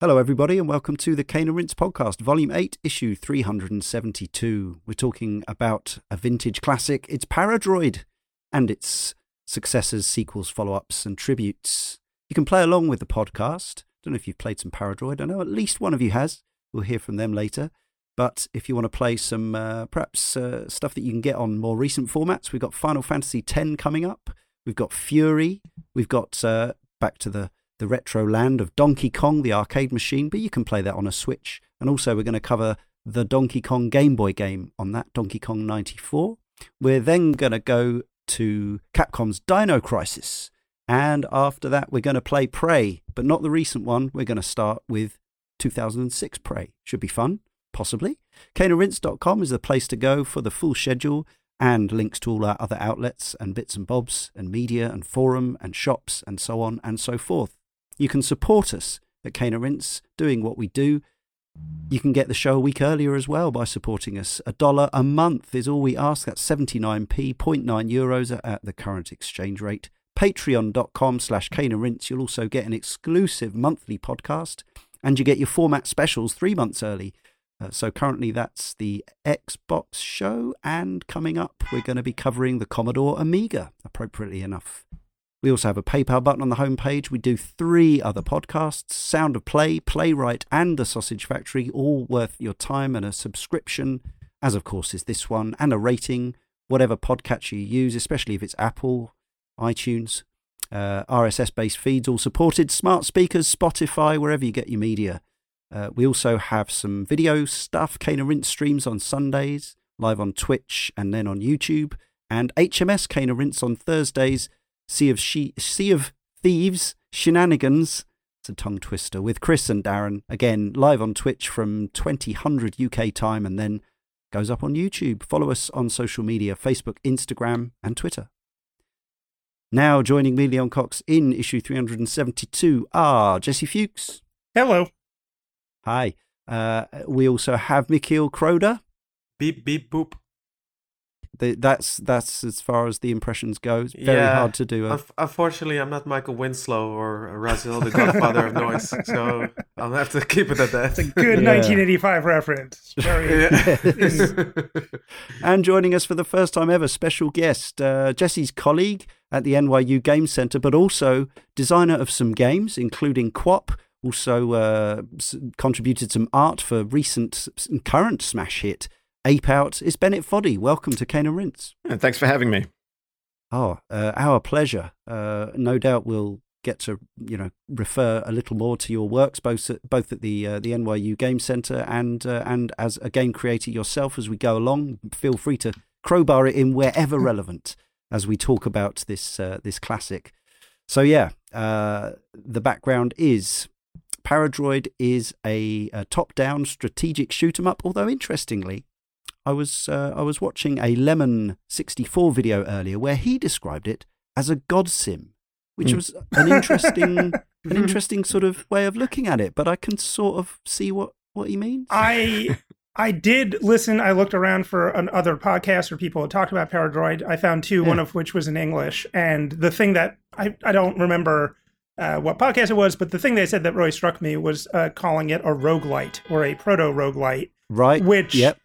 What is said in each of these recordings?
Hello, everybody, and welcome to the Cane and Rinse podcast, Volume 8, Issue 372. We're talking about a vintage classic. It's Paradroid and its successors, sequels, follow ups, and tributes. You can play along with the podcast. I Don't know if you've played some Paradroid. I know at least one of you has. We'll hear from them later. But if you want to play some uh, perhaps uh, stuff that you can get on more recent formats, we've got Final Fantasy X coming up. We've got Fury. We've got uh, back to the the retro land of Donkey Kong, the arcade machine, but you can play that on a Switch. And also, we're going to cover the Donkey Kong Game Boy game on that, Donkey Kong 94. We're then going to go to Capcom's Dino Crisis. And after that, we're going to play Prey, but not the recent one. We're going to start with 2006 Prey. Should be fun, possibly. CaneandRinse.com is the place to go for the full schedule and links to all our other outlets and bits and bobs and media and forum and shops and so on and so forth. You can support us at Cane doing what we do. You can get the show a week earlier as well by supporting us. A dollar a month is all we ask. That's 79p, 0.9 euros at the current exchange rate. Patreon.com slash and Rinse. You'll also get an exclusive monthly podcast and you get your format specials three months early. Uh, so currently that's the Xbox show, and coming up we're going to be covering the Commodore Amiga, appropriately enough. We also have a PayPal button on the homepage. We do three other podcasts Sound of Play, Playwright, and The Sausage Factory, all worth your time and a subscription, as of course is this one, and a rating, whatever podcatcher you use, especially if it's Apple, iTunes, uh, RSS based feeds, all supported, smart speakers, Spotify, wherever you get your media. Uh, we also have some video stuff, and Rinse streams on Sundays, live on Twitch and then on YouTube, and HMS and Rinse on Thursdays Sea of she- Sea of Thieves Shenanigans. It's a tongue twister with Chris and Darren again live on Twitch from 2000 UK time and then goes up on YouTube. Follow us on social media Facebook, Instagram, and Twitter. Now joining me, Leon Cox, in issue 372 are Jesse Fuchs. Hello. Hi. Uh, we also have Michiel Kroder. Beep, beep, boop. The, that's that's as far as the impressions go. It's very Yeah. hard to do. A, Unfortunately, I'm not Michael Winslow or Rahzel, the godfather of noise, so I'll have to keep it at that. It's a good Yeah. 1985 reference. Very. Yeah. and joining us for the first time ever, special guest, uh, Jesse's colleague at the NYU Game Center, but also designer of some games, including QWOP. Also uh, contributed some art for recent s- current smash hit Ape Out. Is Bennett Foddy. Welcome to Cane and Rinse. Yeah, thanks for having me. Oh, uh, our pleasure. Uh, no doubt we'll get to you know refer a little more to your works, both at, both at the uh, the NYU Game Center and uh, and as a game creator yourself as we go along. Feel free to crowbar it in wherever relevant as we talk about this uh, this classic. So yeah, uh, the background is. Paradroid is a, a top-down strategic shoot 'em up. Although interestingly, I was uh, I was watching a Lemon 64 video earlier where he described it as a god sim, which Mm. was an interesting an interesting sort of way of looking at it. But I can sort of see what what he means. I I did listen. I looked around for an other podcasts where people had talked about Paradroid. I found two, Yeah. one of which was in English. And the thing that I, I don't remember uh, what podcast it was, but the thing they said that really struck me was uh, calling it a roguelite or a proto roguelite, right? which Yep.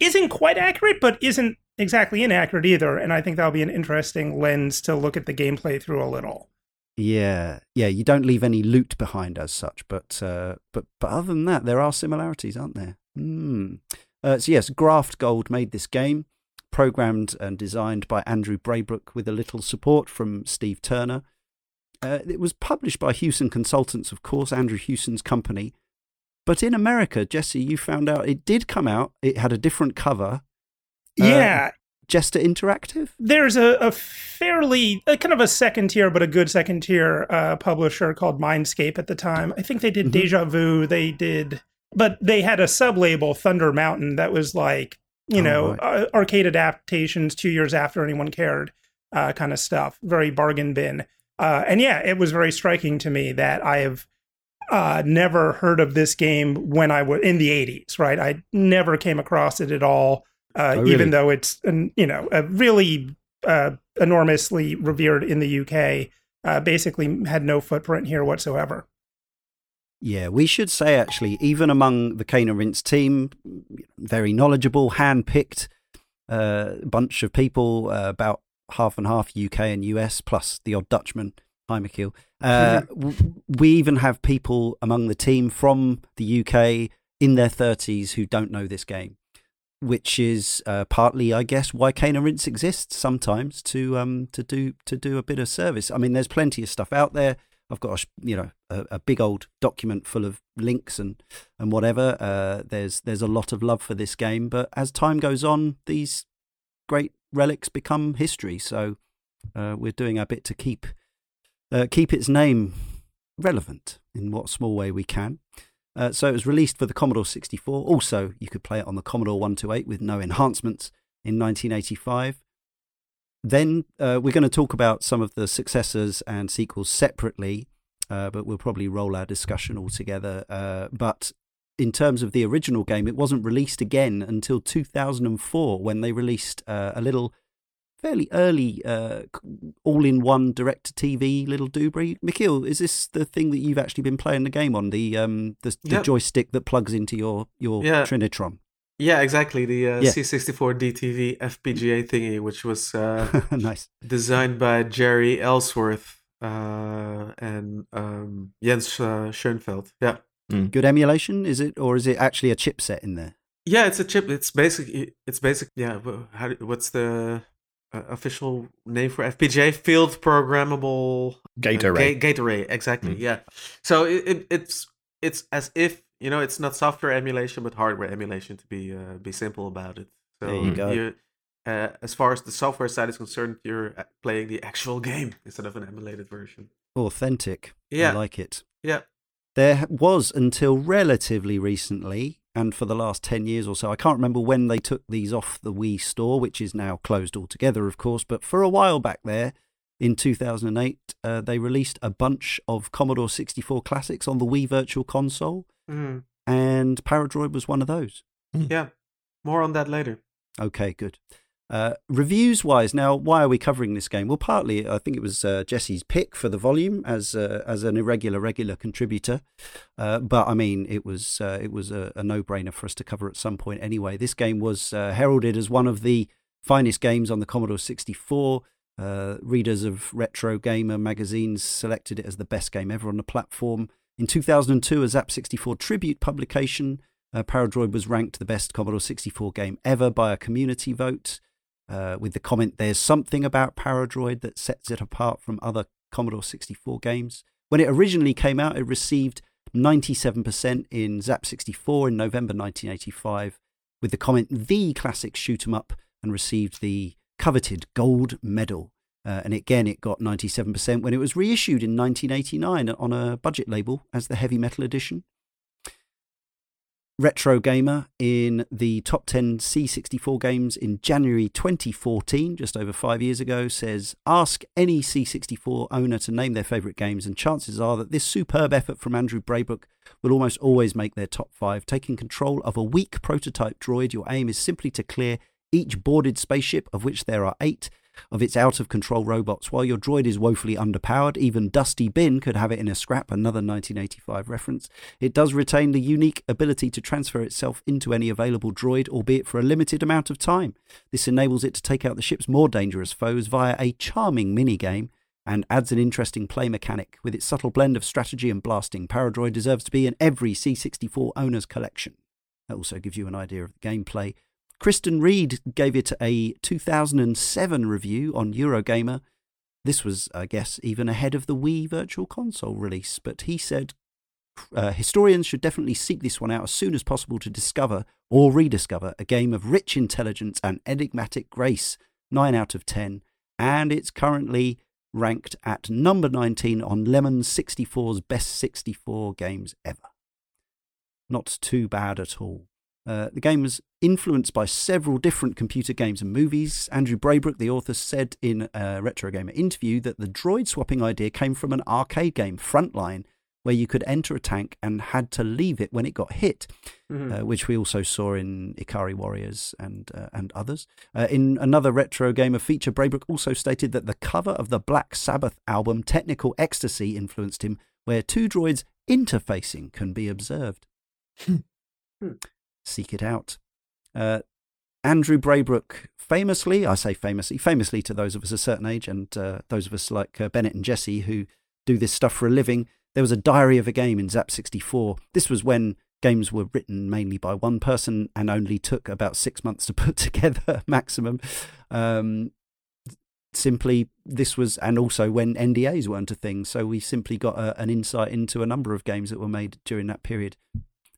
Isn't quite accurate, but isn't exactly inaccurate either. And I think that'll be an interesting lens to look at the gameplay through a little. Yeah, yeah. You don't leave any loot behind as such, but uh, but but other than that, there are similarities, aren't there? Hmm. Uh, so yes, Graftgold made this game, programmed and designed by Andrew Braybrook with a little support from Steve Turner. Uh, it was published by Hewson Consultants, of course, Andrew Hewson's company. But in America, Jesse, you found out it did come out. It had a different cover. Uh, yeah, Jester Interactive. there's a, a fairly a kind of a second tier but a good second tier uh, publisher called mindscape at the time i think they did Mhm. deja vu they did but they had a sub label thunder mountain that was like you Oh, know right. uh, arcade adaptations two years after anyone cared uh, kind of stuff very bargain bin Uh, and yeah, it was very striking to me that I have uh, never heard of this game when I was in the 80s, right? I never came across it at all, uh, Oh, really? even though it's, an, you know, a really uh, enormously revered in the UK. Uh, basically, had no footprint here whatsoever. Yeah, we should say actually, even among the Cane and Rinse team, very knowledgeable, hand-picked uh, bunch of people, uh, about half and half UK and US, plus the odd Dutchman, Heimekiel. Uh, we even have people among the team from the UK in their 30s who don't know this game, which is uh, partly, I guess, why Cane and Rinse exists sometimes to um to do to do a bit of service. I mean, there's plenty of stuff out there. I've got a, you know a, a big old document full of links and and whatever. Uh, there's there's a lot of love for this game, but as time goes on, these great relics become history. So uh, we're doing our bit to keep uh, keep its name relevant in what small way we can. Uh, so it was released for the Commodore 64. Also, you could play it on the Commodore 128 with no enhancements in 1985. Then uh, we're going to talk about some of the successors and sequels separately, uh, but we'll probably roll our discussion all together. Uh, but in terms of the original game, it wasn't released again until 2004 when they released uh, a little, fairly early, uh, all-in-one direct-to-TV little doobry. Michiel, is this the thing that you've actually been playing the game on? The um, the, the Yep. joystick that plugs into your your Yeah. Trinitron. Yeah, exactly. The uh, Yeah. C64 DTV FPGA thingy, which was uh, nice. designed by Jeri Ellsworth uh, and um, Jens uh, Schoenfeld. Yeah. Good emulation, is it, or is it actually a chipset in there? Yeah, it's a chip. It's basic. It's basic. Yeah. How? What's the uh, official name for FPGA? Field programmable Gate uh, array. Gate, gate array. Exactly. Mm. Yeah. So it, it, it's it's as if you know it's not software emulation but hardware emulation to be uh, be simple about it. So There you go. you- uh, as far as the software side is concerned, you're uh, playing the actual game instead of an emulated version. Authentic. Yeah. I like it. Yeah. There was until relatively recently, and for the last 10 years or so, I can't remember when they took these off the Wii store, which is now closed altogether, of course, but for a while back there, in 2008, uh, they released a bunch of Commodore 64 classics on the Wii Virtual Console, Mhm. and Paradroid was one of those. Yeah. More on that later. Okay, good. Uh, reviews wise, now why are we covering this game? Well, partly I think it was uh, Jesse's pick for the volume as uh, as an irregular regular contributor, uh, but I mean it was uh, it was a, a no brainer for us to cover at some point anyway. This game was uh, heralded as one of the finest games on the Commodore 64. Uh, readers of Retro Gamer magazines selected it as the best game ever on the platform. In 2002, a Zzap! 64 tribute publication, Paradroid was ranked the best Commodore 64 game ever by a community vote, uh, with the comment, There's something about Paradroid that sets it apart from other Commodore 64 games. When it originally came out, it received 97% in Zzap! 64 in November 1985, with the comment, The classic shoot 'em up, and received the coveted gold medal. Uh, and again, it got 97% when it was reissued in 1989 on a budget label as the Heavy Metal Edition. Retro Gamer in the top 10 C64 games in January 2014, just over five years ago, says Ask any C64 owner to name their favourite games, and chances are that this superb effort from Andrew Braybrook will almost always make their top five. Taking control of a weak prototype droid, your aim is simply to clear each boarded spaceship, of which there are eight, of its out of control robots. While your droid is woefully underpowered, even Dusty Bin could have it in a scrap, another 1985 reference. It does retain the unique ability to transfer itself into any available droid, albeit for a limited amount of time. This enables it to take out the ship's more dangerous foes via a charming minigame and adds an interesting play mechanic. With its subtle blend of strategy and blasting, Paradroid deserves to be in every C64 owner's collection. That also gives you an idea of the gameplay. Kristan Reed gave it a 2007 review on Eurogamer. This was, I guess, even ahead of the Wii Virtual Console release, but he said uh, historians should definitely seek this one out as soon as possible to discover or rediscover a game of rich intelligence and enigmatic grace. 9 out of 10. And it's currently ranked at number 19 on Lemon 64's best 64 games ever. Not too bad at all. Uh, the game was influenced by several different computer games and movies. Andrew Braybrook, the author, said in a Retro Gamer interview that the droid swapping idea came from an arcade game, Frontline, where you could enter a tank and had to leave it when it got hit, mm-hmm. uh, which we also saw in Ikari Warriors and uh, and others. Uh, in another retro gamer feature, Braybrook also stated that the cover of the Black Sabbath album Technical Ecstasy influenced him, where two droids interfacing can be observed. Seek it out. Uh, Andrew Braybrook famously, I say famously, famously to those of us a certain age and uh, those of us like uh, Bennett and Jesse who do this stuff for a living, there was a diary of a game in Zzap! 64. This was when games were written mainly by one person and only took about six months to put together maximum. Um, simply, this was, and also when NDAs weren't a thing. So we simply got a, an insight into a number of games that were made during that period.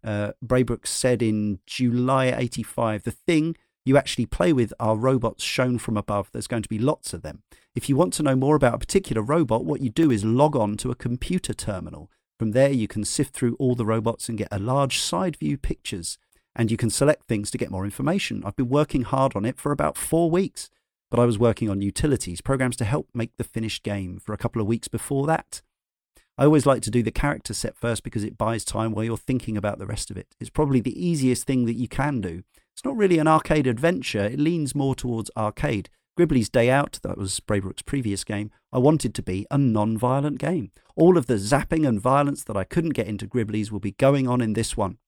Uh, Braybrook said in July 85, the thing you actually play with are robots shown from above. There's going to be lots of them. If you want to know more about a particular robot, what you do is log on to a computer terminal. From there, you can sift through all the robots and get a large side view pictures, and you can select things to get more information. I've been working hard on it for about four weeks, but I was working on utilities, programs to help make the finished game for a couple of weeks before that. I always like to do the character set first because it buys time while you're thinking about the rest of it. It's probably the easiest thing that you can do. It's not really an arcade adventure, it leans more towards arcade. Gribbly's Day Out, that was Braybrook's previous game, I wanted to be a non violent game. All of the zapping and violence that I couldn't get into Gribbly's will be going on in this one.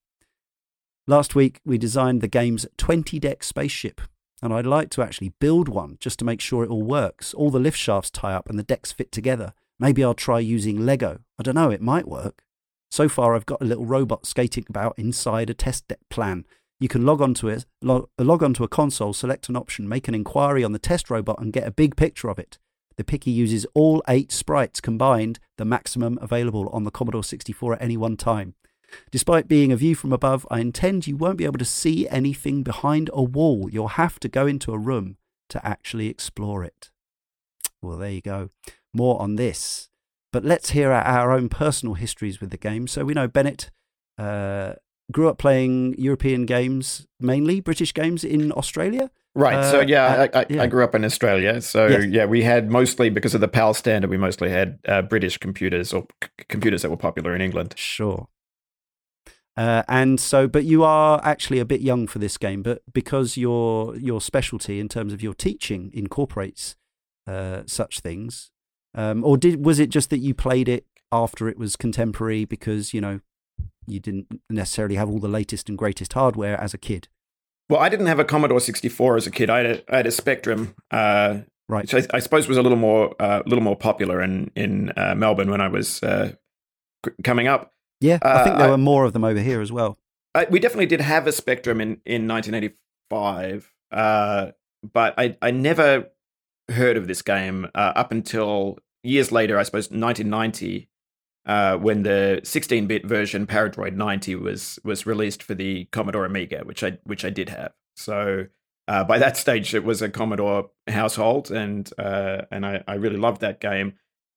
Last week, we designed the game's 20 deck spaceship, and I'd like to actually build one just to make sure it all works. All the lift shafts tie up and the decks fit together. Maybe I'll try using Lego. I don't know, it might work. So far, I've got a little robot skating about inside a test deck plan. You can log onto it, log, log onto a console, select an option, make an inquiry on the test robot, and get a big picture of it. The Picky uses all eight sprites combined, the maximum available on the Commodore 64 at any one time. Despite being a view from above, I intend you won't be able to see anything behind a wall. You'll have to go into a room to actually explore it. Well, there you go more on this. But let's hear our own personal histories with the game. So we know Bennett uh, grew up playing European games, mainly British games in Australia. Right. Uh, so yeah, uh, I, I, yeah, I, grew up in Australia. So yes. yeah, we had mostly because of the PAL standard, we mostly had uh, British computers or c- computers that were popular in England. Sure. Uh, and so, but you are actually a bit young for this game, but because your your specialty in terms of your teaching incorporates uh, such things, um, or did was it just that you played it after it was contemporary because you know you didn't necessarily have all the latest and greatest hardware as a kid? Well, I didn't have a Commodore 64 as a kid. I had a, I had a Spectrum, uh, right? Which I, I, suppose was a little more a uh, little more popular in in uh, Melbourne when I was uh, coming up. Yeah, I think there uh, were more of them over here as well. I, we definitely did have a Spectrum in in 1985, uh, but I I never heard of this game up until years later, I suppose 1990, uh, when the 16-bit version Paradroid 90 was was released for the Commodore Amiga, which I which I did have. So uh, by that stage, it was a Commodore household, and uh, and I, I really loved that game.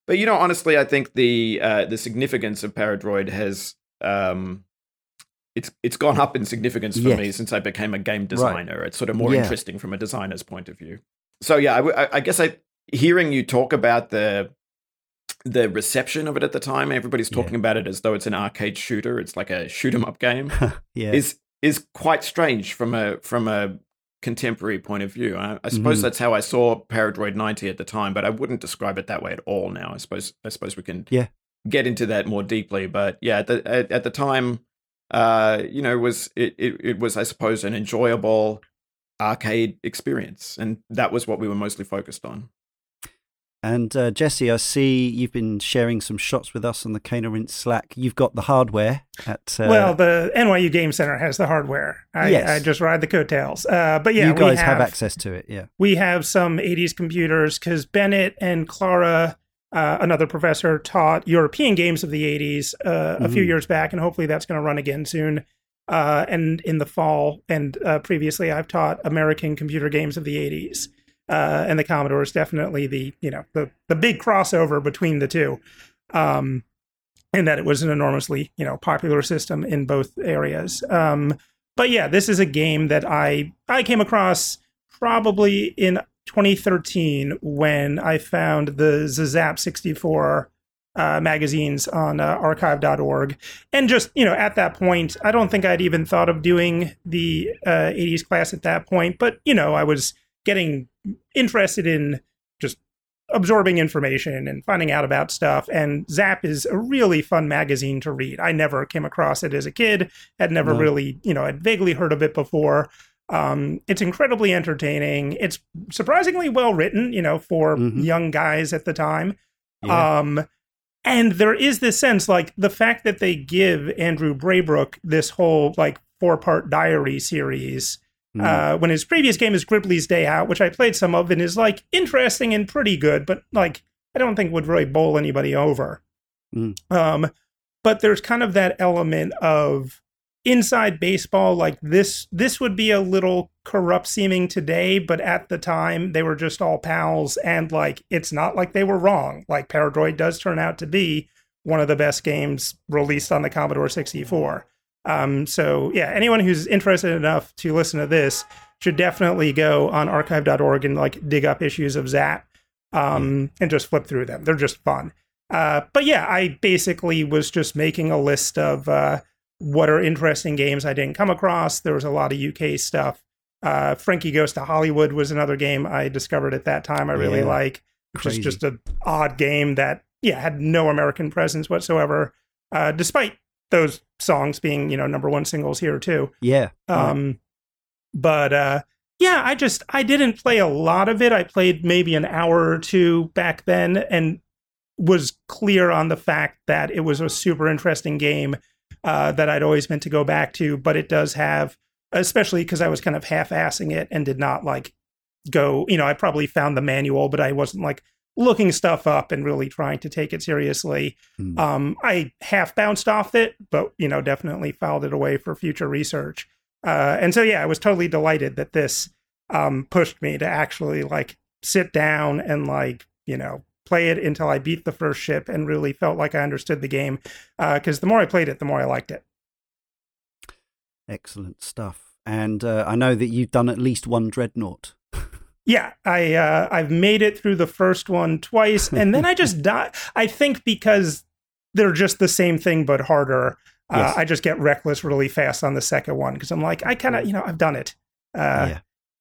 But you know, honestly, I think the uh, the significance of Paradroid has um, it's it's gone up in significance for yes. me since I became a game designer. Right. It's sort of more yeah. interesting from a designer's point of view. So yeah, I, I guess I hearing you talk about the the reception of it at the time. Everybody's talking yeah. about it as though it's an arcade shooter. It's like a shoot 'em up game. yeah. Is is quite strange from a from a contemporary point of view. I, I suppose mm-hmm. that's how I saw Paradroid 90 at the time, but I wouldn't describe it that way at all now. I suppose I suppose we can yeah. get into that more deeply, but yeah, at the, at, at the time uh, you know, was it, it, it was I suppose an enjoyable arcade experience, and that was what we were mostly focused on. And uh, Jesse, I see you've been sharing some shots with us on the Rinse Slack. You've got the hardware at. Uh, well, the NYU Game Center has the hardware. I, yes. I just ride the coattails. Uh, but yeah, you guys have, have, access to it. Yeah, we have some '80s computers because Bennett and Clara, uh, another professor, taught European games of the '80s uh, a mm. few years back, and hopefully that's going to run again soon. Uh, and in the fall, and previously, I've taught American computer games of the '80s uh, and the Commodore is definitely the you know the the big crossover between the two, um, and that it was an enormously you know popular system in both areas. Um, but yeah, this is a game that I I came across probably in 2013 when I found the Zzap! 64 uh, magazines on uh, archive.org. And just, you know, at that point, I don't think I'd even thought of doing the uh, 80s class at that point, but, you know, I was getting interested in just absorbing information and finding out about stuff. And Zap is a really fun magazine to read. I never came across it as a kid, had never no. really, you know, had vaguely heard of it before. Um, it's incredibly entertaining. It's surprisingly well written, you know, for mm-hmm. young guys at the time. Yeah. Um, and there is this sense, like the fact that they give Andrew Braybrook this whole like four part diary series. Mm. Uh, when his previous game is Gribbly's Day Out, which I played some of and is like interesting and pretty good, but like I don't think would really bowl anybody over. Mm. Um, but there's kind of that element of inside baseball like this this would be a little corrupt seeming today but at the time they were just all pals and like it's not like they were wrong like paradroid does turn out to be one of the best games released on the commodore 64 um, so yeah anyone who's interested enough to listen to this should definitely go on archive.org and like dig up issues of zap um, and just flip through them they're just fun uh, but yeah i basically was just making a list of uh, what are interesting games I didn't come across. There was a lot of UK stuff. Uh, Frankie Goes to Hollywood was another game I discovered at that time. I really yeah. like, which is just an odd game that yeah had no American presence whatsoever, uh, despite those songs being you know number one singles here too. Yeah. Um, but uh, yeah, I just I didn't play a lot of it. I played maybe an hour or two back then, and was clear on the fact that it was a super interesting game uh, that I'd always meant to go back to, but it does have, especially because I was kind of half assing it and did not like go, you know, I probably found the manual, but I wasn't like looking stuff up and really trying to take it seriously. Mm. Um, I half bounced off it, but, you know, definitely filed it away for future research. Uh, and so, yeah, I was totally delighted that this um, pushed me to actually like sit down and like, you know, play it until I beat the first ship and really felt like I understood the game. Because uh, the more I played it, the more I liked it. Excellent stuff. And uh, I know that you've done at least one dreadnought. Yeah, I uh, I've made it through the first one twice, and then I just die. I think because they're just the same thing but harder. Uh, yes. I just get reckless really fast on the second one because I'm like, I kind of, you know, I've done it. Uh, yeah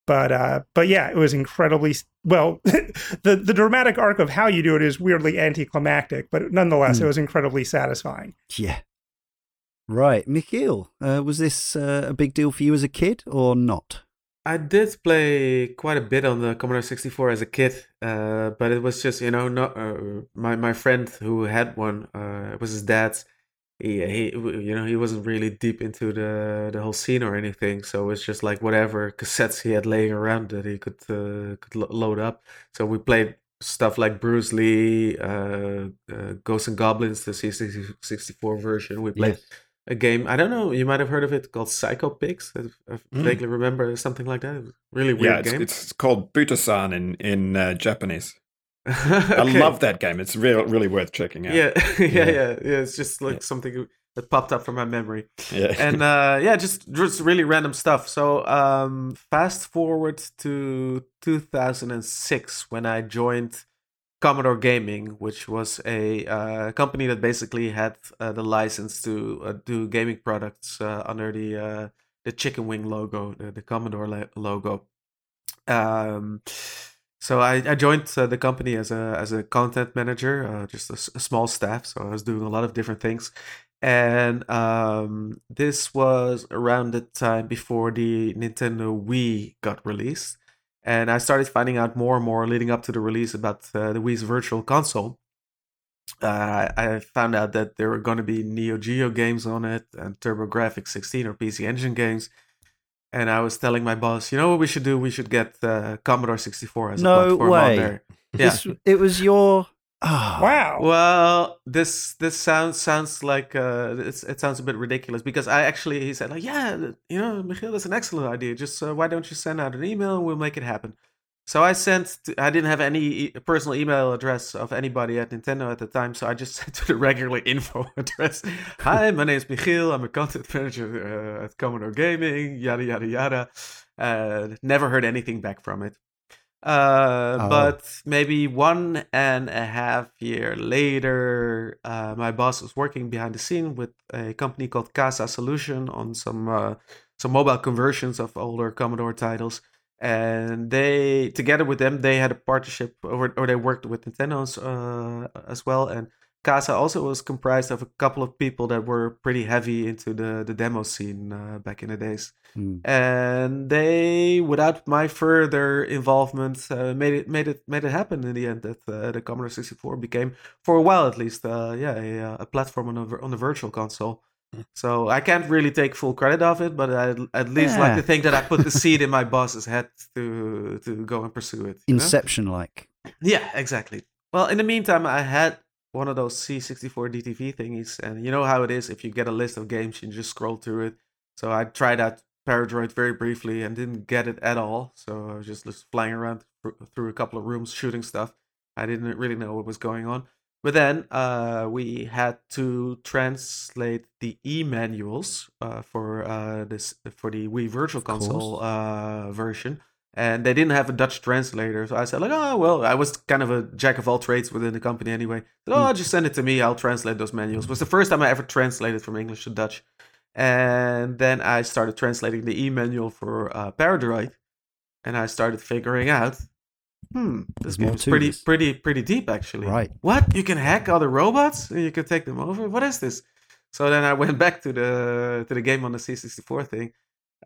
but uh, but yeah, it was incredibly well. the the dramatic arc of how you do it is weirdly anticlimactic, but nonetheless, mm. it hmm. was incredibly satisfying. Yeah. Right, Michiel, uh, was this uh, a big deal for you as a kid or not? I did play quite a bit on the Commodore 64 as a kid, uh, but it was just you know not uh, my my friend who had one. Uh, it was his dad's he, he you know he wasn't really deep into the the whole scene or anything so it's just like whatever cassettes he had laying around that he could uh, could lo- load up so we played stuff like Bruce Lee uh, uh Ghosts and Goblins the C64 version we played yes. A game I don't know you might have heard of it called Psycho Pigs I, I mm. vaguely remember something like that really weird yeah, it's, game it's called Butasan in in uh, Japanese okay. I love that game. It's really really worth checking out. Yeah, yeah, yeah, yeah. It's just like yeah. something that popped up from my memory. Yeah, and uh, yeah, just just really random stuff. So um, fast forward to 2006 when I joined Commodore Gaming, which was a uh, company that basically had uh, the license to uh, do gaming products uh, under the uh, the chicken wing logo, the, the Commodore logo. Um, so I, I joined uh, the company as a as a content manager, just a, a, small staff. So I was doing a lot of different things, and um, this was around the time before the Nintendo Wii got released, and I started finding out more and more leading up to the release about uh, the Wii's Virtual Console. Uh, I found out that there were going to be Neo Geo games on it and TurboGrafx 16 or PC Engine games and I was telling my boss, you know what we should do? We should get uh, Commodore 64 as no a platform way. on there. Yeah. This, it was your oh. wow. Well, this this sounds sounds like uh, it sounds a bit ridiculous because I actually he said like yeah you know Michiel that's an excellent idea. Just uh, why don't you send out an email and we'll make it happen. So I sent. To, I didn't have any e- personal email address of anybody at Nintendo at the time, so I just sent to the regular info address. Hi, my name is Michiel. I'm a content manager uh, at Commodore Gaming. Yada yada yada. Uh, never heard anything back from it. Uh, Oh. But maybe one and a half year later, uh, my boss was working behind the scene with a company called Casa Solution on some uh, some mobile conversions of older Commodore titles. And they, together with them, they had a partnership, or, or they worked with Nintendo uh, as well. And Casa also was comprised of a couple of people that were pretty heavy into the, the demo scene uh, back in the days Mm. and they, without my further involvement, uh, made it made it made it happen in the end. That uh, the Commodore 64 became, for a while at least, uh, yeah, a, a platform on a on a virtual console. So I can't really take full credit of it, but I at least like to think that I put the seed in my boss's head to to go and pursue it. Inception like. Yeah, exactly. Well, in the meantime, I had one of those C64 DTV thingies, and you know how it is if you get a list of games, you just scroll through it. So I tried out Paradroid very briefly and didn't get it at all. So I was just, just flying around through a couple of rooms shooting stuff. I didn't really know what was going on. But then uh, we had to translate the e-manuals uh, for uh, this for the Wii Virtual. Console uh, version and they didn't have a Dutch translator. So I said, like, oh well, I was kind of a jack of all trades within the company anyway. So, oh, just send it to me. I'll translate those manuals. It was the first time I ever translated from English to Dutch, and then I started translating the e-manual for uh, Paradroid, and I started figuring out, hmm, this game is pretty, pretty, pretty deep actually. Right. What? You can hack other robots and you can take them over? What is this? So then I went back to the to the game on the C64 thing,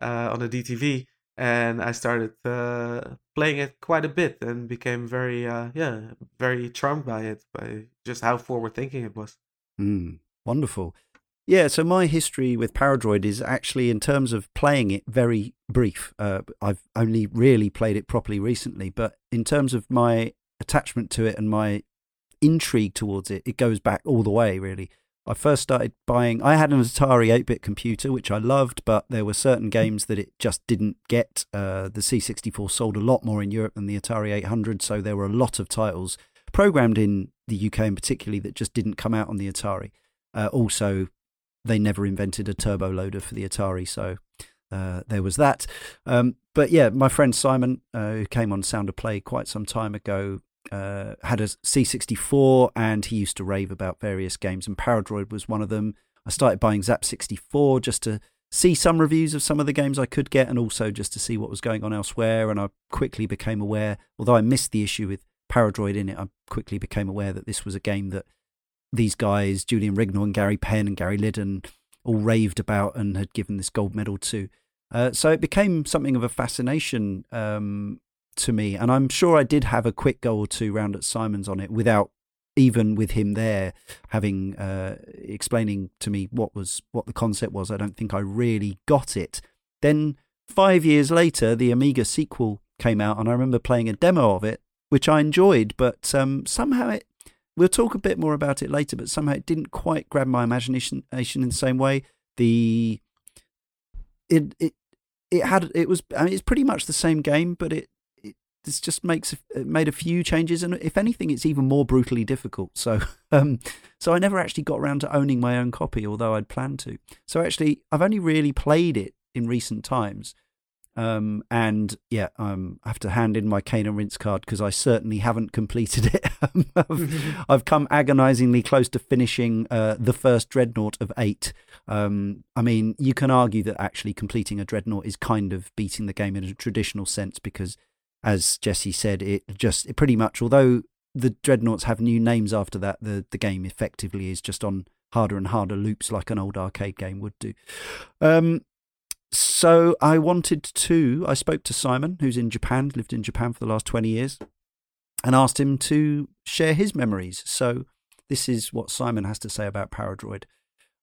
uh, on the DTV, and I started uh, playing it quite a bit and became very, uh, yeah, very charmed by it, by just how forward thinking it was. Mm, wonderful. Yeah, so my history with Paradroid is actually, in terms of playing it, very brief. Uh, I've only really played it properly recently, but in terms of my attachment to it and my intrigue towards it, it goes back all the way, really. I first started buying, I had an Atari 8 bit computer, which I loved, but there were certain games that it just didn't get. Uh, the C64 sold a lot more in Europe than the Atari 800, so there were a lot of titles programmed in the UK in particularly that just didn't come out on the Atari. Uh, also, they never invented a turbo loader for the Atari, so uh, there was that. Um, but yeah, my friend Simon, uh, who came on Sound of Play quite some time ago, uh, had a C64 and he used to rave about various games, and Paradroid was one of them. I started buying Zzap! 64 just to see some reviews of some of the games I could get and also just to see what was going on elsewhere. And I quickly became aware, although I missed the issue with Paradroid in it, I quickly became aware that this was a game that these guys, Julian Rignall and Gary Penn and Gary Liddon, all raved about and had given this gold medal to. Uh, so it became something of a fascination um, to me. And I'm sure I did have a quick go or two round at Simon's on it without even with him there having uh, explaining to me what was what the concept was. I don't think I really got it. Then five years later, the Amiga sequel came out, and I remember playing a demo of it, which I enjoyed, but um, somehow it. We'll talk a bit more about it later, but somehow it didn't quite grab my imagination in the same way. The it it it had it was I mean it's pretty much the same game, but it it this just makes made a few changes, and if anything, it's even more brutally difficult. So um so I never actually got around to owning my own copy, although I'd planned to. So actually, I've only really played it in recent times. Um, and yeah, um, I have to hand in my cane and rinse card because I certainly haven't completed it. I've, I've come agonizingly close to finishing uh, the first dreadnought of eight. Um, I mean, you can argue that actually completing a dreadnought is kind of beating the game in a traditional sense because, as Jesse said, it just it pretty much, although the dreadnoughts have new names after that, the, the game effectively is just on harder and harder loops like an old arcade game would do. Um, so I wanted to. I spoke to Simon, who's in Japan, lived in Japan for the last 20 years, and asked him to share his memories. So this is what Simon has to say about Paradroid.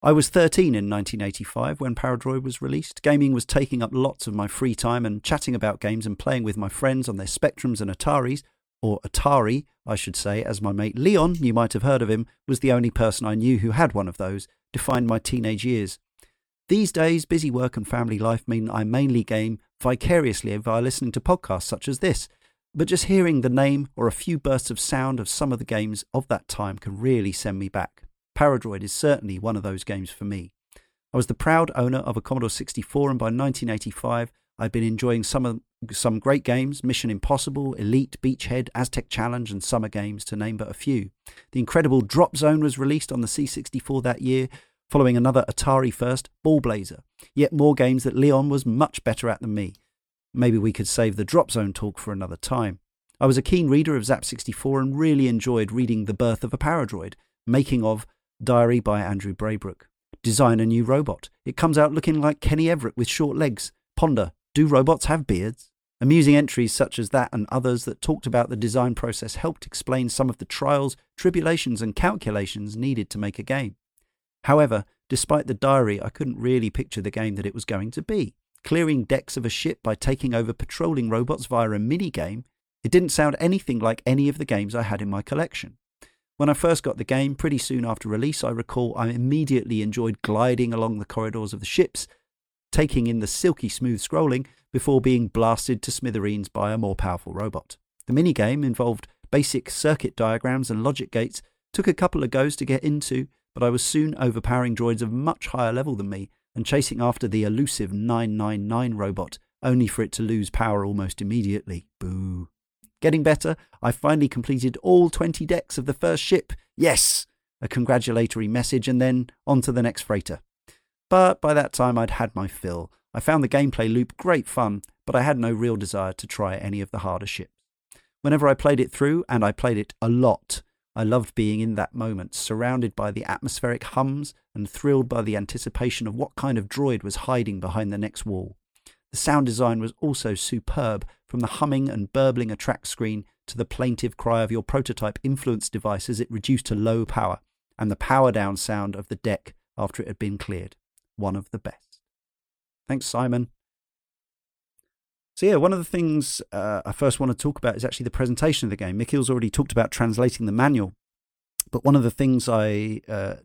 I was 13 in 1985 when Paradroid was released. Gaming was taking up lots of my free time, and chatting about games and playing with my friends on their Spectrums and Ataris, or Atari, I should say, as my mate Leon, you might have heard of him, was the only person I knew who had one of those, defined my teenage years. These days, busy work and family life mean I mainly game vicariously via listening to podcasts such as this. but just hearing the name or a few bursts of sound of some of the games of that time can really send me back. Paradroid is certainly one of those games for me. I was the proud owner of a Commodore 64, and by 1985, I'd been enjoying some of some great games Mission Impossible, Elite, Beachhead, Aztec Challenge, and Summer Games, to name but a few. The incredible Drop Zone was released on the C64 that year, following another Atari first, Ballblazer. Yet more games that Leon was much better at than me. Maybe we could save the Drop Zone talk for another time. I was a keen reader of Zap64 and really enjoyed reading The Birth of a Paradroid, making of Diary by Andrew Braybrook. Design a new robot. It comes out looking like Kenny Everett with short legs. Ponder, do robots have beards? Amusing entries such as that and others that talked about the design process helped explain some of the trials, tribulations, and calculations needed to make a game. However, despite the diary, I couldn't really picture the game that it was going to be. Clearing decks of a ship by taking over patrolling robots via a mini game, it didn't sound anything like any of the games I had in my collection. When I first got the game, pretty soon after release, I recall I immediately enjoyed gliding along the corridors of the ships, taking in the silky smooth scrolling before being blasted to smithereens by a more powerful robot. The minigame involved basic circuit diagrams and logic gates, took a couple of goes to get into, but I was soon overpowering droids of much higher level than me and chasing after the elusive 999 robot, only for it to lose power almost immediately. Boo. Getting better, I finally completed all 20 decks of the first ship. Yes! A congratulatory message, and then on to the next freighter. But by that time, I'd had my fill. I found the gameplay loop great fun, but I had no real desire to try any of the harder ships. Whenever I played it through, and I played it a lot, I loved being in that moment, surrounded by the atmospheric hums and thrilled by the anticipation of what kind of droid was hiding behind the next wall. The sound design was also superb, from the humming and burbling attract screen to the plaintive cry of your prototype influence device as it reduced to low power, and the power down sound of the deck after it had been cleared. One of the best. Thanks, Simon. So, yeah, one of the things uh, I first want to talk about is actually the presentation of the game. Michiel's already talked about translating the manual, but one of the things I uh,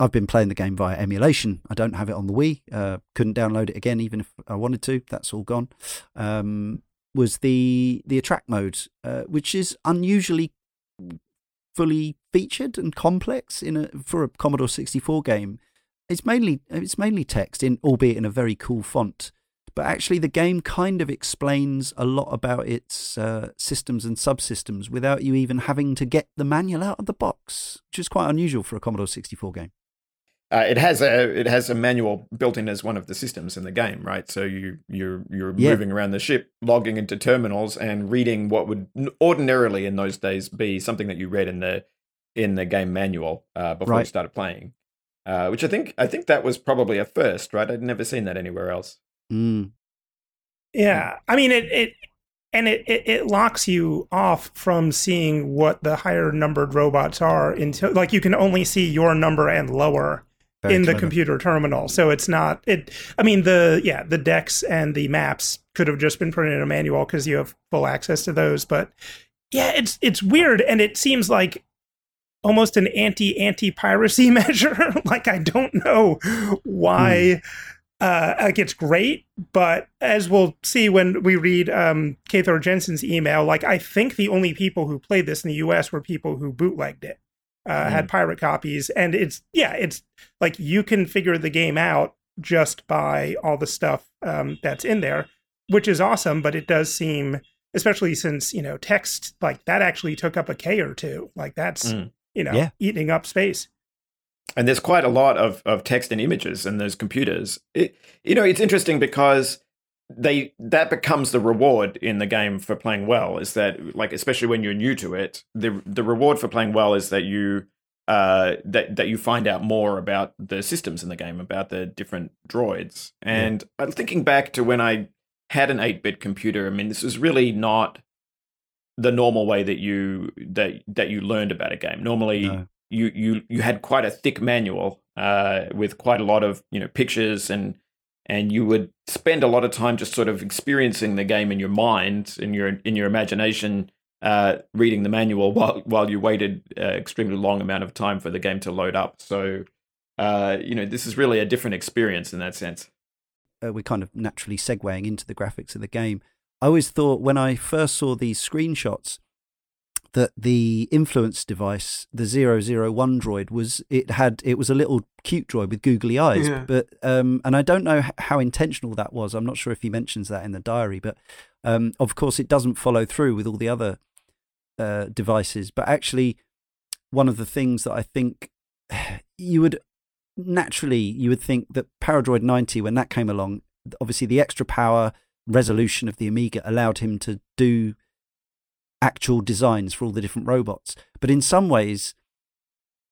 I've been playing the game via emulation. I don't have it on the Wii. Uh, couldn't download it again, even if I wanted to. That's all gone. Um, was the the attract mode, uh, which is unusually fully featured and complex in a for a Commodore 64 game. It's mainly it's mainly text, in albeit in a very cool font. But actually, the game kind of explains a lot about its uh, systems and subsystems without you even having to get the manual out of the box, which is quite unusual for a Commodore 64 game. Uh, it has a it has a manual built in as one of the systems in the game, right? So you you're you're yeah. moving around the ship, logging into terminals, and reading what would ordinarily in those days be something that you read in the in the game manual uh, before right. you started playing. Uh, which I think I think that was probably a first, right? I'd never seen that anywhere else. Mm. Yeah, I mean it. It and it, it, it, locks you off from seeing what the higher numbered robots are until like you can only see your number and lower Very in clever. the computer terminal so it's not it i mean the yeah the decks and the maps could have just been printed in a manual because you have full access to those but yeah it's it's weird and it seems like almost an anti anti piracy measure like i don't know why hmm uh, like it's great, but as we'll see when we read um, Cathor Jensen's email, like I think the only people who played this in the U.S. were people who bootlegged it, uh, mm. had pirate copies, and it's yeah, it's like you can figure the game out just by all the stuff um, that's in there, which is awesome. But it does seem, especially since you know text like that actually took up a K or two, like that's mm. you know yeah. eating up space and there's quite a lot of, of text and images in those computers. It, you know, it's interesting because they that becomes the reward in the game for playing well. Is that like especially when you're new to it, the the reward for playing well is that you uh, that that you find out more about the systems in the game, about the different droids. And yeah. thinking back to when I had an 8-bit computer, I mean, this was really not the normal way that you that that you learned about a game. Normally, no you you you had quite a thick manual uh, with quite a lot of you know pictures and and you would spend a lot of time just sort of experiencing the game in your mind in your in your imagination uh, reading the manual while while you waited uh, extremely long amount of time for the game to load up. So uh, you know this is really a different experience in that sense. Uh, we're kind of naturally segueing into the graphics of the game. I always thought when I first saw these screenshots that the influence device, the 001 droid, was it had it was a little cute droid with googly eyes. Yeah. But um, and I don't know how intentional that was. I'm not sure if he mentions that in the diary, but um, of course it doesn't follow through with all the other uh, devices. But actually, one of the things that I think you would naturally you would think that Paradroid 90 when that came along, obviously the extra power resolution of the Amiga allowed him to do actual designs for all the different robots. But in some ways,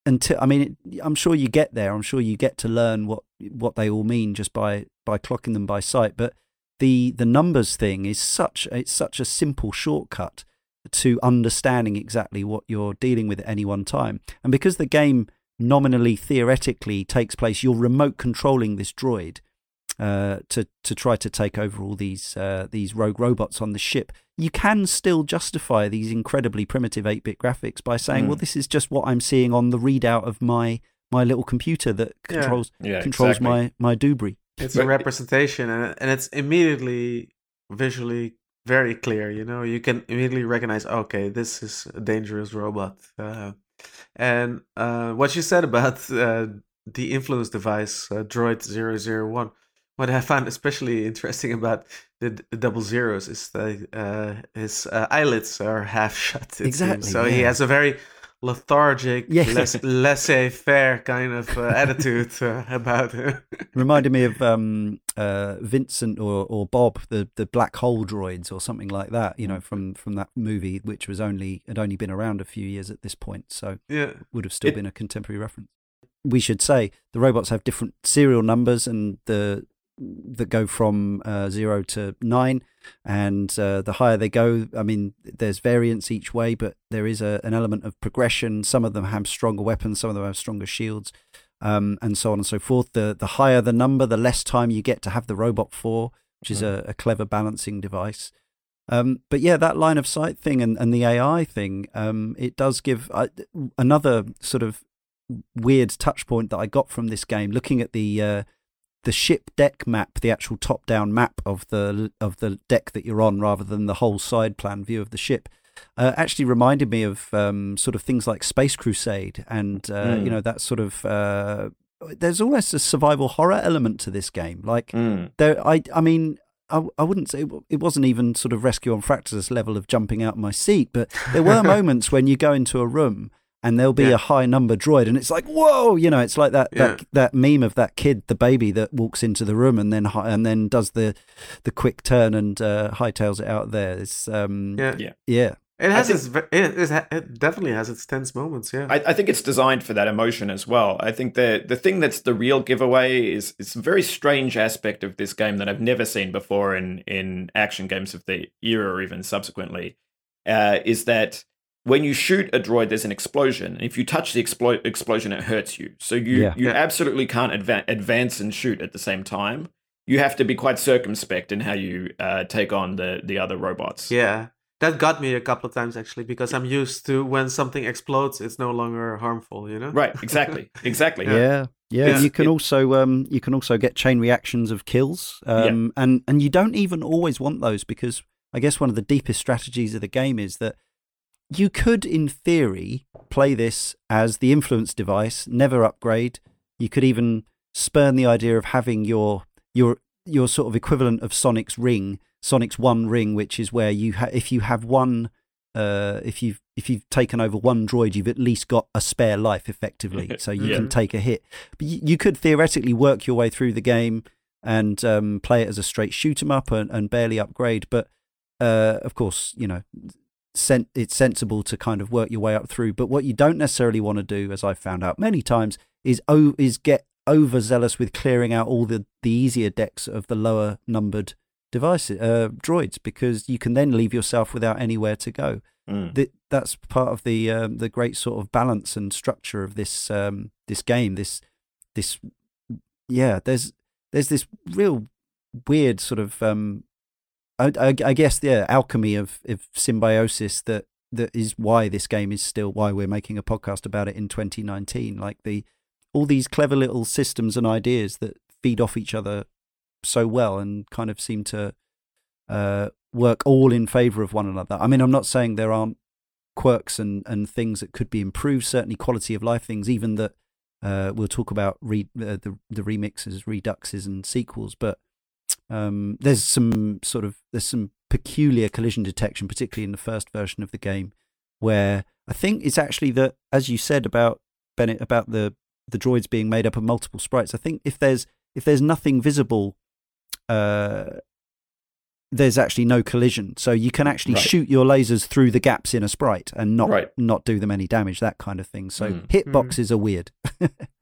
until I mean, it, I'm sure you get there. I'm sure you get to learn what what they all mean just by by clocking them by sight. But the the numbers thing is such it's such a simple shortcut to understanding exactly what you're dealing with at any one time. And because the game nominally theoretically takes place, you're remote controlling this droid uh, to to try to take over all these uh, these rogue robots on the ship. You can still justify these incredibly primitive 8-bit graphics by saying, Mm. "Well, this is just what I'm seeing on the readout of my my little computer that controls Yeah, controls exactly. my my Dubry." It's But- a representation, and and it's immediately visually very clear. You know, you can immediately recognize, okay, this is a dangerous robot. Uh, and uh, what you said about uh, the influence device, uh, Droid 001, what I found especially interesting about the, the double zeros is that uh, his uh, eyelids are half shut. Exactly, seems. So he has a very lethargic, Yeah. less laissez-faire kind of uh, attitude uh, about him. Reminded me of um, uh, Vincent or, or Bob, the, the black hole droids or something like that. You know, from from that movie, which was only had only been around a few years at this point, so yeah. would have still It- been a contemporary reference. We should say the robots have different serial numbers and the that go from uh, zero to nine, and uh, the higher they go, I mean, there's variance each way, but there is a, an element of progression. Some of them have stronger weapons, some of them have stronger shields, um, and so on and so forth. The the higher the number, the less time you get to have the robot for, which is a, a clever balancing device. Um, but yeah, that line of sight thing and, and the AI thing, um, it does give uh, another sort of weird touch point that I got from this game. Looking at the uh, the ship deck map, the actual top down map of the of the deck that you're on, rather than the whole side plan view of the ship, uh, actually reminded me of um, sort of things like Space Crusade and uh, Mm. you know that sort of. Uh, there's almost a survival horror element to this game. Like Mm. there, I, I mean, I, I wouldn't say it wasn't even sort of Rescue on Fractalus level of jumping out of my seat, but there were moments when you go into a room and there'll be Yeah. a high number droid, and it's like, whoa, you know, it's like that that Yeah. that meme of that kid, the baby that walks into the room and then hi- and then does the the quick turn and uh, hightails it out there. It's um, Yeah. Yeah. yeah, It has think- its it, it, definitely has its tense moments. Yeah. I, I think it's designed for that emotion as well. I think the the thing that's the real giveaway is is a very strange aspect of this game that I've never seen before in in action games of the era or even subsequently. Uh, is that when you shoot a droid, there's an explosion. If you touch the explo- explosion, it hurts you. So you Yeah. you Yeah. absolutely can't adva- advance and shoot at the same time. You have to be quite circumspect in how you uh, take on the the other robots. yeah. That got me a couple of times actually because I'm used to when something explodes, it's no longer harmful. You know. Right. Exactly. Exactly. yeah. Yeah, It's- you can it- also um, you can also get chain reactions of kills, um, and and you don't even always want those because I guess one of the deepest strategies of the game is that you could, in theory, play this as the influence device, never upgrade. You could even spurn the idea of having your your your sort of equivalent of Sonic's ring, Sonic's one ring, which is where you ha- if you have one uh, if you've if you've taken over one droid, you've at least got a spare life effectively, so you Yeah. can take a hit. But you, you could theoretically work your way through the game and um, play it as a straight shoot 'em up and, and barely upgrade. But uh, of course, you know, sen- it's sensible to kind of work your way up through. But what you don't necessarily want to do, as I've found out many times, is o- is get overzealous with clearing out all the, the easier decks of the lower numbered devices, uh, droids, because you can then leave yourself without anywhere to go. Mm. Th- that's part of the um, the great sort of balance and structure of this um, this game. This this yeah, there's there's this real weird sort of um, I, I, I guess yeah alchemy of, of symbiosis that that is why this game is still why we're making a podcast about it in 2019. Like the all these clever little systems and ideas that feed off each other so well and kind of seem to uh, work all in favor of one another. I mean, I'm not saying there aren't quirks and, and things that could be improved, certainly quality of life things, even that uh, we'll talk about re- uh, the, the remixes, reduxes, and sequels, but um, there's some sort of there's some peculiar collision detection, particularly in the first version of the game, where I think it's actually that, as you said about Bennett, about the the droids being made up of multiple sprites. I think if there's if there's nothing visible, uh, there's actually no collision. So you can actually Right. shoot your lasers through the gaps in a sprite and not Right. not do them any damage. That kind of thing. So Mm. hitboxes are weird.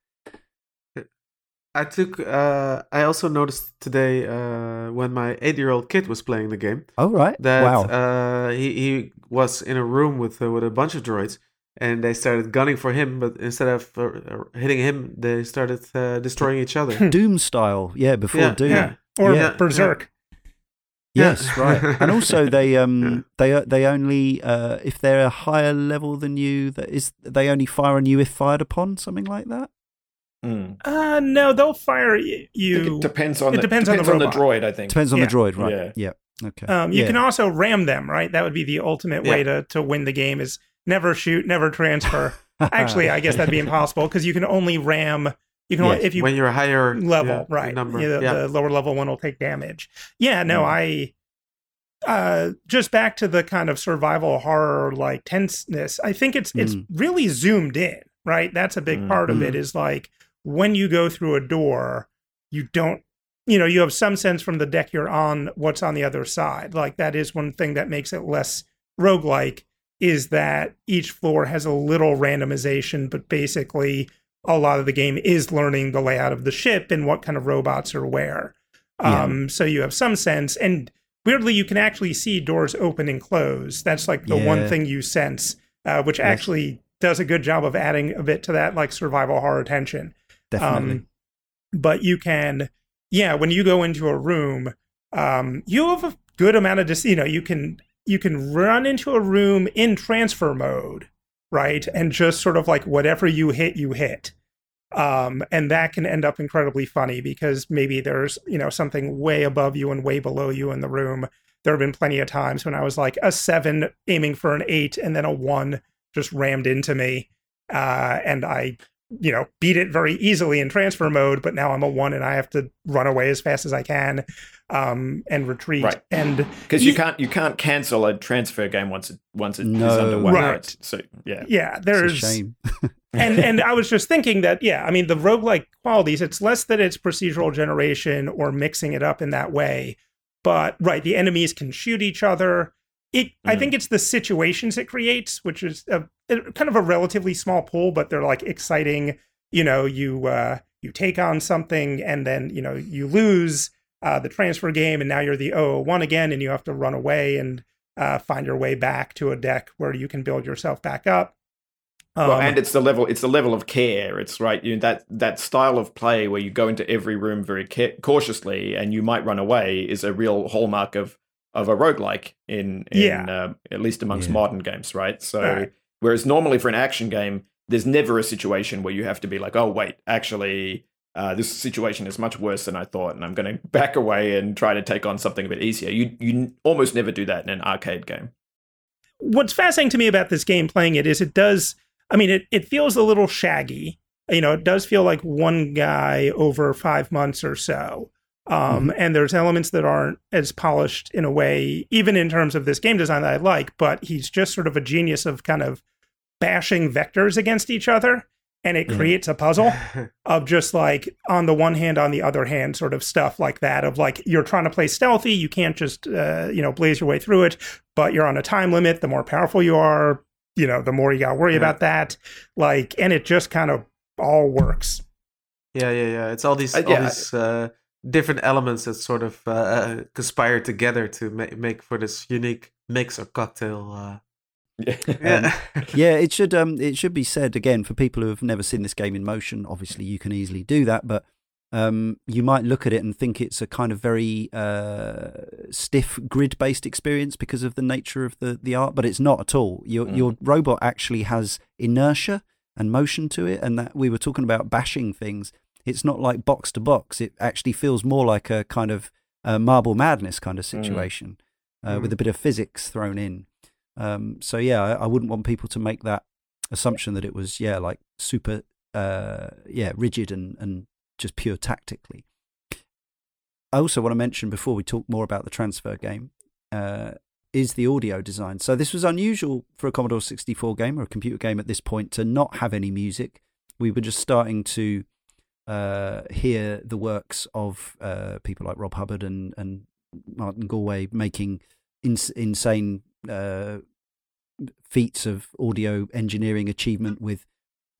I took. Uh, I also noticed today uh, when my eight-year-old kid was playing the game oh right, that wow. uh, he he was in a room with uh, with a bunch of droids, and they started gunning for him. But instead of uh, hitting him, they started uh, destroying each other. Doom style, yeah. Before Yeah, Doom, Yeah. Or Yeah. Berserk. Yes, right. And also they um they they only uh if they're a higher level than you that is they only fire on you if fired upon something like that. Mm. Uh, no, they'll fire y- I think you. it depends on it the, depends on the robot. droid. I think Depends on Yeah. the droid, right? Yeah. Yeah. Okay. Um, you Yeah. can also ram them, right? That would be the ultimate way to, to win the game is never shoot, never transfer. Actually, I guess that'd be impossible because you can only ram. You can only, if you when you're a higher level, yeah, right? Number. Yeah, the, yeah. the lower level one will take damage. Yeah, no, Mm. I. Uh, just back to the kind of survival horror like tenseness. I think it's it's Mm. really zoomed in, right? That's a big Mm. part of it. Is like when you go through a door, you don't. You know, you have some sense from the deck you're on what's on the other side. Like that is one thing that makes it less roguelike is that each floor has a little randomization, but basically a lot of the game is learning the layout of the ship and what kind of robots are where. Yeah. Um, so you have some sense, and weirdly, you can actually see doors open and close. That's like the one thing you sense, uh, which Yes. actually does a good job of adding a bit to that like survival horror tension. Definitely. Um, but you can, yeah, when you go into a room, um, you have a good amount of dis. You know, you can you can run into a room in transfer mode, right, and just sort of like whatever you hit, you hit. Um, and that can end up incredibly funny because maybe there's you know something way above you and way below you in the room. There have been plenty of times when I was like a seven aiming for an eight, and then a one just rammed into me, uh, and I you know beat it very easily in transfer mode but now i'm a one and i have to run away as fast as i can um and retreat Right. and because you Ye- can't you can't cancel a transfer game once it once it is No. underway. Right. So yeah, yeah it's there's a shame. and and I was just thinking that yeah, I mean the roguelike qualities, it's less that it's procedural generation or mixing it up in that way. But right, the enemies can shoot each other. It I Mm. think it's the situations it creates, which is a, a- kind of a relatively small pool, but they're like exciting. You know, you uh you take on something and then, you know, you lose uh the transfer game and now you're the 001 again and you have to run away and uh find your way back to a deck where you can build yourself back up. well, Um, and it's the level it's the level of care. It's right you know, that that style of play where you go into every room very ca- cautiously and you might run away is a real hallmark of of a roguelike in, in Yeah. uh, at least amongst Yeah. modern games, right? So Right. whereas normally for an action game, there's never a situation where you have to be like, oh wait, actually. Uh, this situation is much worse than I thought, and I'm going to back away and try to take on something a bit easier. You you almost never do that in an arcade game. what's fascinating to me about this game playing it is it does i mean it, it feels a little shaggy you know it does feel like one guy over five months or so um, and there's elements that aren't as polished in a way even in terms of this game design that i like but he's just sort of a genius of kind of bashing vectors against each other and it Yeah. creates a puzzle of just like on the one hand on the other hand sort of stuff like that of like you're trying to play stealthy you can't just uh, you know blaze your way through it but you're on a time limit the more powerful you are you know the more you gotta worry Yeah. about that like and it just kind of all works Yeah, yeah, yeah. It's all these Uh, all yeah. these uh, different elements that sort of uh, conspire together to ma- make for this unique mix or cocktail. Uh, yeah, yeah, it should um it should be said again for people who have never seen this game in motion. Obviously, you can easily do that, but um you might look at it and think it's a kind of very uh stiff grid based experience because of the nature of the the art, but it's not at all. Your Mm. your robot actually has inertia and motion to it, and that we were talking about bashing things. It's not like box to box. It actually feels more like a kind of a Marble Madness kind of situation mm. Uh, mm. with a bit of physics thrown in. Um, so yeah, I, I, wouldn't want people to make that assumption that it was yeah like super uh, yeah rigid and and just pure tactically. I also want to mention before we talk more about the transfer game uh, is the audio design. So this was unusual for a Commodore 64 game or a computer game at this point to not have any music. We were just starting to uh, hear the works of uh, people like Rob Hubbard and, and Martin Galway making ins- insane uh, feats of audio engineering achievement with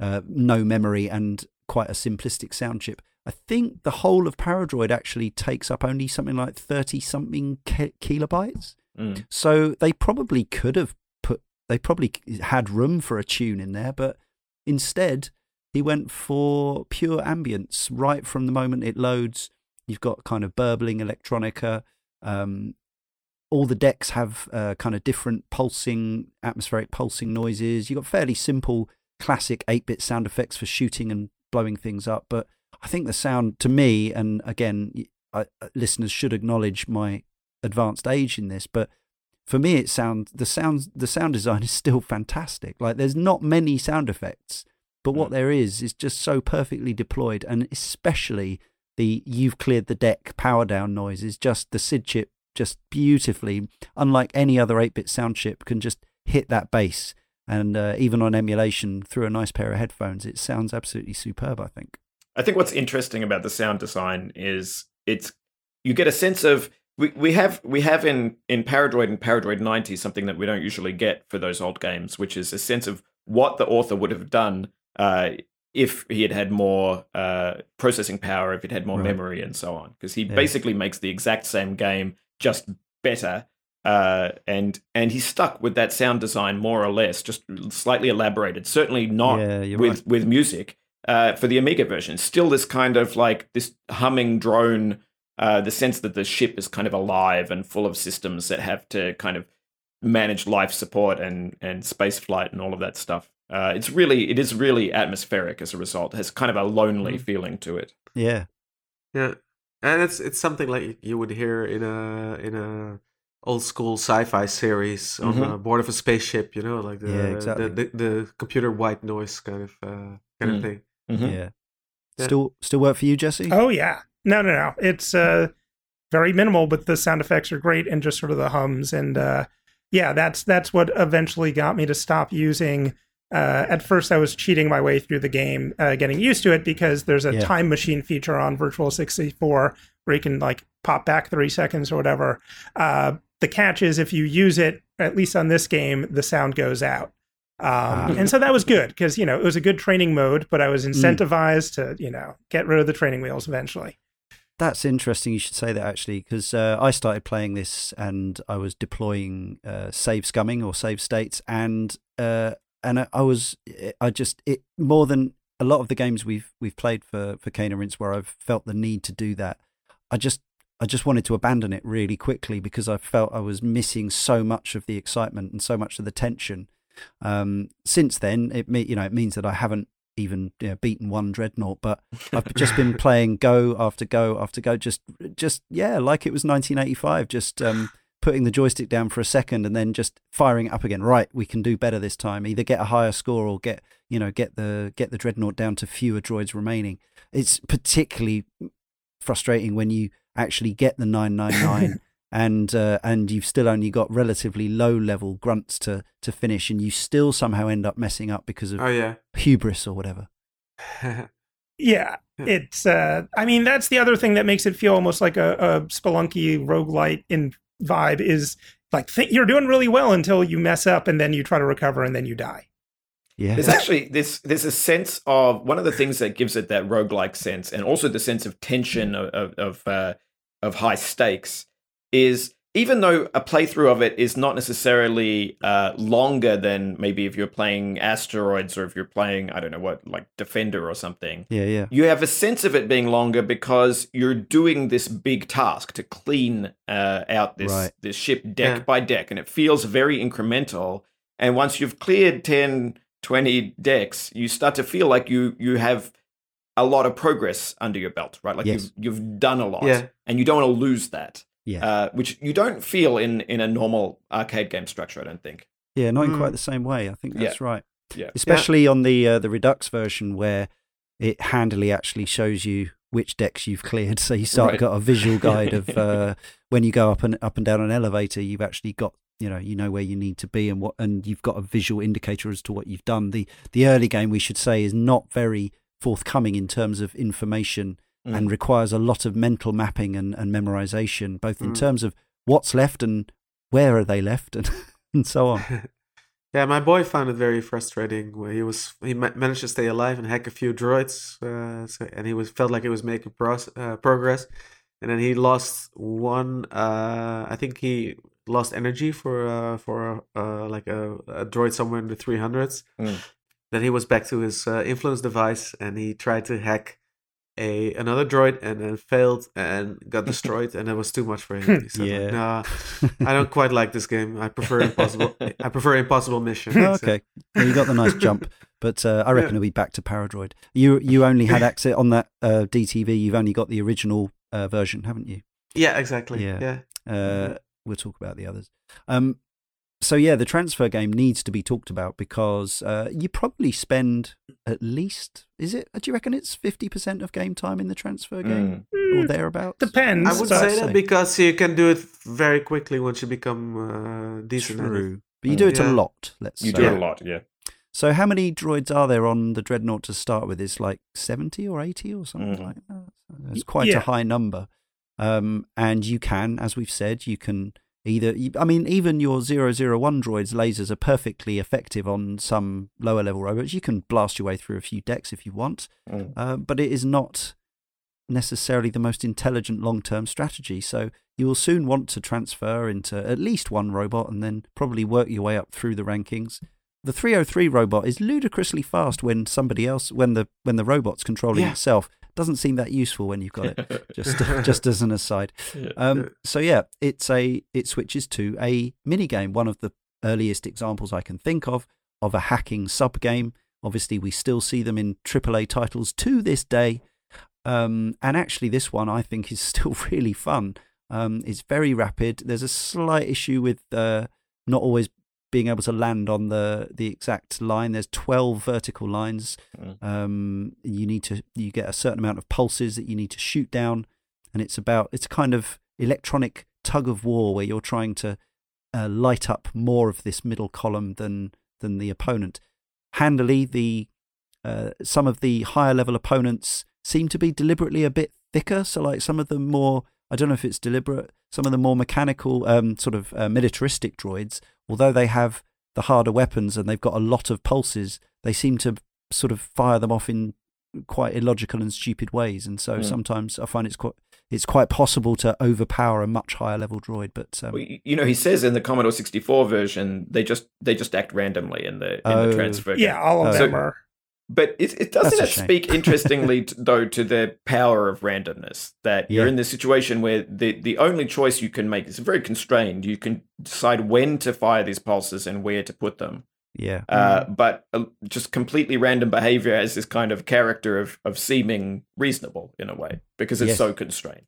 uh, no memory and quite a simplistic sound chip. I think the whole of Paradroid actually takes up only something like 30 something kilobytes. Mm. So they probably could have put, they probably had room for a tune in there, but instead he went for pure ambience right from the moment it loads. You've got kind of burbling electronica. Um, all the decks have uh, kind of different pulsing, atmospheric pulsing noises. You've got fairly simple, classic 8 bit sound effects for shooting and blowing things up. But I think the sound, to me, and again, I, uh, listeners should acknowledge my advanced age in this, but for me, it sound the sound the sound design is still fantastic. Like there's not many sound effects but what mm. there is is just so perfectly deployed, and especially the "you've cleared the deck" power down noise is just the SID chip just beautifully, unlike any other 8-bit sound chip, can just hit that bass. And uh, even on emulation through a nice pair of headphones, it sounds absolutely superb. I think. I think what's interesting about the sound design is it's you get a sense of we, we have we have in in Paradroid and Paradroid 90 something that we don't usually get for those old games, which is a sense of what the author would have done uh, if he had had more uh, processing power, if it had more right. memory, and so on. Because he yeah. basically makes the exact same game, just better. Uh, and and he's stuck with that sound design more or less, just slightly elaborated. Certainly not yeah, with right. with music uh, for the Amiga version. Still, this kind of like this humming drone. Uh, the sense that the ship is kind of alive and full of systems that have to kind of manage life support and and space flight and all of that stuff. Uh, it's really it is really atmospheric as a result. It has kind of a lonely mm. feeling to it. Yeah, yeah, and it's it's something like you would hear in a in a old school sci-fi series on mm-hmm. board of a spaceship. You know, like the yeah, exactly. the, the, the, computer white noise kind of uh, kind mm. of thing. Mm-hmm. Yeah. yeah. Still still work for you, Jesse? Oh yeah. No, no, no. It's uh, very minimal, but the sound effects are great, and just sort of the hums and uh, yeah, that's that's what eventually got me to stop using uh, at first, I was cheating my way through the game, uh, getting used to it because there's a yeah. time machine feature on Virtual 64 where you can like pop back three seconds or whatever. Uh, the catch is if you use it, at least on this game, the sound goes out. Um, ah. and so that was good because you know it was a good training mode, but I was mm. incentivized mm. to you know get rid of the training wheels eventually. That's interesting. You should say that actually, because uh, I started playing this and I was deploying uh, save scumming or save states, and uh, and I, I, was I just it more than a lot of the games we've we've played for for Cane and Rinse where I've felt the need to do that. I just I just wanted to abandon it really quickly because I felt I was missing so much of the excitement and so much of the tension. Um, since then, it me you know it means that I haven't even you know, beaten one dreadnought, but I've just been playing go after go after go, just just yeah, like it was 1985, just um, putting the joystick down for a second and then just firing it up again. Right, we can do better this time. Either get a higher score or get you know get the get the dreadnought down to fewer droids remaining. It's particularly frustrating when you actually get the 999 and uh, and you've still only got relatively low level grunts to to finish and you still somehow end up messing up because of oh, yeah. hubris or whatever. yeah, it's uh I mean that's the other thing that makes it feel almost like a, a spelunky roguelite in vibe is like th- you're doing really well until you mess up and then you try to recover and then you die. Yeah. There's actually this there's a sense of one of the things that gives it that roguelike sense and also the sense of tension of of of, uh, of high stakes is even though a playthrough of it is not necessarily uh, longer than maybe if you're playing asteroids or if you're playing i don't know what like defender or something yeah yeah you have a sense of it being longer because you're doing this big task to clean uh, out this right. this ship deck yeah. by deck and it feels very incremental and once you've cleared 10 20 decks you start to feel like you you have a lot of progress under your belt, right? Like Yes. you've you've done a lot, Yeah. and you don't want to lose that, Yeah. uh, which you don't feel in in a normal arcade game structure. I don't think. Yeah, not in Mm. quite the same way. I think Yeah. that's right. Yeah. Especially on the uh, the Redux version where it handily actually shows you which decks you've cleared. So you start Right. got a visual guide of uh, when you go up and up and down an elevator. You've actually got you know you know where you need to be and what and you've got a visual indicator as to what you've done. The the early game we should say is not very forthcoming in terms of information Mm. and requires a lot of mental mapping and, and memorization, both in Mm. terms of what's left and where are they left and and so on. yeah, my boy found it very frustrating. He was, he ma- managed to stay alive and hack a few droids, uh, so, and he was felt like he was making pros- uh, progress. And then he lost one. Uh, I think he lost energy for uh, for uh, like a, a droid somewhere in the three hundreds. Mm. Then he was back to his uh, influence device, and he tried to hack a another droid, and then failed and got destroyed, and it was too much for him. He said, Yeah. like, nah, I don't quite like this game. I prefer impossible. I prefer impossible mission. Oh, okay. Well, you got the nice jump, but uh, I reckon Yeah. it'll be back to Paradroid. You you only had access on that uh, DTV. You've only got the original uh, version, haven't you? Yeah, exactly. Yeah. Yeah. Uh, we'll talk about the others. Um, so yeah, the transfer game needs to be talked about because uh, you probably spend at least is it? Do you reckon it's fifty percent of game time in the transfer game Mm. or Mm, thereabouts? depends. I would but- say say. that because you can do it very quickly once you become uh, decent at it. True, but you do it a lot. Let's You say. do it a lot, yeah. So how many droids are there on the Dreadnought to start with? Is like 70 or 80 or something Mhm. like that. It's quite Yeah. a high number. Um, and you can, as we've said, you can either, I mean, even your 001 droids lasers are perfectly effective on some lower level robots. You can blast your way through a few decks if you want, Mm. uh, but it is not necessarily the most intelligent long term strategy. So you will soon want to transfer into at least one robot and then probably work your way up through the rankings. The 303 robot is ludicrously fast when somebody else, when the when the robot's controlling Yeah. itself. Doesn't seem that useful when you've got it. Just just as an aside. Um, so yeah, it's a it switches to a mini game. One of the earliest examples I can think of of a hacking sub game. Obviously, we still see them in AAA titles to this day. Um, and actually, this one I think is still really fun. Um, it's very rapid. There's a slight issue with uh, not always being able to land on the the exact line. There's 12 vertical lines. Mm. Um, you need to you get a certain amount of pulses that you need to shoot down, and it's about it's a kind of electronic tug of war where you're trying to uh, light up more of this middle column than than the opponent. Handily, the uh, some of the higher level opponents seem to be deliberately a bit thicker. So, like some of the more, I don't know if it's deliberate, some of the more mechanical, um, sort of uh, militaristic droids, although they have the harder weapons and they've got a lot of pulses, they seem to sort of fire them off in quite illogical and stupid ways. And so Mm. sometimes I find it's quite it's quite possible to overpower a much higher level droid. But um, Well, you you know, he says in the Commodore 64 version, they just they just act randomly in the in Oh. the transfer. game. Yeah, all of Oh. them So- are. But it, it doesn't it speak interestingly t- though to the power of randomness that you're in this situation where the the only choice you can make is very constrained. You can decide when to fire these pulses and where to put them. yeah, Uh, but uh, just completely random behavior has this kind of character of of seeming reasonable in a way because it's Yes. so constrained.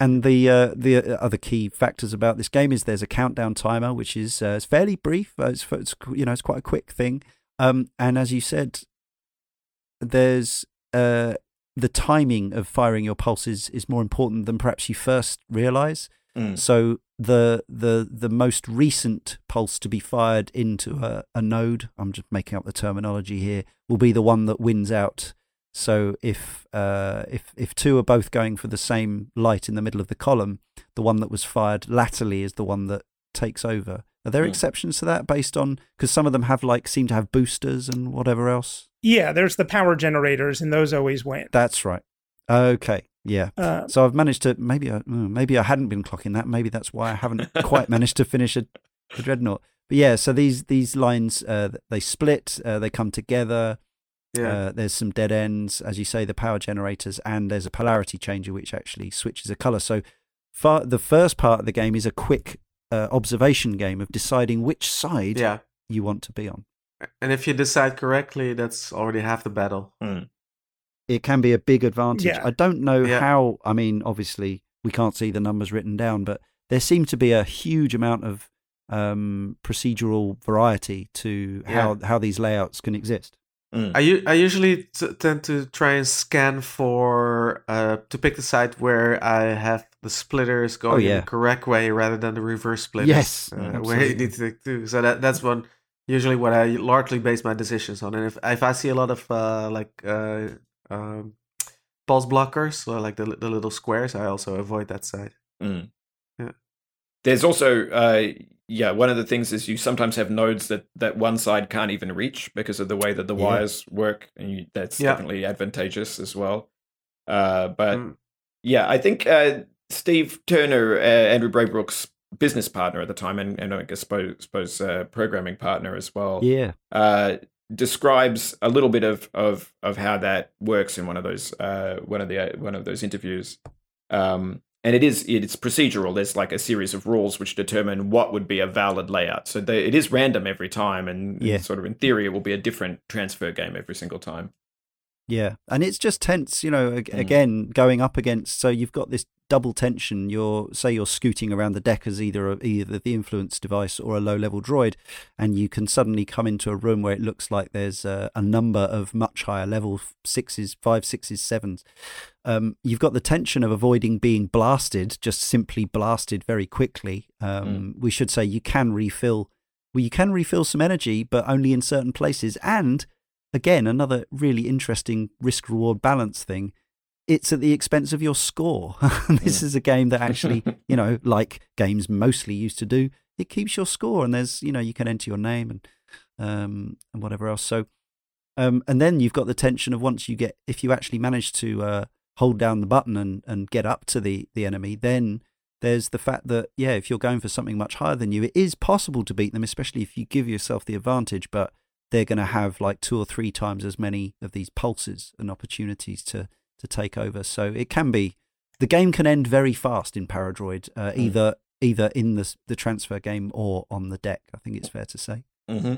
And the uh, the other key factors about this game is there's a countdown timer, which is uh, it's fairly brief. Uh, it's, it's you know it's quite a quick thing. Um, and as you said, there's uh, the timing of firing your pulses is more important than perhaps you first realize. Mm. So the the the most recent pulse to be fired into a, a node, I'm just making up the terminology here, will be the one that wins out. So if uh, if if two are both going for the same light in the middle of the column, the one that was fired latterly is the one that takes over. Are there Hmm. exceptions to that based on because some of them have like seem to have boosters and whatever else? Yeah, there's the power generators, and those always win. That's right. Okay, yeah. Uh, So I've managed to maybe I mm, maybe I hadn't been clocking that. Maybe that's why I haven't quite managed to finish a, a dreadnought. But yeah, so these these lines uh, they split, uh, they come together. Yeah. Uh, there's some dead ends, as you say, the power generators, and there's a polarity changer which actually switches a color. So far, the first part of the game is a quick uh, observation game of deciding which side yeah. you want to be on. And if you decide correctly, that's already half the battle. Mm. it can be a big advantage. Yeah. I don't know Yeah. how. I mean, obviously, we can't see the numbers written down, but there seemed to be a huge amount of um, procedural variety to how how these layouts can exist. Mm. I, u- I usually t- tend to try and scan for uh, to pick the site where I have the splitters going in Oh, yeah. the correct way rather than the reverse splitters. Yes, uh, where you need to do. So that that's one usually what I largely base my decisions on. And if if I see a lot of uh, like uh, um, pulse blockers, so like the the little squares, I also avoid that side. Mm. Yeah. There's also, uh, yeah, one of the things is you sometimes have nodes that, that one side can't even reach because of the way that the Yeah. wires work, and you, that's Yeah. definitely advantageous as well. Uh, but Mm. yeah, I think uh, Steve Turner, uh, Andrew Braybrook's business partner at the time, and, and I guess suppose, suppose uh, programming partner as well, Yeah, uh, describes a little bit of, of of how that works in one of those uh, one of the uh, one of those interviews. Um, and it is it's procedural. There's like a series of rules which determine what would be a valid layout. So they, it is random every time, and Yeah. sort of in theory, it will be a different transfer game every single time. Yeah, and it's just tense. You know, Mm. again, going up against. So you've got this double tension. You're say you're scooting around the deck as either a, either the influence device or a low level droid, and you can suddenly come into a room where it looks like there's a, a number of much higher level sixes, five, sixes, sevens. Um, you've got the tension of avoiding being blasted, just simply blasted very quickly. Um, We should say you can refill. Well, you can refill some energy, but only in certain places. And again, another really interesting risk reward balance thing. It's at the expense of your score. this Mm. is a game that actually, you know, like games mostly used to do, it keeps your score, and there's, you know, you can enter your name and um, and whatever else. So, um, and then you've got the tension of once you get, if you actually manage to uh, hold down the button and, and get up to the, the enemy, then there's the fact that, yeah, if you're going for something much higher than you, it is possible to beat them, especially if you give yourself the advantage, but they're going to have like two or three times as many of these pulses and opportunities to, to take over. So it can be, the game can end very fast in Paradroid, uh, either either in the, the transfer game or on the deck, I think it's fair to say. Mm-hmm.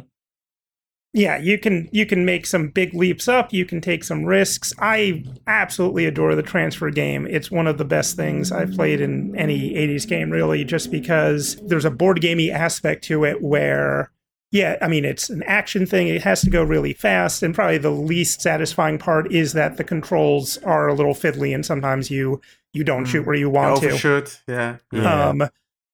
yeah you can you can make some big leaps up you can take some risks i absolutely adore the transfer game it's one of the best things i've played in any 80s game really just because there's a board gamey aspect to it where yeah i mean it's an action thing it has to go really fast and probably the least satisfying part is that the controls are a little fiddly and sometimes you you don't Mm. shoot where you want to Shoot, yeah. Yeah. um,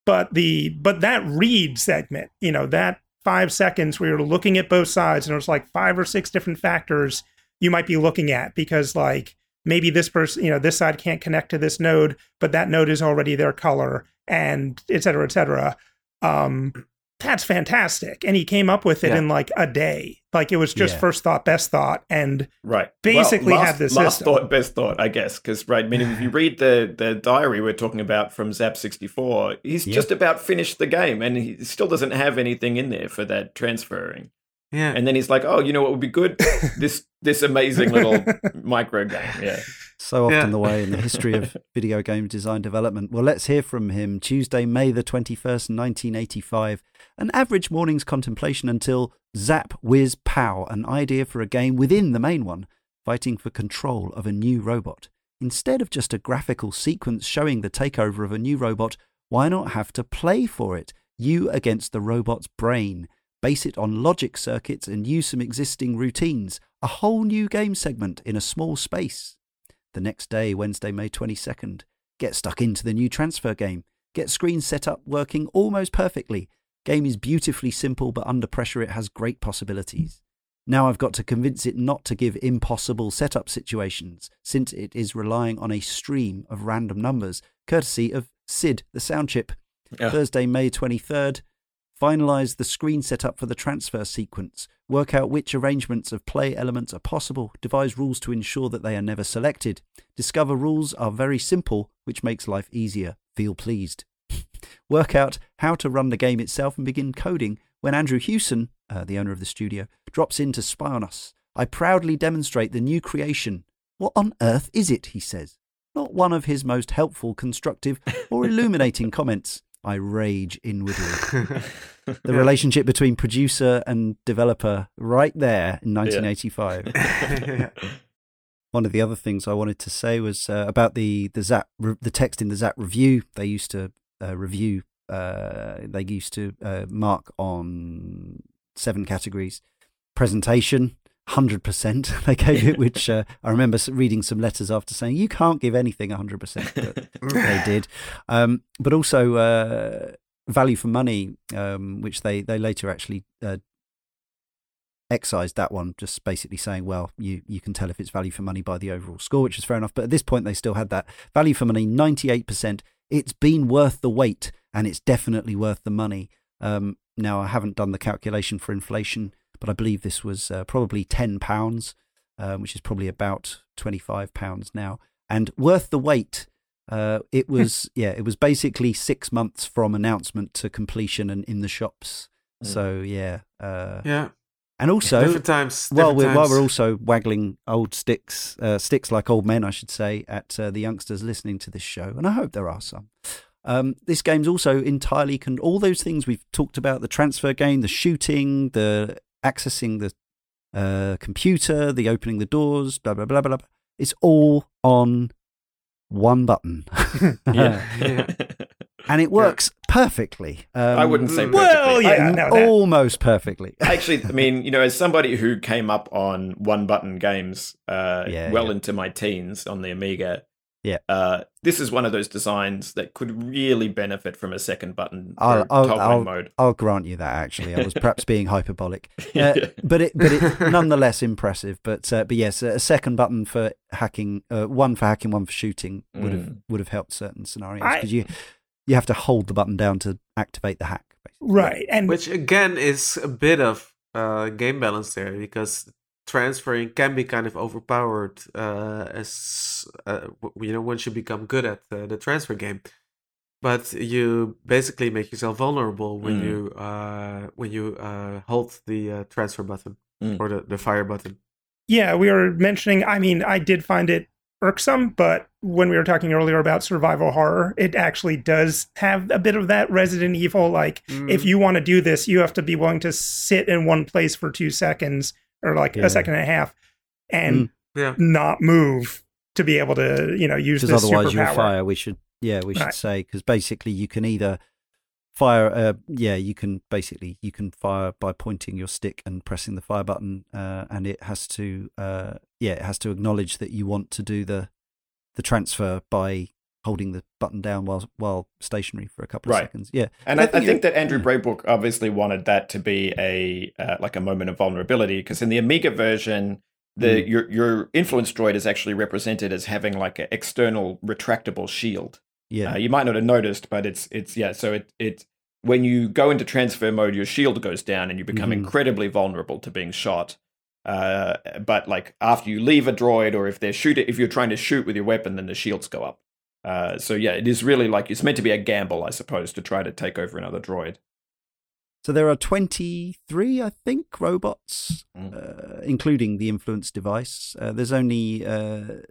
but the but that read segment, you know, that five seconds where you're looking at both sides and there's like five or six different factors you might be looking at because like maybe this person, you know, this side can't connect to this node, but that node is already their color and et cetera, et cetera. Um, that's fantastic. And he came up with it Yeah. in like a day. Like it was just Yeah. first thought, best thought. And Right. Basically well, last, had this last system. thought, best thought, I guess. Because right, I mean, if you read the the diary we're talking about from Zzap! sixty four, he's Yeah. just about finished the game, and he still doesn't have anything in there for that transferring. Yeah. And then he's like, "Oh, you know what would be good? This this amazing little micro game." Yeah. So often Yeah. the way in the history of video game design development. Well, let's hear from him Tuesday, May the 21st, 1985. An average morning's contemplation until Zap Whiz Pow, an idea for a game within the main one, fighting for control of a new robot. Instead of just a graphical sequence showing the takeover of a new robot, why not have to play for it? You against the robot's brain. Base it on logic circuits and use some existing routines. A whole new game segment in a small space. The next day, Wednesday, May 22nd, get stuck into the new transfer game. Get screens set up working almost perfectly. Game is beautifully simple, but under pressure, it has great possibilities. Now I've got to convince it not to give impossible setup situations, since it is relying on a stream of random numbers, courtesy of SID, the sound chip. Yeah. Thursday, May 23rd, finalize the screen setup for the transfer sequence, work out which arrangements of play elements are possible, devise rules to ensure that they are never selected, discover rules are very simple, which makes life easier, feel pleased. Work out how to run the game itself and begin coding when Andrew Hewson, uh, the owner of the studio, drops in to spy on us. I proudly demonstrate the new creation. What on earth is it? he says. Not one of his most helpful, constructive, or illuminating comments. I rage inwardly. The relationship between producer and developer, right there in 1985. Yeah. one of the other things I wanted to say was uh, about the the Zzap! the text in the Zzap! review. They used to uh, review. Uh, they used to uh, mark on seven categories: presentation, hundred percent. They gave it, which uh, I remember reading some letters after saying you can't give anything hundred percent, but they did. Um, but also uh, value for money, um, which they they later actually excised that one, just basically saying, well, you, you can tell if it's value for money by the overall score, which is fair enough. But at this point, they still had that value for money, 98%. It's been worth the wait and it's definitely worth the money. Um, now, I haven't done the calculation for inflation, but I believe this was uh, probably £10, um, which is probably about £25 now. And worth the wait. Uh, it was yeah, it was basically six months from announcement to completion and in the shops. Mm. So yeah, uh, yeah, and also, different times. Different while we're times. while we're also waggling old sticks, uh, sticks like old men, I should say, at uh, the youngsters listening to this show, and I hope there are some. Um, this game's also entirely con- all those things we've talked about: the transfer game, the shooting, the accessing the uh, computer, the opening the doors, blah blah blah blah. blah. It's all on one button. yeah. yeah. And it works yeah. perfectly. Um, I wouldn't say perfectly. Well, yeah, I, no, almost perfectly. Actually, I mean, you know, as somebody who came up on one button games uh, Yeah, well yeah. into my teens on the Amiga, Yeah. uh, this is one of those designs that could really benefit from a second button I'll- I'll- toggling I'll- mode. I'll grant you that. Actually, I was perhaps being hyperbolic, uh, but it but it nonetheless impressive. But uh, but yes, a second button for hacking, uh, one for hacking, one for shooting would have Mm. would have helped certain scenarios I- because you you have to hold the button down to activate the hack. Basically. right. And Which again is a bit of uh, game balance there because transferring can be kind of overpowered uh, as uh, you know once you become good at uh, the transfer game. But you basically make yourself vulnerable when Mm. you uh, when you uh, hold the uh, transfer button Mm. or the, the fire button. yeah, we were mentioning, I mean, I did find it irksome, but when we were talking earlier about survival horror, it actually does have a bit of that Resident Evil. Like, Mm. if you want to do this, you have to be willing to sit in one place for two seconds or like Yeah. a second and a half and yeah, not move to be able to, you know, use Because this otherwise you'll fire. We should yeah we should Right. say because basically you can either fire uh, yeah you can basically you can fire by pointing your stick and pressing the fire button uh, and it has to uh, yeah it has to acknowledge that you want to do the the transfer by holding the button down while while stationary for a couple of Right. seconds yeah And I I, I think think that Andrew yeah. Braybrook obviously wanted that to be a uh, like a moment of vulnerability because in the Amiga version, the Mm. your your influence droid is actually represented as having like an external retractable shield. yeah Uh, you might not have noticed, but it's it's yeah. So it it when you go into transfer mode, your shield goes down and you become Mhm. incredibly vulnerable to being shot. Uh, but like after you leave a droid, or if they're shooting, if you're trying to shoot with your weapon, then the shields go up. Uh, so yeah, it is really like it's meant to be a gamble, I suppose, to try to take over another droid. so there are 23 i think robots Mm. uh, including the influence device uh, there's only uh,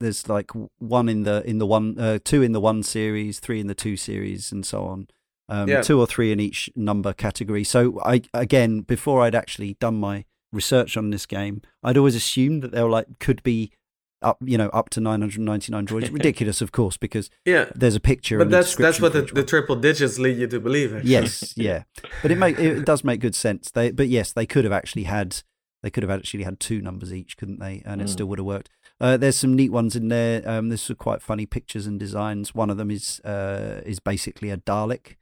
there's like one in the in the one uh, two in the one series three in the two series and so on um, Yeah. two or three in each number category so i again before i'd actually done my research on this game i'd always assumed that they were like could be up you know up to 999 droids ridiculous of course because yeah. there's a picture But that's that's what the, the triple digits lead you to believe. Actually. Yes, yeah, but it make it does make good sense. They, but yes, they could have actually had they could have actually had two numbers each, couldn't they? And it Mm. still would have worked. Uh, there's some neat ones in there. Um, there's some quite funny pictures and designs. One of them is uh, is basically a Dalek,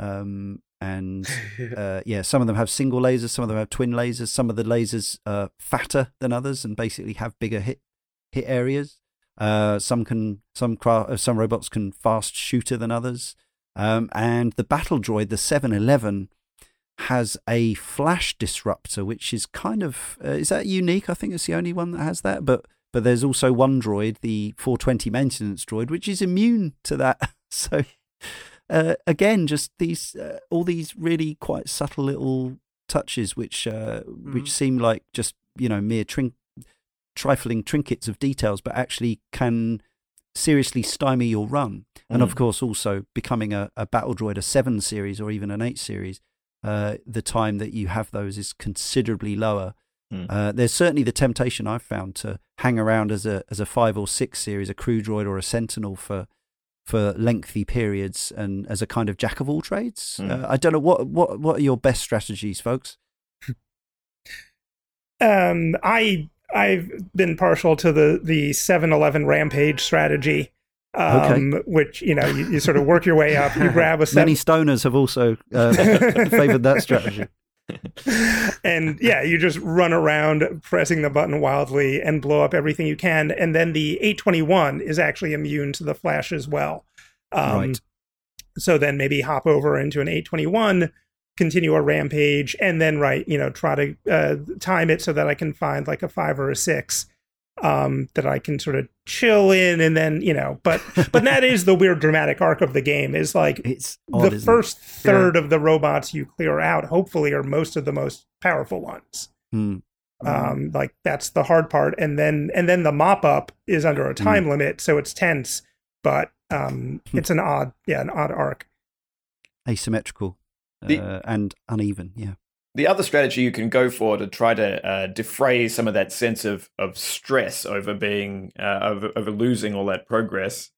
um, and uh, yeah, some of them have single lasers, some of them have twin lasers. Some of the lasers are fatter than others and basically have bigger hit hit areas. Uh, some can some cra- uh, some robots can fast shooter than others. Um, and the battle droid, the 711, has a flash disruptor, which is kind of uh, is that unique? I think it's the only one that has that. But but there's also one droid, the 420 maintenance droid, which is immune to that. So uh, again, just these uh, all these really quite subtle little touches, which uh, Mhm. which seem like just you know mere trin- trifling trinkets of details, but actually can seriously stymie your run. And of Mm. course, also becoming a, a battle droid, a seven series or even an eight series, uh, the time that you have those is considerably lower Hmm. Uh, there's certainly the temptation I've found to hang around as a as a five or six series, a crew droid or a sentinel for for lengthy periods, and as a kind of jack of all trades. Hmm. Uh, I don't know what what what are your best strategies, folks. Um, I I've been partial to the the 7-Eleven rampage strategy. Um, which you know you, you sort of work your way up. You grab a seven, Many stoners have also uh, favoured that strategy. and yeah, you just run around pressing the button wildly and blow up everything you can. And then the 821 is actually immune to the flash as well. Um, Right. So then maybe hop over into an 821, continue a rampage, and then right, you know, try to uh, time it so that I can find like a five or a six um that I can sort of chill in and then you know but but that is the weird dramatic arc of the game is like It's odd, the isn't it? first third of the robots you clear out hopefully are most of the most powerful ones Hmm. um like that's the hard part and then and then the mop up is under a time limit so it's tense but um Hmm. it's an odd yeah an odd arc asymmetrical The- uh, and uneven. Yeah. The other strategy you can go for to try to uh, defray some of that sense of, of stress over being uh, over, over losing all that progress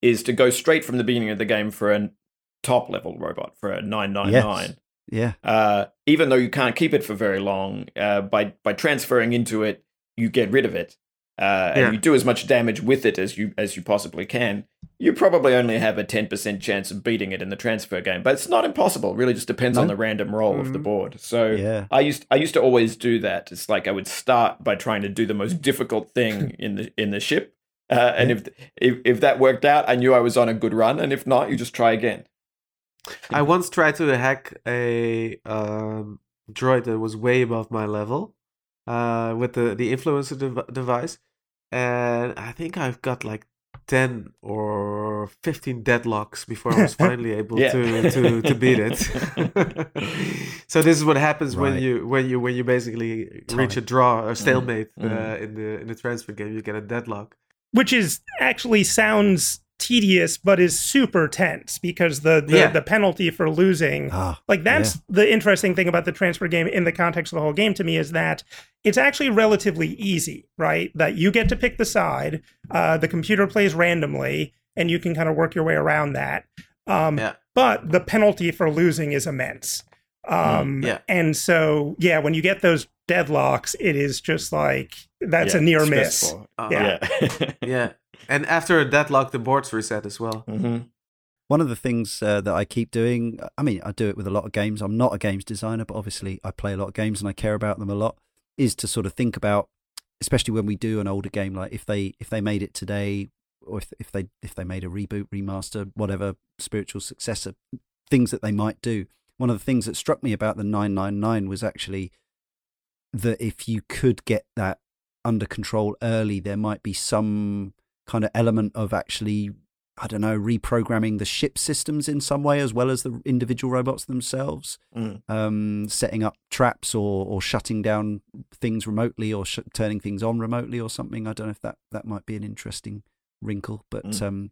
is to go straight from the beginning of the game for a top level robot for a 999. Yeah. Uh, even though you can't keep it for very long, uh, by by transferring into it, you get rid of it, uh, and you do as much damage with it as you as you possibly can. You probably only have a ten percent chance of beating it in the transfer game, but it's not impossible. It really just depends on the random roll of the Mhm. board. So Yeah. I used I used to always do that. It's like I would start by trying to do the most difficult thing in the in the ship, uh, and if, if if that worked out, I knew I was on a good run, and if not, you just try again. I once tried to hack a um, droid that was way above my level uh, with the, the influencer dev- device. And I think I've got like 10 or 15 deadlocks before I was finally able Yeah. to, to, to beat it. so this is what happens when you when you when you basically Time reach a draw or stalemate Mhm. Uh, in the in the transfer game. You get a deadlock. which is actually sounds tedious but is super tense because the the, Yeah. the penalty for losing Ah. like that's the interesting thing about the transfer game in the context of the whole game to me is that it's actually relatively easy right that you get to pick the side uh, the computer plays randomly and you can kind of work your way around that um, Yeah. but the penalty for losing is immense um, yeah. and so yeah when you get those deadlocks it is just like that's Yeah, a near miss. Uh, Yeah. Yeah. yeah. And after a deadlock, the boards reset as well. hmm One of the things uh, that I keep doing, I mean, I do it with a lot of games. I'm not a games designer, but obviously I play a lot of games and I care about them a lot. Is to sort of think about, especially when we do an older game, like if they if they made it today, or if if they if they made a reboot, remaster, whatever spiritual successor, things that they might do. One of the things that struck me about the 999 was actually that if you could get that under control early, there might be some kind of element of actually I don't know, reprogramming the ship systems in some way as well as the individual robots themselves, Mm. um, setting up traps or, or shutting down things remotely or sh- turning things on remotely or something. I don't know if that, that might be an interesting wrinkle, but Mm. um,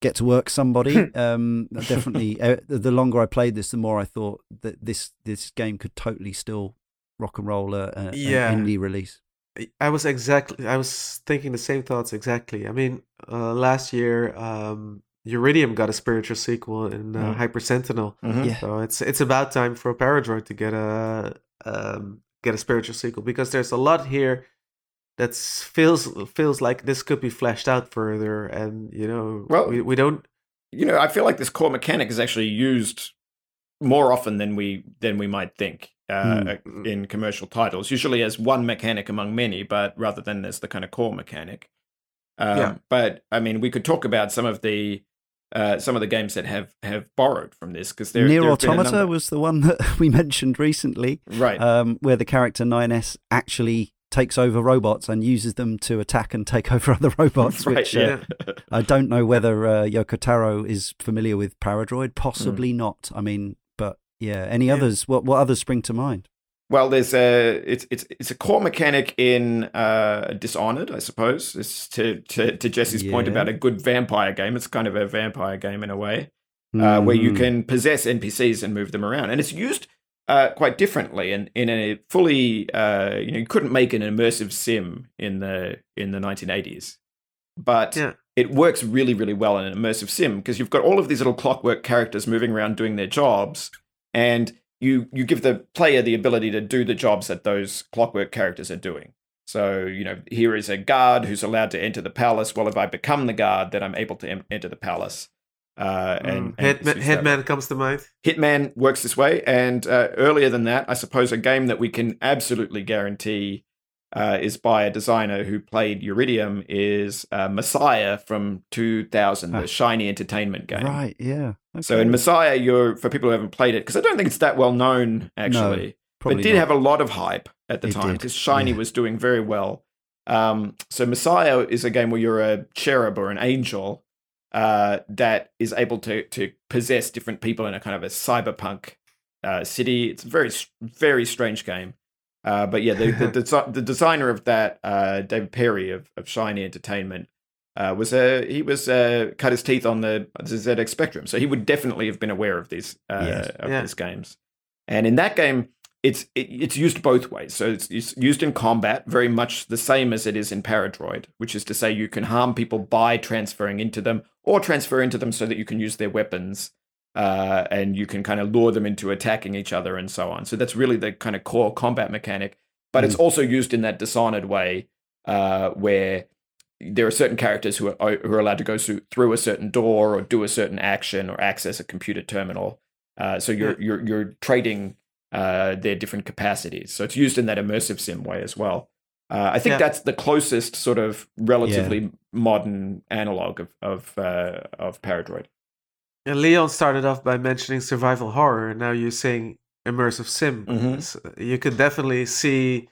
get to work, somebody. um, definitely, uh, the longer I played this, the more I thought that this this game could totally still rock and roll a, a, Yeah. an indie release. I was exactly. I was thinking the same thoughts exactly. I mean, uh, last year, um, Uridium got a spiritual sequel in uh, Mhm. Hyper Sentinel. Mhm. Yeah. So it's it's about time for Paradroid to get a um, get a spiritual sequel because there's a lot here that feels feels like this could be fleshed out further, and you know, Well- we, we don't. You know, I feel like this core mechanic is actually used more often than we than we might think uh, Hmm. in commercial titles. Usually as one mechanic among many, but rather than as the kind of core mechanic. Um, Yeah. But I mean, we could talk about some of the uh, some of the games that have have borrowed from this because there. Near there have been a Automata was the one that we mentioned recently. right. um, where the character 9S actually takes over robots and uses them to attack and take over other robots, right. which uh, I don't know whether uh, Yoko Taro is familiar with Paradroid. Possibly not. I mean, yeah. Any Yeah. others? What what others spring to mind? Well, there's a it's it's it's a core mechanic in uh, Dishonored, I suppose. It's to to, to Jesse's point about a good vampire game. It's kind of a vampire game in a way, uh, where you Mhm. can possess NPCs and move them around, and it's used uh, quite differently, and in a fully, uh, you know, you couldn't make an immersive sim in the in the 1980s, but Yeah. it works really, really well in an immersive sim because you've got all of these little clockwork characters moving around doing their jobs, and you you give the player the ability to do the jobs that those clockwork characters are doing. So you know, here is a guard who's allowed to enter the palace. Well, if I become the guard, then I'm able to em- enter the palace. Uh, and, and Hitman. Hitman comes to mind. Hitman works this way, and uh, earlier than that, I suppose a game that we can absolutely guarantee uh, is by a designer who played Uridium is uh, Messiah from 2000, Ah. the Shiny Entertainment game. Right, yeah. So in Messiah, you're for people who haven't played it because I don't think it's that well known actually, but it did not. have a lot of hype at the It time because Shiny yeah. was doing very well. Um, so Messiah is a game where you're a cherub or an angel uh, that is able to to possess different people in a kind of a cyberpunk uh, city. It's a very very strange game. Uh, but yeah, the the, desi- the designer of that, uh, David Perry of, of Shiny Entertainment, uh, was a he was uh, cut his teeth on the, the ZX Spectrum, so he would definitely have been aware of these uh, Yes. of Yeah. these games. And in that game, it's it, it's used both ways. So it's, it's used in combat, very much the same as it is in Paradroid, which is to say you can harm people by transferring into them, or transfer into them so that you can use their weapons, uh, and you can kind of lure them into attacking each other and so on. So that's really the kind of core combat mechanic. But it's also used in that Dishonored way, uh, where there are certain characters who are who are allowed to go through, through a certain door or do a certain action or access a computer terminal. Uh, so you're you're you're trading uh, their different capacities. So it's used in that immersive sim way as well. Uh, I think Yeah. that's the closest sort of relatively modern analog of of uh, of Paradroid. And Leon started off by mentioning survival horror, and now you're saying immersive sim. Mhm. S- You could definitely see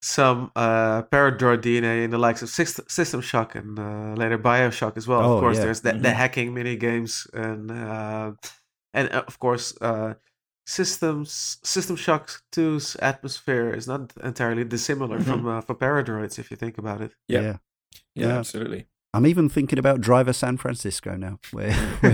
some uh, Paradroid DNA in the likes of System Shock and uh, later Bioshock as well. Oh, of course, yeah. there's the, the Mhm. hacking mini games, and uh, and uh, of course, uh, Systems System Shock 2's atmosphere is not entirely dissimilar Mhm. from uh, from Paradroids if you think about it. Yeah. yeah. Yeah, Yeah. absolutely. I'm even thinking about Driver San Francisco now, where, where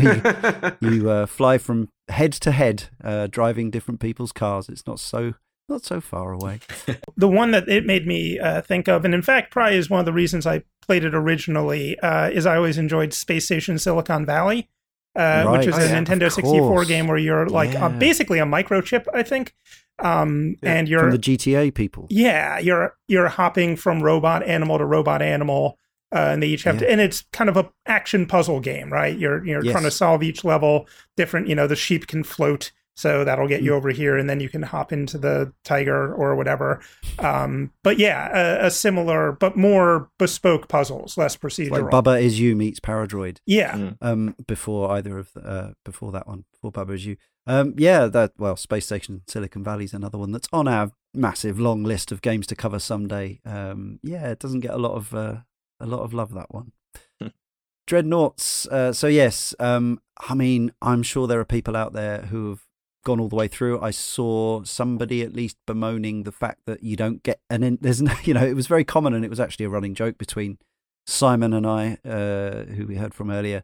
you, you uh, fly from head to head, uh, driving different people's cars. It's not so not so far away. the one that it made me uh, think of, and in fact, probably is one of the reasons I played it originally, uh, is I always enjoyed Space Station Silicon Valley, uh, Right. which is Oh, a yeah, Nintendo 64 game where you're like Yeah. uh, basically a microchip, I think, um, Yeah, and you're From the GTA people. yeah, you're you're hopping from robot animal to robot animal, uh, and they each have Yeah. to, and it's kind of a action puzzle game, right? You're you're Yes. trying to solve each level different. You know, the sheep can float, so that'll get you Mm. over here, and then you can hop into the tiger or whatever. Um, but yeah, a, a similar but more bespoke puzzles, less procedural. like Baba is you meets Paradroid. yeah, Mm. Um, before either of the, uh, before that one, before Baba is you. Um, yeah, that well, Space Station Silicon Valley is another one that's on our massive long list of games to cover someday. Um, yeah, it doesn't get a lot of uh, a lot of love that one. Hmm. Dreadnoughts. Uh, so yes, um, I mean, I'm sure there are people out there who have gone all the way through. I saw somebody at least bemoaning the fact that you don't get and then there's no, you know, it was very common and it was actually a running joke between Simon and I, uh, who we heard from earlier,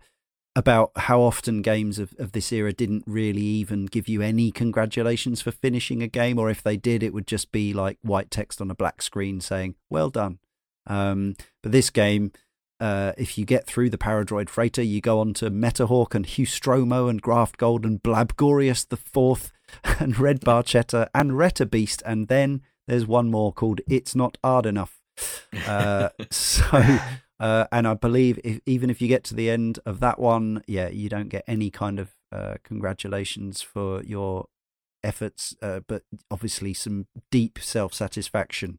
about how often games of, of this era didn't really even give you any congratulations for finishing a game, or if they did, it would just be like white text on a black screen saying, well done. Um, but this game, uh, if you get through the Paradroid Freighter, you go on to Metahawk and Hustromo and Graftgold and Blabgorius the Fourth and Red Barchetta and Retta Beast, and then there's one more called It's Not Hard Enough. Uh, so, uh, and I believe if, even if you get to the end of that one, yeah, you don't get any kind of uh, congratulations for your efforts, uh, but obviously some deep self satisfaction.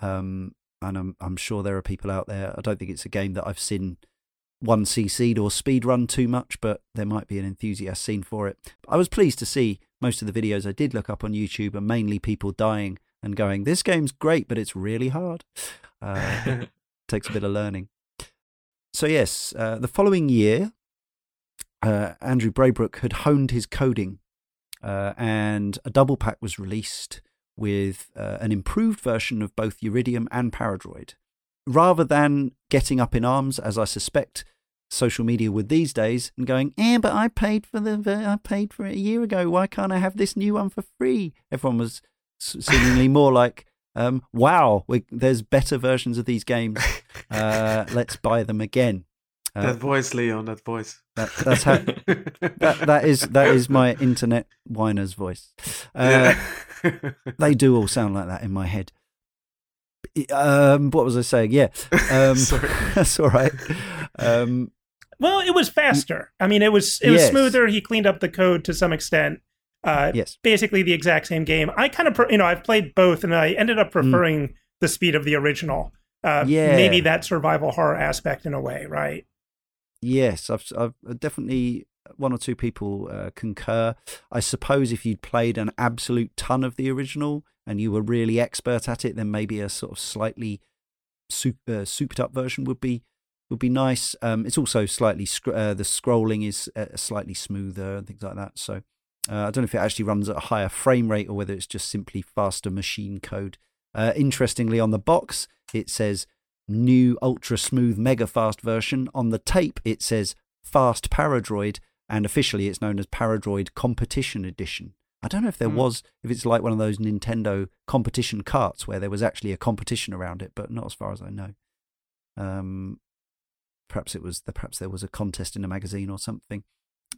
Um, and I'm I'm sure there are people out there. I don't think it's a game that I've seen one cc'd or speed run too much, but there might be an enthusiast scene for it. I was pleased to see most of the videos I did look up on YouTube are mainly people dying and going, "This game's great, but it's really hard." Uh, takes a bit of learning. So yes, uh, the following year, uh, Andrew Braybrook had honed his coding, uh, and a double pack was released with uh, an improved version of both Uridium and Paradroid. Rather than getting up in arms, as I suspect social media would these days and going, "Eh, but I paid for the I paid for it a year ago. Why can't I have this new one for free?" Everyone was seemingly more like, um, "Wow, we, there's better versions of these games. Uh, let's buy them again." Uh, that voice, Leon. That voice. That, that's how. that, that is that is my internet whiner's voice. Uh, yeah. they do all sound like that in my head. Um, what was I saying? Yeah, um, that's all right. Um, well, it was faster. I mean, it was it was yes. smoother. He cleaned up the code to some extent. Uh, yes, basically the exact same game. I kind of, you know, I've played both, and I ended up mm. preferring mm. the speed of the original. Uh, yeah, maybe that survival horror aspect in a way, right? Yes, I've, I've definitely one or two people uh, concur. I suppose if you'd played an absolute ton of the original and you were really expert at it, then maybe a sort of slightly super, uh, souped up version would be would be nice. Um, it's also slightly uh, the scrolling is uh, slightly smoother and things like that. So uh, I don't know if it actually runs at a higher frame rate or whether it's just simply faster machine code. Uh, interestingly, on the box it says new ultra smooth mega fast version. On the tape it says fast Paradroid, and officially it's known as Paradroid Competition Edition. I don't know if there mm. was, if it's like one of those Nintendo competition carts where there was actually a competition around it, but not as far as I know. Um, perhaps it was the, perhaps there was a contest in a magazine or something.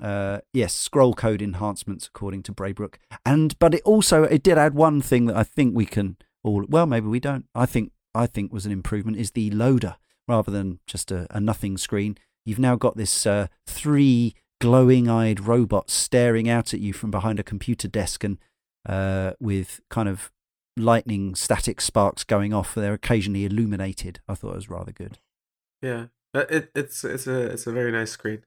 Uh, yes, scroll code enhancements according to Braybrook, and but it also it did add one thing that I think we can all well maybe we don't. I think I think was an improvement is the loader rather than just a, a nothing screen. You've now got this uh, three glowing eyed robots staring out at you from behind a computer desk and uh, with kind of lightning static sparks going off. They're occasionally illuminated. I thought it was rather good. Yeah, uh, it, it's it's a it's a very nice screen.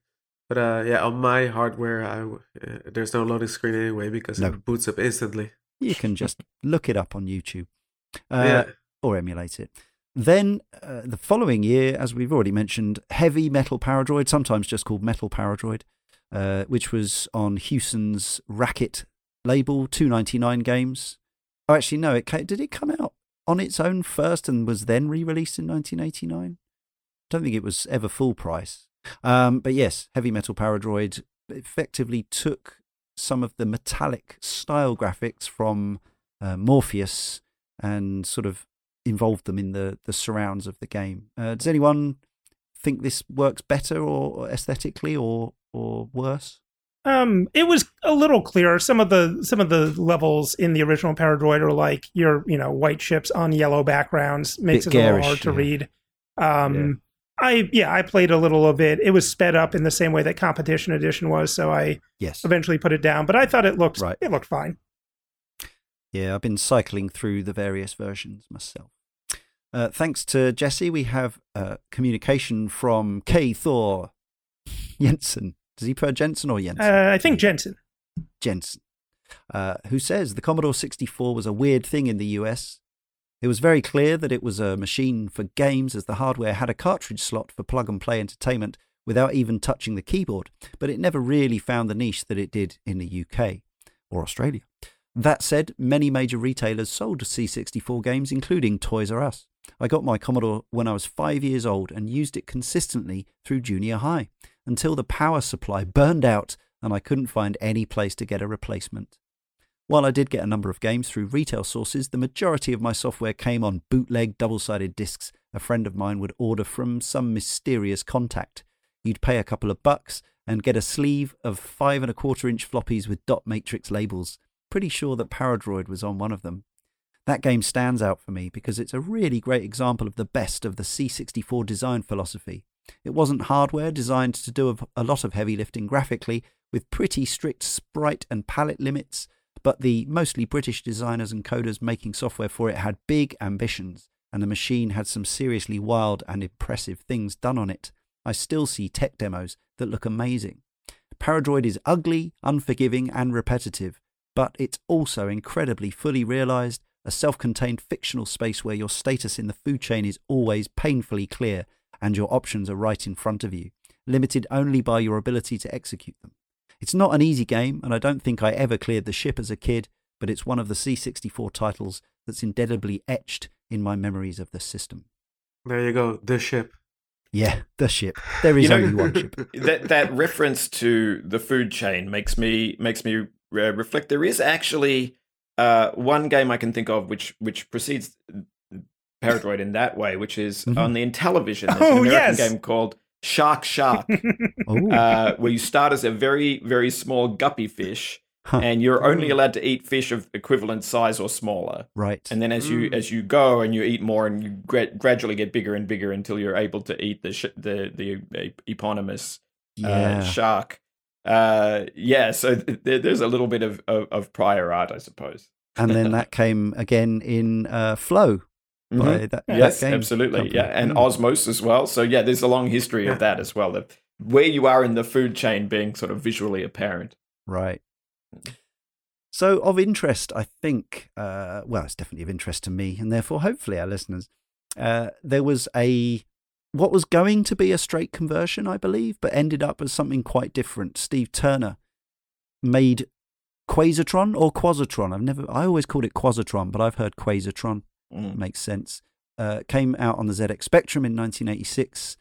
But uh, yeah, on my hardware, I, uh, there's no loading screen anyway because no. it boots up instantly. You can just look it up on YouTube uh, yeah. Or emulate it. Then uh, the following year, as we've already mentioned, Heavy Metal Paradroid, sometimes just called Metal Paradroid, uh, which was on Hewson's Racket label, 299 games. Oh, actually, no, it came, did it come out on its own first and was then re released in 1989? don't think it was ever full price. Um, but yes, Heavy Metal Paradroid effectively took some of the metallic style graphics from uh, Morpheus and sort of involved them in the, the surrounds of the game. Uh, does anyone think this works better or, or aesthetically or or worse? Um, it was a little clearer. Some of the some of the levels in the original Paradroid are like your you know white ships on yellow backgrounds makes it a little hard to yeah. read. Um, I yeah, I played a little of it. It was sped up in the same way that Competition Edition was, so I yes. eventually put it down. But I thought it looked right. it looked fine. Yeah, I've been cycling through the various versions myself. Uh, thanks to Jesse, we have uh, communication from K. Thor Jensen. Does he prefer Jensen or Jensen? Uh, I think Jensen. Jensen, uh, who says the Commodore 64 was a weird thing in the US. It was very clear that it was a machine for games as the hardware had a cartridge slot for plug and play entertainment without even touching the keyboard, but it never really found the niche that it did in the UK or Australia. That said, many major retailers sold C64 games, including Toys R Us. I got my Commodore when I was five years old and used it consistently through junior high until the power supply burned out and I couldn't find any place to get a replacement. While I did get a number of games through retail sources, the majority of my software came on bootleg double sided discs a friend of mine would order from some mysterious contact. You'd pay a couple of bucks and get a sleeve of five and a quarter inch floppies with dot matrix labels. Pretty sure that Paradroid was on one of them. That game stands out for me because it's a really great example of the best of the C64 design philosophy. It wasn't hardware designed to do a lot of heavy lifting graphically, with pretty strict sprite and palette limits but the mostly British designers and coders making software for it had big ambitions, and the machine had some seriously wild and impressive things done on it. I still see tech demos that look amazing. Paradroid is ugly, unforgiving, and repetitive, but it's also incredibly fully realized, a self contained fictional space where your status in the food chain is always painfully clear and your options are right in front of you, limited only by your ability to execute them. It's not an easy game, and I don't think I ever cleared the ship as a kid, but it's one of the C64 titles that's indelibly etched in my memories of the system. There you go, the ship. Yeah, the ship. There is You know- only one ship. that that reference to the food chain makes me makes me uh, reflect. There is actually uh, one game I can think of which which precedes Paradroid in that way, which is Mhm. on the Intellivision. There's Oh, an American yes. game called Shark Shark, Oh, uh, where you start as a very very small guppy fish, Huh. and you're only allowed to eat fish of equivalent size or smaller. right. And then as you Mm. as you go and you eat more and you gra- gradually get bigger and bigger until you're able to eat the sh- the the uh, eponymous uh, yeah. shark. Uh, yeah, so th- th- there's a little bit of, of, of prior art, I suppose. and then that came again in uh, Flow. Mhm. By that, that Yes, game absolutely. company. Yeah, and Mm. Osmos as well. So yeah, there's a long history of that as well. That where you are in the food chain being sort of visually apparent. Right. So, of interest, I think, uh, well, it's definitely of interest to me and therefore hopefully our listeners. Uh, there was a, what was going to be a straight conversion, I believe, but ended up as something quite different. Steve Turner made Quazatron or Quazatron. I've never, I always called it Quazatron, but I've heard Quazatron. Mm. Makes sense. Uh, came out on the ZX Spectrum in 1986.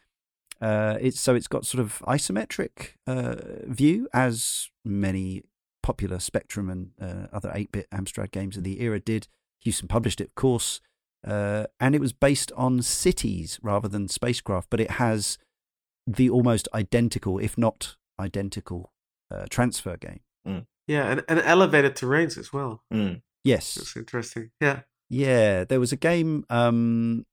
Uh, it's so it's got sort of isometric uh, view as many popular Spectrum and uh, other 8-bit Amstrad games of the era did. Hewson published it, of course, uh, and it was based on cities rather than spacecraft, but it has the almost identical, if not identical, uh, transfer game. Yeah, and, and elevated terrains as well. Mm. Yes, That's interesting. Yeah. Yeah, there was a game um,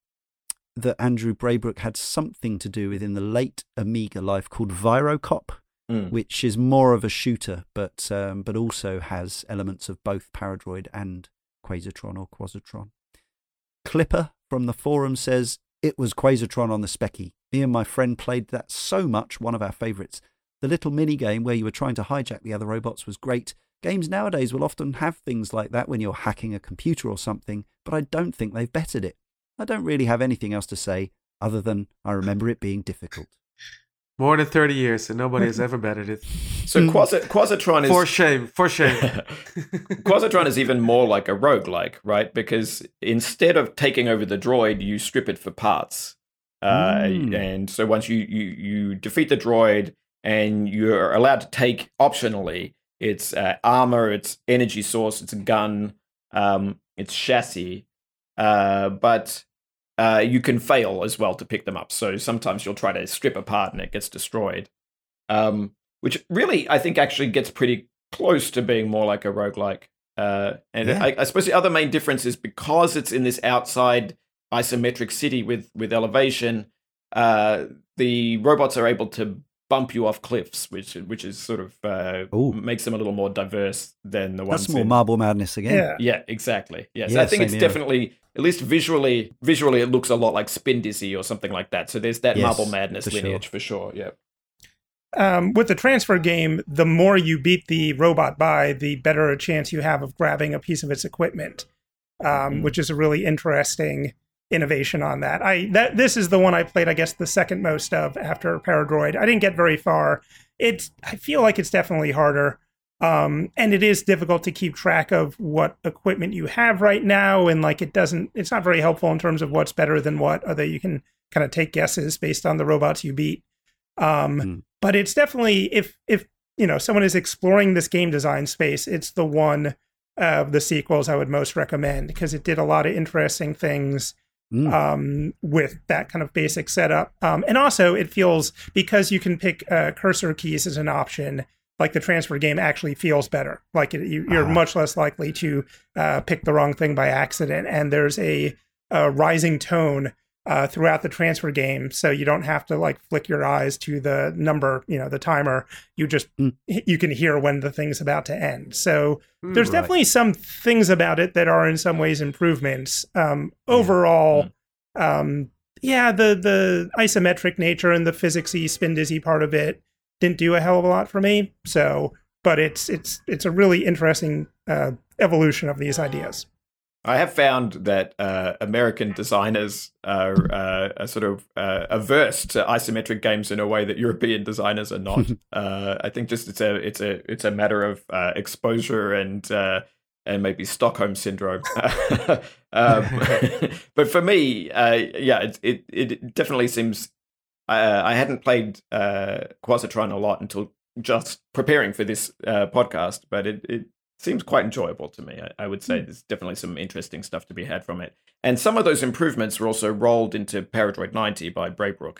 that Andrew Braybrook had something to do with in the late Amiga life called Virocop, Mm. which is more of a shooter, but um, but also has elements of both Paradroid and Quasitron or Quazatron. Clipper from the forum says it was Quazatron on the Specky. Me and my friend played that so much, one of our favourites. The little mini game where you were trying to hijack the other robots was great. Games nowadays will often have things like that when you're hacking a computer or something, but I don't think they've bettered it. I don't really have anything else to say other than I remember it being difficult. More than 30 years and nobody has ever bettered it. So Quasi- Quasitron is For shame. For shame. Quasitron is even more like a roguelike, right? Because instead of taking over the droid, you strip it for parts. Uh, Mm. And so once you, you, you defeat the droid and you're allowed to take optionally its uh, armor, its energy source, its gun, um, its chassis, uh, but uh, you can fail as well to pick them up. So sometimes you'll try to strip apart and it gets destroyed. Um, which really, I think, actually gets pretty close to being more like a roguelike. Uh, and Yeah. I, I suppose the other main difference is because it's in this outside isometric city with with elevation, uh, the robots are able to bump you off cliffs, which which is sort of uh, makes them a little more diverse than the ones. That's more in- Marble Madness again. Yeah. yeah, exactly. Yes, Yeah, I think it's here. definitely at least visually. Visually, it looks a lot like Spindizzy or something like that. So there's that Yes, Marble Madness for sure. lineage for sure. Yeah. um, with the transfer game, the more you beat the robot by, the better a chance you have of grabbing a piece of its equipment, um, Mhm. which is a really interesting innovation on that. I that this is the one I played, I guess, the second most of after Paradroid. I didn't get very far. It's I feel like it's definitely harder. Um, and it is difficult to keep track of what equipment you have right now, and like it doesn't, it's not very helpful in terms of what's better than what. Although you can kind of take guesses based on the robots you beat. Um, Hmm. But it's definitely if if you know someone is exploring this game design space, it's the one of the sequels I would most recommend because it did a lot of interesting things Mm. um, with that kind of basic setup. Um, and also, it feels because you can pick uh, cursor keys as an option, like the transfer game actually feels better. Like it, you, you're Ah. much less likely to uh, pick the wrong thing by accident. And there's a, a rising tone uh, throughout the transfer game, so you don't have to like flick your eyes to the number, you know, the timer. You just Mm. you can hear when the thing's about to end. So Hmm. there's Right. definitely some things about it that are in some ways improvements. Um, overall, um, yeah, the the isometric nature and the physicsy Spindizzy part of it didn't do a hell of a lot for me. So, but it's it's it's a really interesting uh, evolution of these ideas. I have found that uh, American designers are, uh, are sort of uh, averse to isometric games in a way that European designers are not. uh, I think just it's a it's a it's a matter of uh, exposure and uh, and maybe Stockholm syndrome. um, but for me, uh, yeah, it, it it definitely seems uh, I hadn't played uh, Quasitron a lot until just preparing for this uh, podcast, but it, it seems quite enjoyable to me. I, I would say mm. there's definitely some interesting stuff to be had from it. And some of those improvements were also rolled into Paradroid 90 by Braybrook.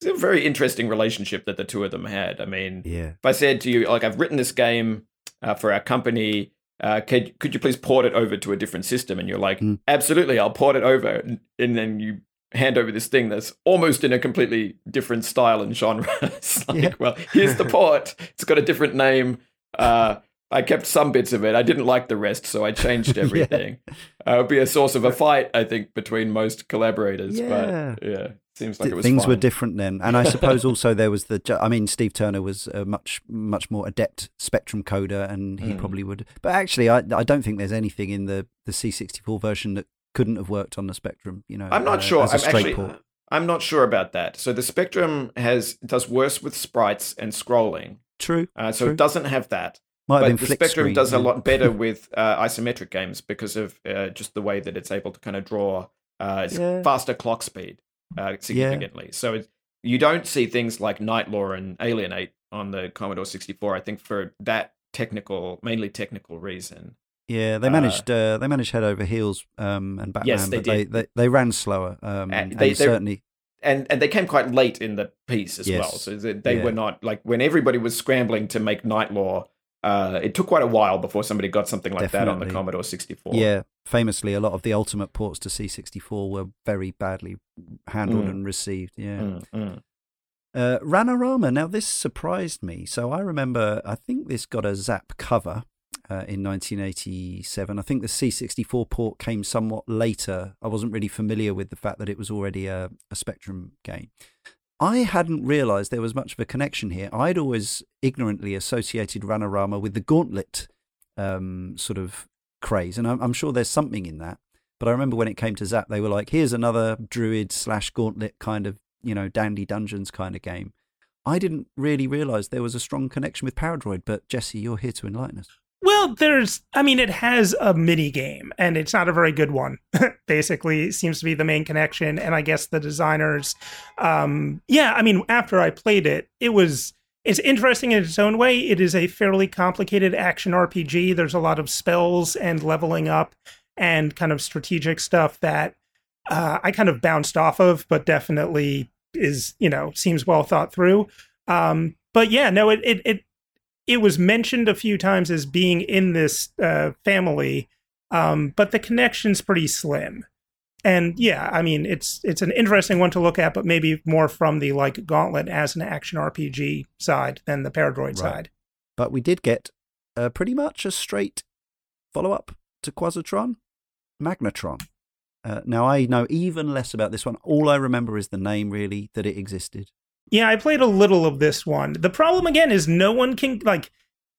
It's a very interesting relationship that the two of them had. I mean, yeah. if I said to you, like, I've written this game uh, for our company, uh, could, could you please port it over to a different system? And you're like, mm. absolutely, I'll port it over. And, and then you hand over this thing that's almost in a completely different style and genre. it's like, yeah. well, here's the port. It's got a different name. Uh, I kept some bits of it. I didn't like the rest, so I changed everything. yeah. uh, it would be a source of a fight, I think, between most collaborators. Yeah. But yeah, seems like it was things fine. were different then, and I suppose also there was the. I mean, Steve Turner was a much much more adept Spectrum coder, and he mm. probably would. But actually, I I don't think there's anything in the the C64 version that couldn't have worked on the Spectrum. You know, I'm not uh, sure. I'm actually. Port. I'm not sure about that. So the Spectrum has does worse with sprites and scrolling. True. Uh, so true. it doesn't have that. Might but the Spectrum screen, does yeah. a lot better with uh, isometric games because of uh, just the way that it's able to kind of draw uh, yeah. faster clock speed uh, significantly. Yeah. So you don't see things like Law and Alien 8 on the Commodore 64. I think for that technical, mainly technical reason. Yeah, they uh, managed. Uh, they managed head over heels um, and Batman. Yes, they but did. They, they, they ran slower. Um, and they, certainly. And and they came quite late in the piece as yes. well. So they yeah. were not like when everybody was scrambling to make Law. Uh, it took quite a while before somebody got something like Definitely. that on the Commodore 64. Yeah, famously, a lot of the Ultimate ports to C64 were very badly handled mm. and received. Yeah. Mm, mm. Uh, Ranarama. Now, this surprised me. So I remember, I think this got a Zzap cover uh, in 1987. I think the C64 port came somewhat later. I wasn't really familiar with the fact that it was already a, a Spectrum game. I hadn't realized there was much of a connection here. I'd always ignorantly associated Ranarama with the Gauntlet um, sort of craze, and I'm, I'm, sure there's something in that. But I remember when it came to Zzap, they were like, "Here's another Druid slash Gauntlet kind of, you know, Dandy Dungeons kind of game." I didn't really realize there was a strong connection with Paradroid, but Jesse, you're here to enlighten us. Well, there's, I mean, it has a mini game, and it's not a very good one. Basically, seems to be the main connection. And I guess the designers, um, yeah, I mean, after I played it, it was, it's interesting in its own way. It is a fairly complicated action RPG. There's a lot of spells and leveling up and kind of strategic stuff that uh, I kind of bounced off of, but definitely is, you know, seems well thought through. Um, but yeah, no, it, it, it it was mentioned a few times as being in this uh, family, um, but the connection's pretty slim. And yeah, I mean, it's it's an interesting one to look at, but maybe more from the like Gauntlet as an action RPG side than the Paradroid right. side. But we did get uh, pretty much a straight follow up to Quasitron, Magnetron. Uh, now I know even less about this one. All I remember is the name, really, that it existed. Yeah, I played a little of this one. The problem again is no one can like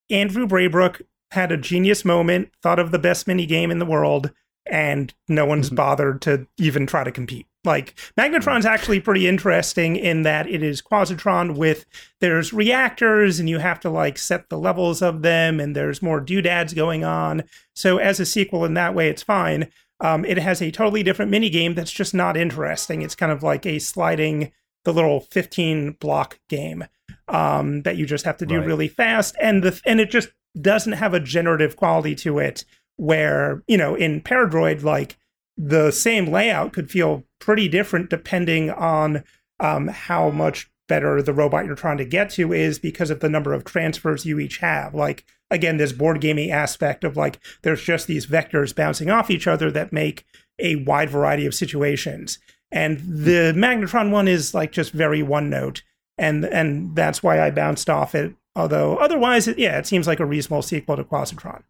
Andrew Braybrook had a genius moment, thought of the best mini game in the world, and no one's mm-hmm. bothered to even try to compete. Like Magnetron's actually pretty interesting in that it is Quasitron with there's reactors and you have to like set the levels of them and there's more doodads going on. So as a sequel in that way, it's fine. Um, it has a totally different mini game that's just not interesting. It's kind of like a sliding the little 15 block game um, that you just have to do right. really fast. And the and it just doesn't have a generative quality to it where you know in paradroid like the same layout could feel pretty different depending on um, how much better the robot you're trying to get to is because of the number of transfers you each have. Like again this board gaming aspect of like there's just these vectors bouncing off each other that make a wide variety of situations and the magnetron one is like just very one note, and and that's why I bounced off it. Although otherwise, it, yeah, it seems like a reasonable sequel to Quasitron.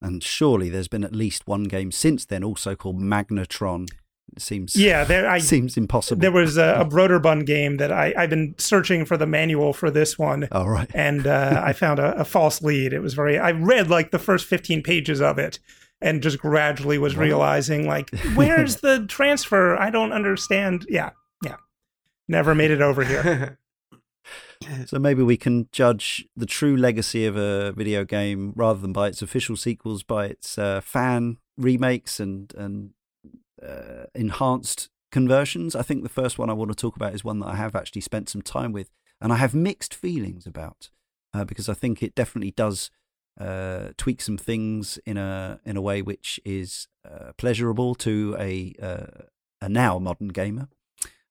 And surely there's been at least one game since then, also called Magnetron. It seems yeah, there I, seems impossible. There was a, a Broderbund game that I I've been searching for the manual for this one. All right, and uh, I found a, a false lead. It was very. I read like the first fifteen pages of it, and just gradually was realizing like where's the transfer? I don't understand. Yeah yeah. Never made it over here. So maybe we can judge the true legacy of a video game rather than by its official sequels by its uh, fan remakes and and uh, enhanced conversions. I think the first one I want to talk about is one that I have actually spent some time with, and I have mixed feelings about uh, because I think it definitely does uh, tweak some things in a in a way which is uh, pleasurable to a uh, a now modern gamer,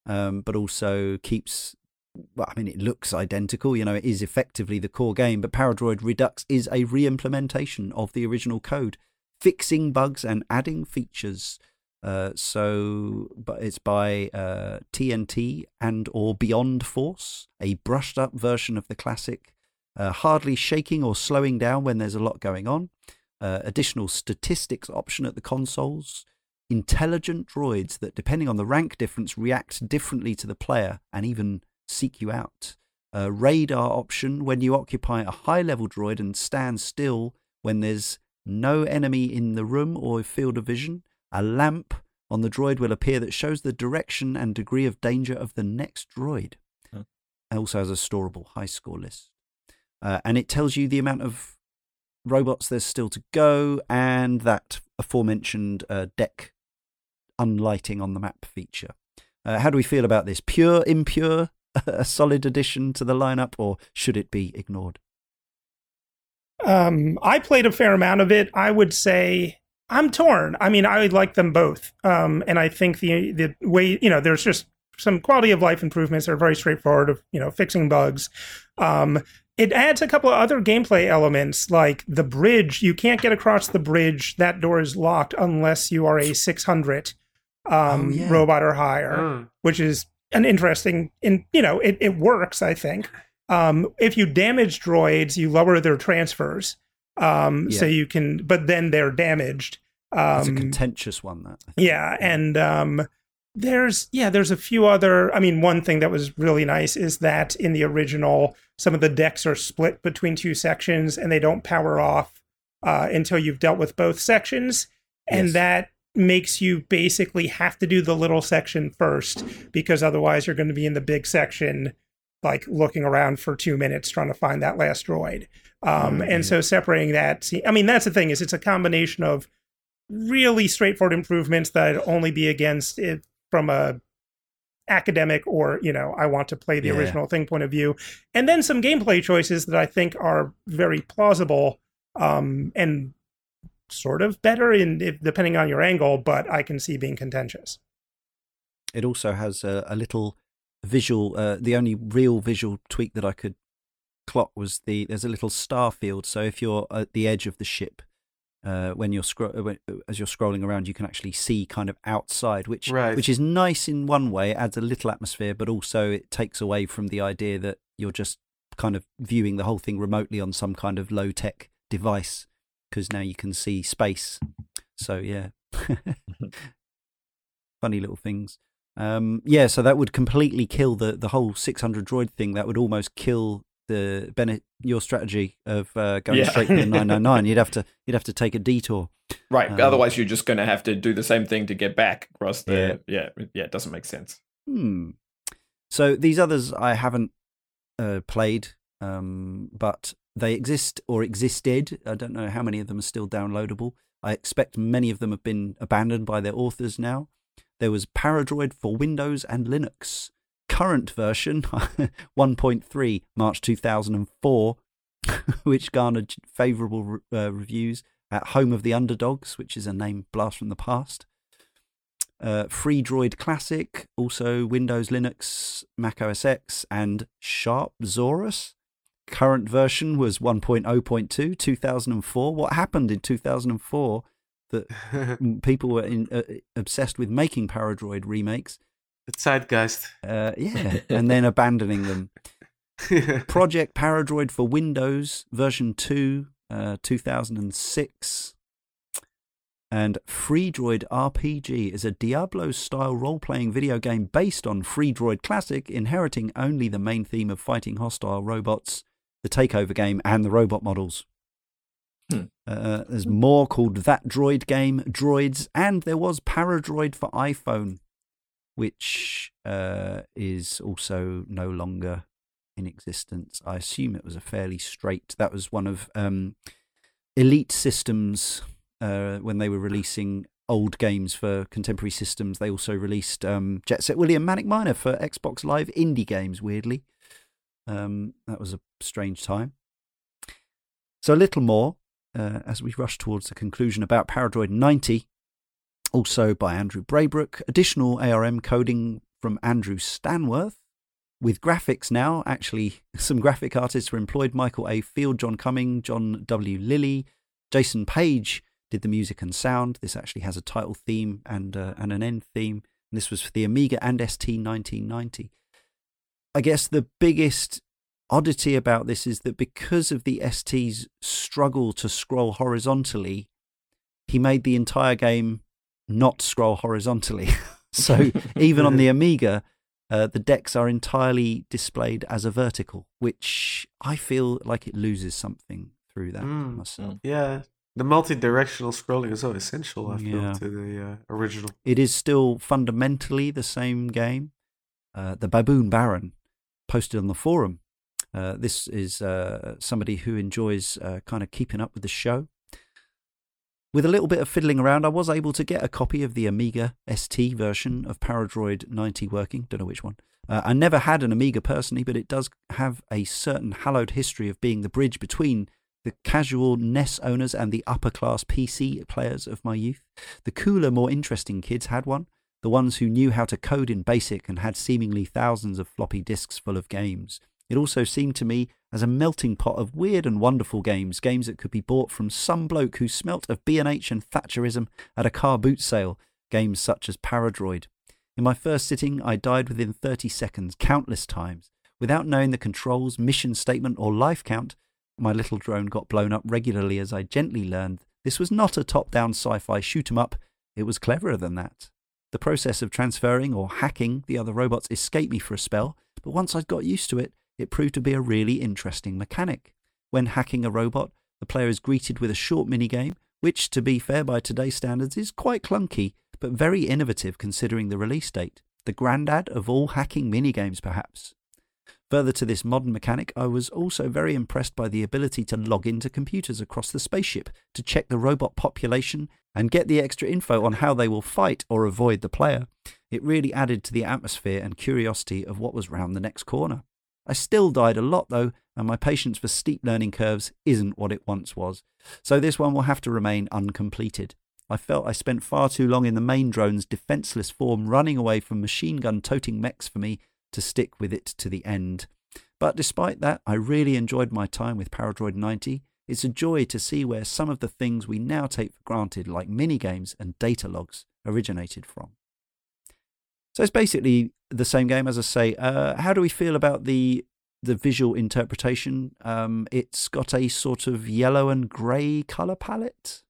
um, but also keeps. Well, I mean, it looks identical. You know, it is effectively the core game, but Paradroid Redux is a re-implementation of the original code, fixing bugs and adding features. Uh, so, but it's by uh, TNT and or Beyond Force, a brushed up version of the classic uh, hardly shaking or slowing down when there's a lot going on, uh, additional statistics option at the consoles, intelligent droids that, depending on the rank difference, react differently to the player and even seek you out. A radar option when you occupy a high level droid and stand still when there's no enemy in the room or field of vision. A lamp on the droid will appear that shows the direction and degree of danger of the next droid. Huh. It also has a storable high score list. Uh, and it tells you the amount of robots there's still to go and that aforementioned uh, deck unlighting on the map feature. Uh, how do we feel about this? Pure, impure, a solid addition to the lineup, or should it be ignored? Um, I played a fair amount of it. I would say I'm torn. I mean, I like them both, um, and I think the the way you know, there's just some quality of life improvements that are very straightforward of you know fixing bugs. Um, it adds a couple of other gameplay elements like the bridge. You can't get across the bridge. That door is locked unless you are a 600 um, oh, yeah. robot or higher, mm. which is an interesting. In you know, it, it works. I think. Um, if you damage droids, you lower their transfers, um, yeah. so you can. But then they're damaged. Um, it's a contentious one. That yeah, and um, there's yeah there's a few other i mean one thing that was really nice is that in the original some of the decks are split between two sections and they don't power off uh, until you've dealt with both sections and yes. that makes you basically have to do the little section first because otherwise you're going to be in the big section like looking around for two minutes trying to find that last droid um, mm-hmm. and so separating that i mean that's the thing is it's a combination of really straightforward improvements that only be against it from a academic or you know i want to play the yeah. original thing point of view. And then some gameplay choices that i think are very plausible um, and sort of better in if, depending on your angle but i can see being contentious. It also has a, a little visual uh, the only real visual tweak that i could clock was the there's a little star field. So if you're at the edge of the ship uh, when you're scro- uh, when, uh, as you're scrolling around, you can actually see kind of outside, which right. which is nice in one way. It adds a little atmosphere, but also it takes away from the idea that you're just kind of viewing the whole thing remotely on some kind of low tech device because now you can see space. So yeah, funny little things. Um, yeah, so that would completely kill the the whole 600 droid thing. That would almost kill the Bennett your strategy of uh, going yeah. straight to the 999. you'd have to you'd have to take a detour. Right. Um, Otherwise, you're just going to have to do the same thing to get back across the. Yeah. Yeah. yeah it doesn't make sense. Hmm. So these others I haven't uh, played, um, but they exist or existed. I don't know how many of them are still downloadable. I expect many of them have been abandoned by their authors now. There was Paradroid for Windows and Linux, current version, 1.3, March 2004, which garnered favourable uh, reviews at Home of the Underdogs, which is a name blast from the past. Uh, Freedroid Classic, also Windows, Linux, Mac OS X, and Sharp Zaurus. Current version was 1.0.2, 2004. What happened in 2004 that people were in, uh, obsessed with making Paradroid remakes the zeitgeist. Uh, yeah, and then abandoning them. Project Paradroid for Windows version 2, uh, 2006. And Freedroid RPG is a Diablo style role playing video game based on Freedroid Classic, inheriting only the main theme of fighting hostile robots, the takeover game, and the robot models. Hmm. Uh, there's more called That Droid Game, Droids, and there was Paradroid for iPhone which uh, is also no longer in existence. I assume it was a fairly straight. That was one of um, Elite Systems uh, when they were releasing old games for contemporary systems. They also released um, Jet Set William Manic Miner for Xbox Live indie games, weirdly. Um, that was a strange time. So, a little more uh, as we rush towards the conclusion about Paradroid 90, also by Andrew Braybrook. Additional ARM coding from Andrew Stanworth. With graphics now, actually, some graphic artists were employed Michael A. Field, John Cumming, John W. Lilly, Jason Page did the music and sound. This actually has a title theme and, uh, and an end theme. And this was for the Amiga and ST 1990. I guess the biggest oddity about this is that because of the ST's struggle to scroll horizontally, he made the entire game not scroll horizontally. so even on the Amiga, uh, the decks are entirely displayed as a vertical, which I feel like it loses something through that Mm, myself. Yeah, the multi-directional scrolling is so essential. I feel Yeah. to the uh, original. It is still fundamentally the same game. Uh, the Baboon Baron posted on the forum. Uh, this is uh, somebody who enjoys uh, kind of keeping up with the show. With a little bit of fiddling around, I was able to get a copy of the Amiga ST version of Paradroid 90 working. Don't know which one. Uh, I never had an Amiga personally, but it does have a certain hallowed history of being the bridge between the casual NES owners and the upper class PC players of my youth. The cooler, more interesting kids had one, the ones who knew how to code in BASIC and had seemingly thousands of floppy disks full of games. It also seemed to me as a melting pot of weird and wonderful games, games that could be bought from some bloke who smelt of B&H and Thatcherism at a car boot sale, games such as Paradroid. In my first sitting, I died within 30 seconds, countless times. Without knowing the controls, mission statement, or life count, my little drone got blown up regularly as I gently learned this was not a top down sci fi shoot 'em up, it was cleverer than that. The process of transferring or hacking the other robots escaped me for a spell, but once I'd got used to it, it proved to be a really interesting mechanic. When hacking a robot, the player is greeted with a short minigame, which, to be fair by today's standards, is quite clunky, but very innovative considering the release date. The grandad of all hacking minigames, perhaps. Further to this modern mechanic, I was also very impressed by the ability to log into computers across the spaceship to check the robot population and get the extra info on how they will fight or avoid the player. It really added to the atmosphere and curiosity of what was round the next corner. I still died a lot though, and my patience for steep learning curves isn't what it once was, so this one will have to remain uncompleted. I felt I spent far too long in the main drone's defenseless form running away from machine gun toting mechs for me to stick with it to the end. But despite that, I really enjoyed my time with Paradroid 90. It's a joy to see where some of the things we now take for granted, like minigames and data logs, originated from. So it's basically the same game, as I say. Uh, how do we feel about the the visual interpretation? Um, it's got a sort of yellow and grey color palette.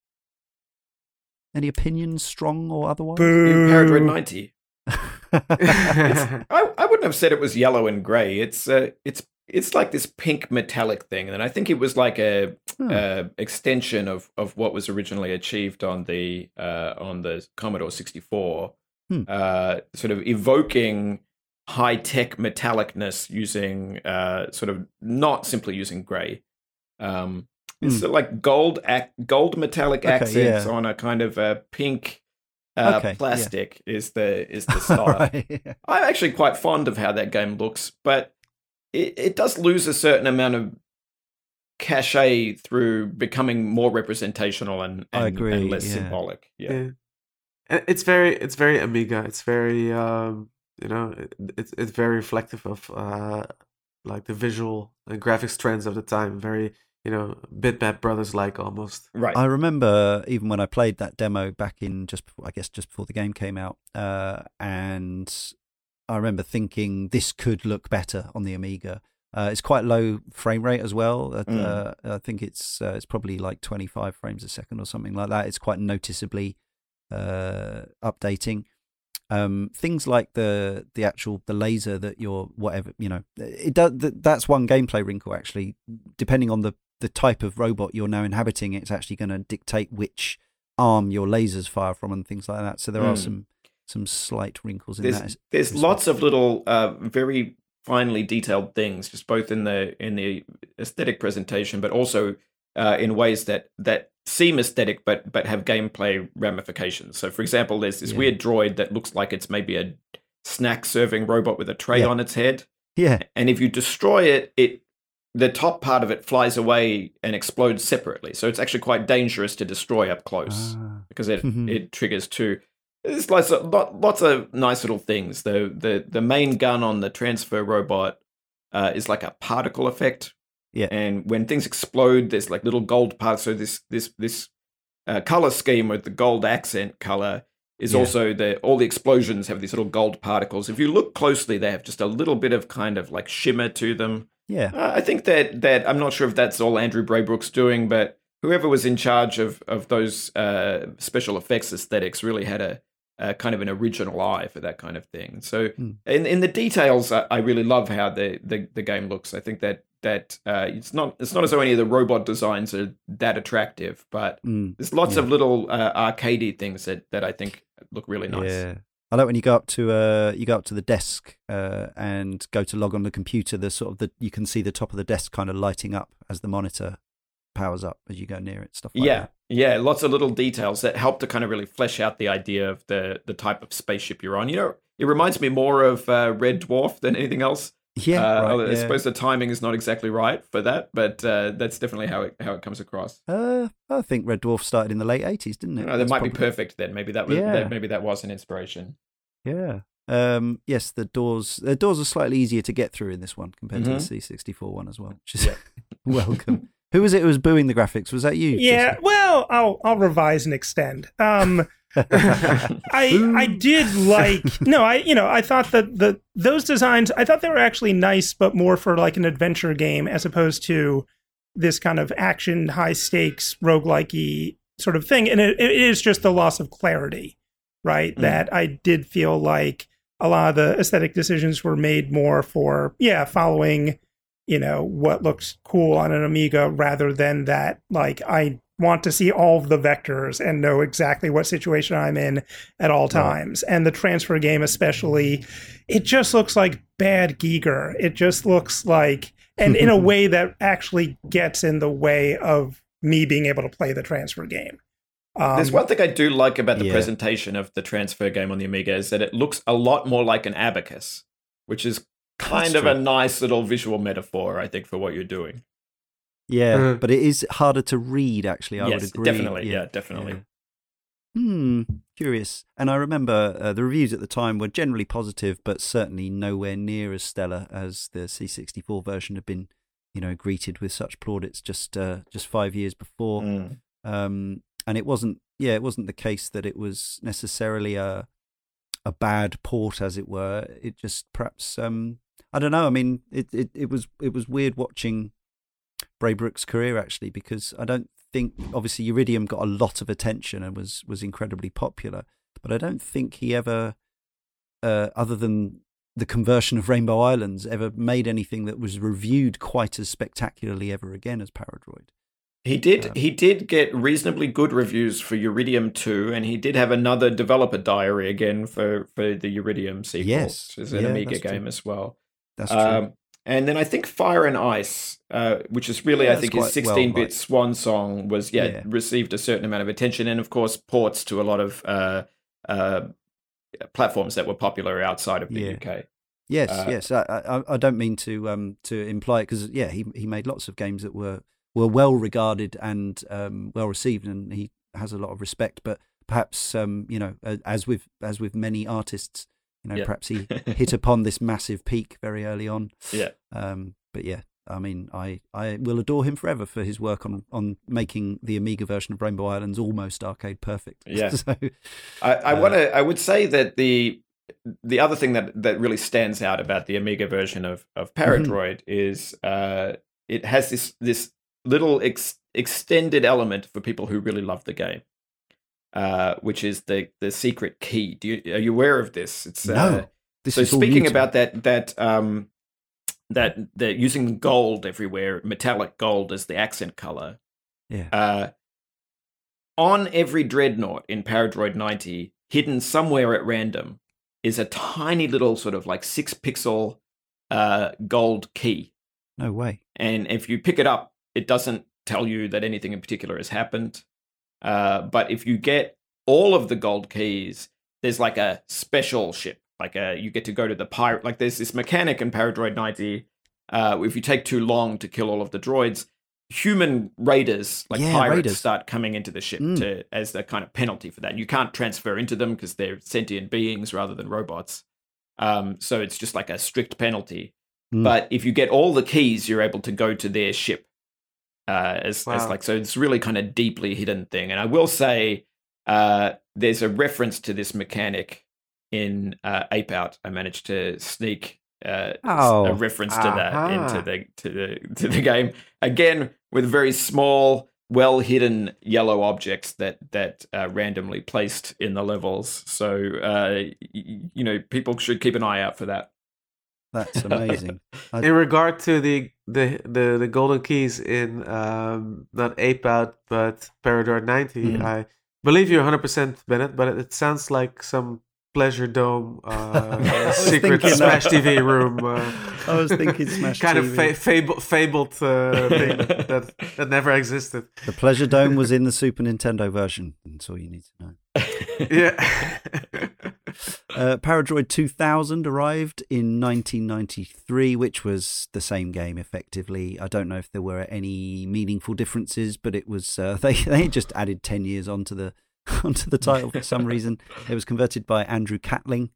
Any opinions, strong or otherwise? In Paradroid Boo. 90. I, I wouldn't have said it was yellow and grey. It's uh, it's it's like this pink metallic thing, and I think it was like a uh, extension of, of what was originally achieved on the uh, on the Commodore 64, Hmm. uh, sort of evoking high tech metallicness using uh, sort of not simply using grey. Um, it's Hmm. like gold ac- gold metallic Okay, accents yeah. on a kind of a pink uh, Okay, yeah. plastic is the is the style. Right. I'm actually quite fond of how that game looks, but it, it does lose a certain amount of cachet through becoming more representational and, and, I agree, and less yeah. symbolic. Yeah. Yeah. And it's very it's very Amiga. It's very um you know it, it's it's very reflective of uh like the visual and graphics trends of the time. Very you know Bitmap Brothers like almost. Right. I remember even when I played that demo back in just I guess just before the game came out, uh, and I remember thinking this could look better on the Amiga. Uh, it's quite low frame rate as well. Uh, Mm. uh, I think it's uh, it's probably like 25 frames a second or something like that. It's quite noticeably uh, updating. Um, things like the the actual the laser that you're whatever you know it does that's one gameplay wrinkle actually depending on the the type of robot you're now inhabiting it's actually going to dictate which arm your lasers fire from and things like that so there are Mm. some some slight wrinkles in there's that there's respect. lots of little uh, very finely detailed things, just both in the in the aesthetic presentation, but also uh, in ways that that seem aesthetic but but have gameplay ramifications. So, for example, there's this Yeah. weird droid that looks like it's maybe a snack serving robot with a tray Yeah. on its head, Yeah. and if you destroy it, it the top part of it flies away and explodes separately. So it's actually quite dangerous to destroy up close Ah. because it Mhm. it triggers two. There's lots of, lot, lots of nice little things. The the the main gun on the transfer robot uh, is like a particle effect. Yeah. And when things explode, there's like little gold parts. So this this this uh, color scheme with the gold accent color is Yeah. also the all the explosions have these little gold particles. If you look closely, they have just a little bit of kind of like shimmer to them. Yeah. Uh, I think that that I'm not sure if that's all Andrew Braybrook's doing, but whoever was in charge of of those uh, special effects aesthetics really had a, a kind of an original eye for that kind of thing. So Hmm. in in the details, I, I really love how the, the the game looks. I think that that uh, it's not it's not as though any of the robot designs are that attractive, but Mm. there's lots Yeah. of little uh, arcadey things that that I think look really nice. Yeah. I like when you go up to uh you go up to the desk uh and go to log on the computer the sort of the you can see the top of the desk kind of lighting up as the monitor powers up as you go near it stuff like yeah, that. Yeah, lots of little details that help to kind of really flesh out the idea of the the type of spaceship you're on. You know, it reminds me more of uh, Red Dwarf than anything else. Yeah, uh, right, I yeah. suppose the timing is not exactly right for that, but uh, that's definitely how it how it comes across. Uh, I think Red Dwarf started in the late eighties, didn't it? Uh, that That's might be perfect then. Maybe that was Yeah. that, maybe that was an inspiration. Yeah. Um, yes, the doors the doors are slightly easier to get through in this one compared to the C sixty four one as well. Which is Yeah. welcome. Who was it who was booing the graphics? Was that you? Yeah, Jason? well, I'll I'll revise and extend. Um, I I did like no, I you know I thought that the those designs I thought they were actually nice, but more for like an adventure game as opposed to this kind of action, high stakes, roguelike sort of thing. And it, it is just the loss of clarity, right? Mhm. That I did feel like a lot of the aesthetic decisions were made more for yeah following you know what looks cool on an amiga rather than that like i want to see all of the vectors and know exactly what situation i'm in at all times. And the transfer game especially it just looks like bad giger. It just looks like and in a way that actually gets in the way of me being able to play the transfer game. Um, There's one thing I do like about the yeah. presentation of the transfer game on the Amiga is that it looks a lot more like an abacus, which is kind That's of a nice little visual metaphor, I think, for what you're doing. Yeah, Uh, but it is harder to read. Actually, I yes, would agree. definitely. Yeah, definitely. Yeah. Hmm. Curious. And I remember uh, the reviews at the time were generally positive, but certainly nowhere near as stellar as the C64 version had been. You know, greeted with such plaudits just uh, just five years before. Mm. Um, and it wasn't. Yeah, it wasn't the case that it was necessarily a a bad port, as it were. It just perhaps. Um, I don't know. I mean, it, it, it was it was weird watching Braybrook's career actually because I don't think obviously Uridium got a lot of attention and was was incredibly popular, but I don't think he ever, uh, other than the conversion of Rainbow Islands, ever made anything that was reviewed quite as spectacularly ever again as Paradroid. He did. Um, he did get reasonably good reviews for Uridium 2, and he did have another developer diary again for, for the Uridium sequel, Yes. which is an Yeah, Amiga that's true. game as well. That's true. Um, and then I think Fire and Ice, uh, which is really Yeah, I think his 16-bit liked. swan song, was yeah, Yeah. received a certain amount of attention, and of course ports to a lot of uh, uh, platforms that were popular outside of the Yeah. UK. Yes, Uh, yes. I, I, I don't mean to um to imply it because yeah, he he made lots of games that were were well regarded and um well received, and he has a lot of respect. But perhaps um you know as with as with many artists, you know Yeah. perhaps he hit upon this massive peak very early on. Yeah. Um, but yeah, I mean, I, I will adore him forever for his work on on making the Amiga version of Rainbow Islands almost arcade perfect. Yeah. so, I, I Uh, want to. I would say that the the other thing that that really stands out about the Amiga version of of Paradroid is uh, it has this this little ex- extended element for people who really love the game, uh, which is the the secret key. Do you are you aware of this? It's uh, no, this so is speaking about that that um that they're using gold everywhere, metallic gold as the accent color. yeah, Uh, on every dreadnought in Paradroid 90, hidden somewhere at random, is a tiny little sort of like six pixel uh, gold key. no way. And if you pick it up, it doesn't tell you that anything in particular has happened. Uh, but if you get all of the gold keys, there's like a special ship. Like a, you get to go to the pirate. Like there's this mechanic in Paradroid 90. Uh, if you take too long to kill all of the droids, human raiders like Yeah, pirates raiders. start coming into the ship Mm. to as the kind of penalty for that. You can't transfer into them because they're sentient beings rather than robots. Um, so it's just like a strict penalty. Mm. But if you get all the keys, you're able to go to their ship. Uh, as, as like so, it's really kind of deeply hidden thing. And I will say, uh, there's a reference to this mechanic in uh, Ape Out. I managed to sneak uh, Oh. a reference to that into the to the to the game again with very small, well hidden yellow objects that that uh, randomly placed in the levels. So uh, y- you know, people should keep an eye out for that. That's amazing. I- in regard to the the the, the golden keys in um not ape out but Paradroid 90 Mhm. i believe you're 100% bennett but it, it sounds like some pleasure dome uh secret smash that. tv room uh, I was thinking Smash TV kind of fa- fable, fabled uh, thing that that never existed The Pleasure Dome was in the Super Nintendo version. That's all you need to know. Yeah Uh, Paradroid 2000 arrived in 1993, which was the same game effectively. I don't know if there were any meaningful differences, but it was uh, they they just added 10 years onto the onto the title for some reason. It was converted by Andrew Catling.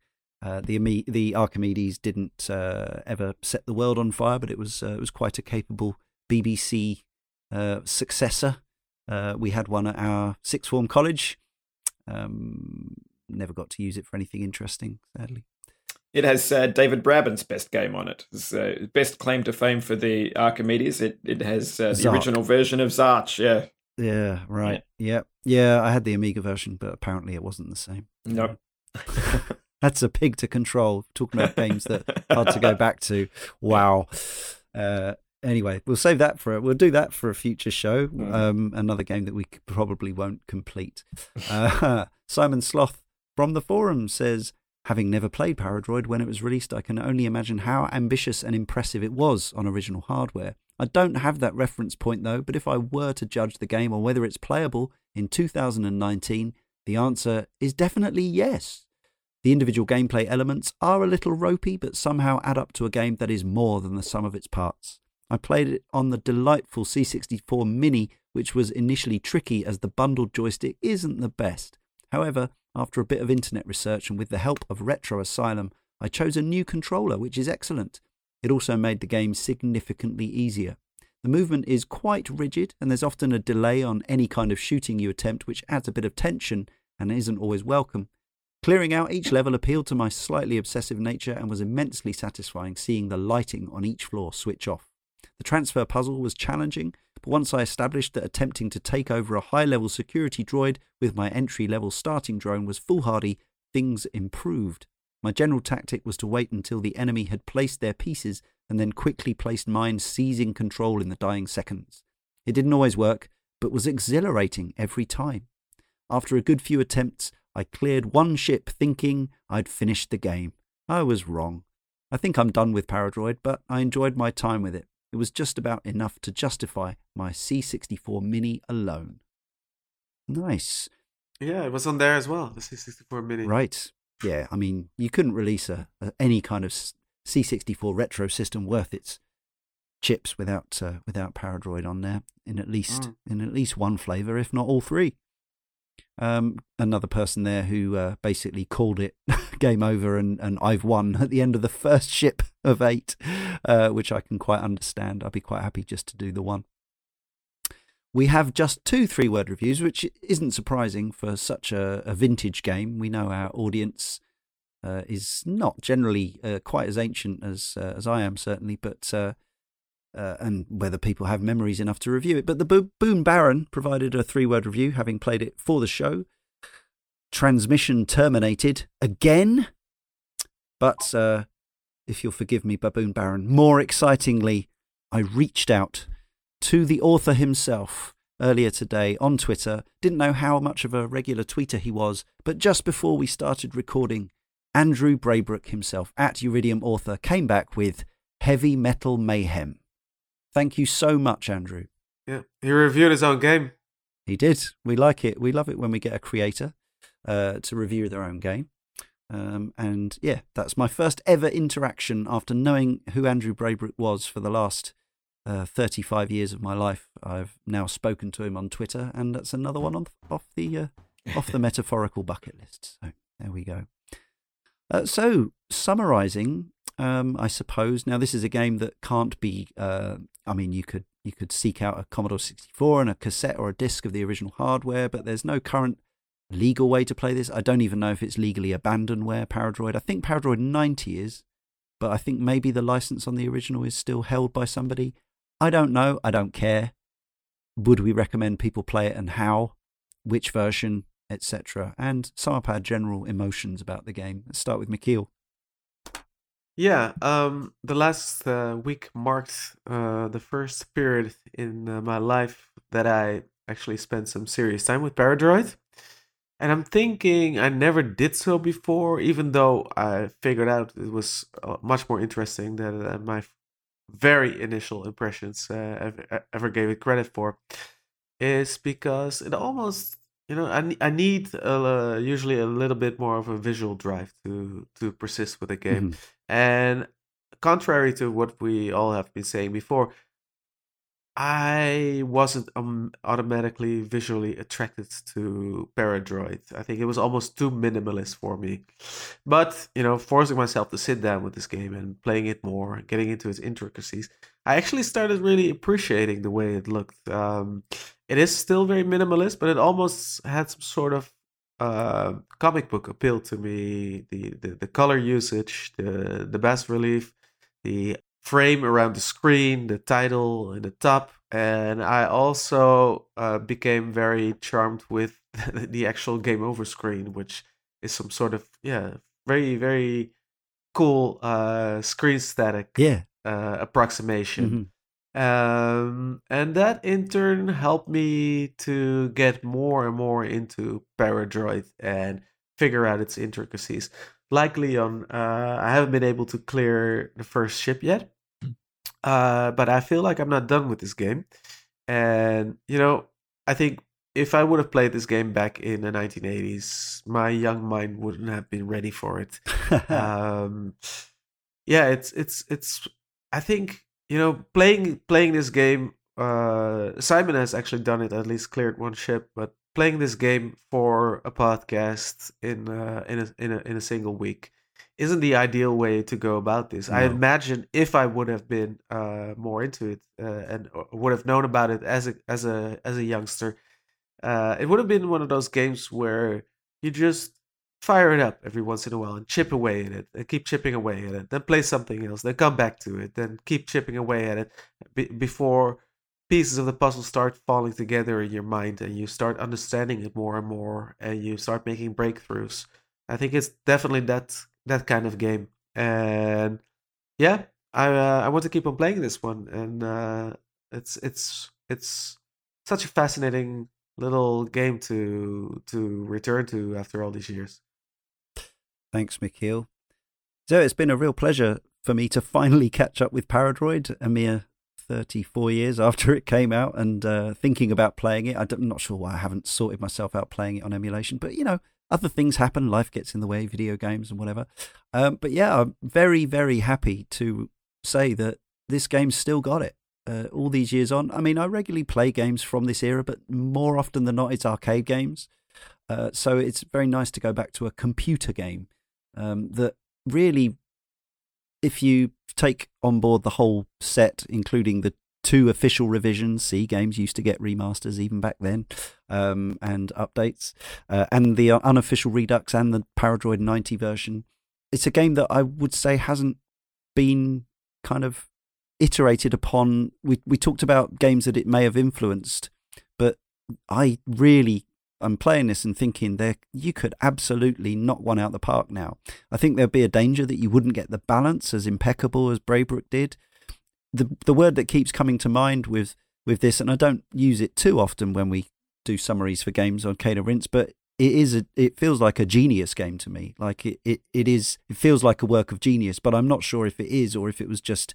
Uh, the the Archimedes didn't uh, ever set the world on fire, but it was uh, it was quite a capable BBC uh, successor. We had one at our sixth form college. Um, never got to use it for anything interesting, sadly. It has uh, David Braben's best game on it. It's uh, best claim to fame for the Archimedes. It it has uh, the Zarch. original version of Zarch. Yeah. Yeah, right. Yeah. yeah, I had the Amiga version, but apparently it wasn't the same. No. That's a pig to control. Talking about games that are hard to go back to. Wow. Uh, anyway, we'll save that for we'll do that for a future show. Mhm. Um, another game that we probably won't complete. Uh, Simon Sloth from the forum says, having never played Paradroid when it was released, I can only imagine how ambitious and impressive it was on original hardware. I don't have that reference point though, but if I were to judge the game on whether it's playable in 2019, the answer is definitely yes. The individual gameplay elements are a little ropey, but somehow add up to a game that is more than the sum of its parts. I played it on the delightful C64 Mini, which was initially tricky as the bundled joystick isn't the best. However, after a bit of internet research and with the help of Retro Asylum, I chose a new controller, which is excellent. It also made the game significantly easier. The movement is quite rigid, and there's often a delay on any kind of shooting you attempt, which adds a bit of tension and isn't always welcome. Clearing out each level appealed to my slightly obsessive nature and was immensely satisfying seeing the lighting on each floor switch off. The transfer puzzle was challenging, but once I established that attempting to take over a high level security droid with my entry level starting drone was foolhardy, things improved. My general tactic was to wait until the enemy had placed their pieces and then quickly placed mine, seizing control in the dying seconds. It didn't always work, but was exhilarating every time. After a good few attempts, I cleared one ship thinking I'd finished the game. I was wrong. I think I'm done with Paradroid, but I enjoyed my time with it. It was just about enough to justify my C64 Mini alone. Nice. yeah it was on there as well the c64 mini Right. Yeah, I mean, you couldn't release a, a any kind of C64 retro system worth its chips without uh, without Paradroid on there in at least Mm. in at least one flavor, if not all three. Um, another person there who uh, basically called it game over and, and I've won at the end of the first ship of eight, uh, which I can quite understand. I'd be quite happy just to do the one. We have just two three word reviews, which isn't surprising for such a, a vintage game. We know our audience uh, is not generally uh, quite as ancient as uh, as I am, certainly, but uh, and whether people have memories enough to review it. But the Bo- Boon Baron provided a three word review, having played it for the show. Transmission terminated again, but uh, if you'll forgive me, Baboon Baron, more excitingly, I reached out to the author himself earlier today on Twitter. Didn't know how much of a regular tweeter he was, but just before we started recording, Andrew Braybrook himself at Uridium Author came back with Heavy Metal Mayhem. Thank you so much, Andrew. yeah he reviewed his own game He did. We like it. We love it when we get a creator uh, to review their own game. Um, and yeah, that's my first ever interaction after knowing who Andrew Braybrook was for the last uh, 35 years of my life. I've now spoken to him on Twitter, and that's another one on, off the uh, off the metaphorical bucket list. So there we go. Uh, so summarizing, um, I suppose now this is a game that can't be. Uh, I mean, you could you could seek out a Commodore 64 and a cassette or a disc of the original hardware, but there's no current legal way to play this. I don't even know if it's legally abandonware, Paradroid. I think Paradroid 90 is, but I think maybe the license on the original is still held by somebody. I don't know. I don't care. Would we recommend people play it and how? Which version, etc. And some of our general emotions about the game. Let's start with Michiel. Yeah, um, the last uh, week marked uh, the first period in uh, my life that I actually spent some serious time with Paradroid. And I'm thinking I never did so before, even though I figured out it was uh, much more interesting than uh, my very initial impressions uh, ever, ever gave it credit for. Is because it almost, you know, I, I need uh, usually a little bit more of a visual drive to to persist with a game. Mm-hmm. And contrary to what we all have been saying before, I wasn't um, automatically visually attracted to Paradroid. I think it was almost too minimalist for me. But, you know, forcing myself to sit down with this game and playing it more, getting into its intricacies, I actually started really appreciating the way it looked. Um, it is still very minimalist, but it almost had some sort of uh, comic book appeal to me. The, the, the color usage, the, the bas relief, the frame around the screen, the title in the top, and I also uh, became very charmed with the actual game over screen, which is some sort of yeah, very very cool uh, screen static yeah uh, approximation. Mm-hmm. Um, and that in turn helped me to get more and more into Paradroid and figure out its intricacies like Leon, uh, I haven't been able to clear the first ship yet. Uh, but I feel like I'm not done with this game. And, you know, I think if I would have played this game back in the 1980s, my young mind wouldn't have been ready for it. um, yeah, it's, it's, it's, I think, you know, playing, playing this game, uh, Simon has actually done it, at least cleared one ship, but playing this game for a podcast in uh, in a in a in a single week isn't the ideal way to go about this. No. I imagine if I would have been uh, more into it uh, and uh, would have known about it as a as a as a youngster, uh, it would have been one of those games where you just fire it up every once in a while and chip away at it and keep chipping away at it then play something else then come back to it then keep chipping away at it before pieces of the puzzle start falling together in your mind and you start understanding it more and more and you start making breakthroughs. I think it's definitely that that kind of game. And yeah, I uh, I want to keep on playing this one and uh, it's it's it's such a fascinating little game to to return to after all these years. Thanks, Michiel. So it's been a real pleasure for me to finally catch up with Paradroid, a mere 34 years after it came out and uh, thinking about playing it. I'm not sure why I haven't sorted myself out playing it on emulation, but you know, other things happen. Life gets in the way, video games and whatever. Um, but yeah, I'm very, very happy to say that this game's still got it. Uh, all these years on. I mean, I regularly play games from this era, but more often than not, it's arcade games. Uh, so it's very nice to go back to a computer game um, that really if you take on board the whole set, including the two official revisions, C games used to get remasters even back then, um, and updates, uh, and the unofficial Redux and the Paradroid 90 version. It's a game that I would say hasn't been kind of iterated upon. We we talked about games that it may have influenced, but I really I'm playing this and thinking there you could absolutely knock one out the park now. I think there'd be a danger that you wouldn't get the balance as impeccable as Braybrook did. The the word that keeps coming to mind with with this, and I don't use it too often when we do summaries for games on Cane and Rinse, but it is a, it feels like a genius game to me. Like it, it, it is it feels like a work of genius, but I'm not sure if it is or if it was just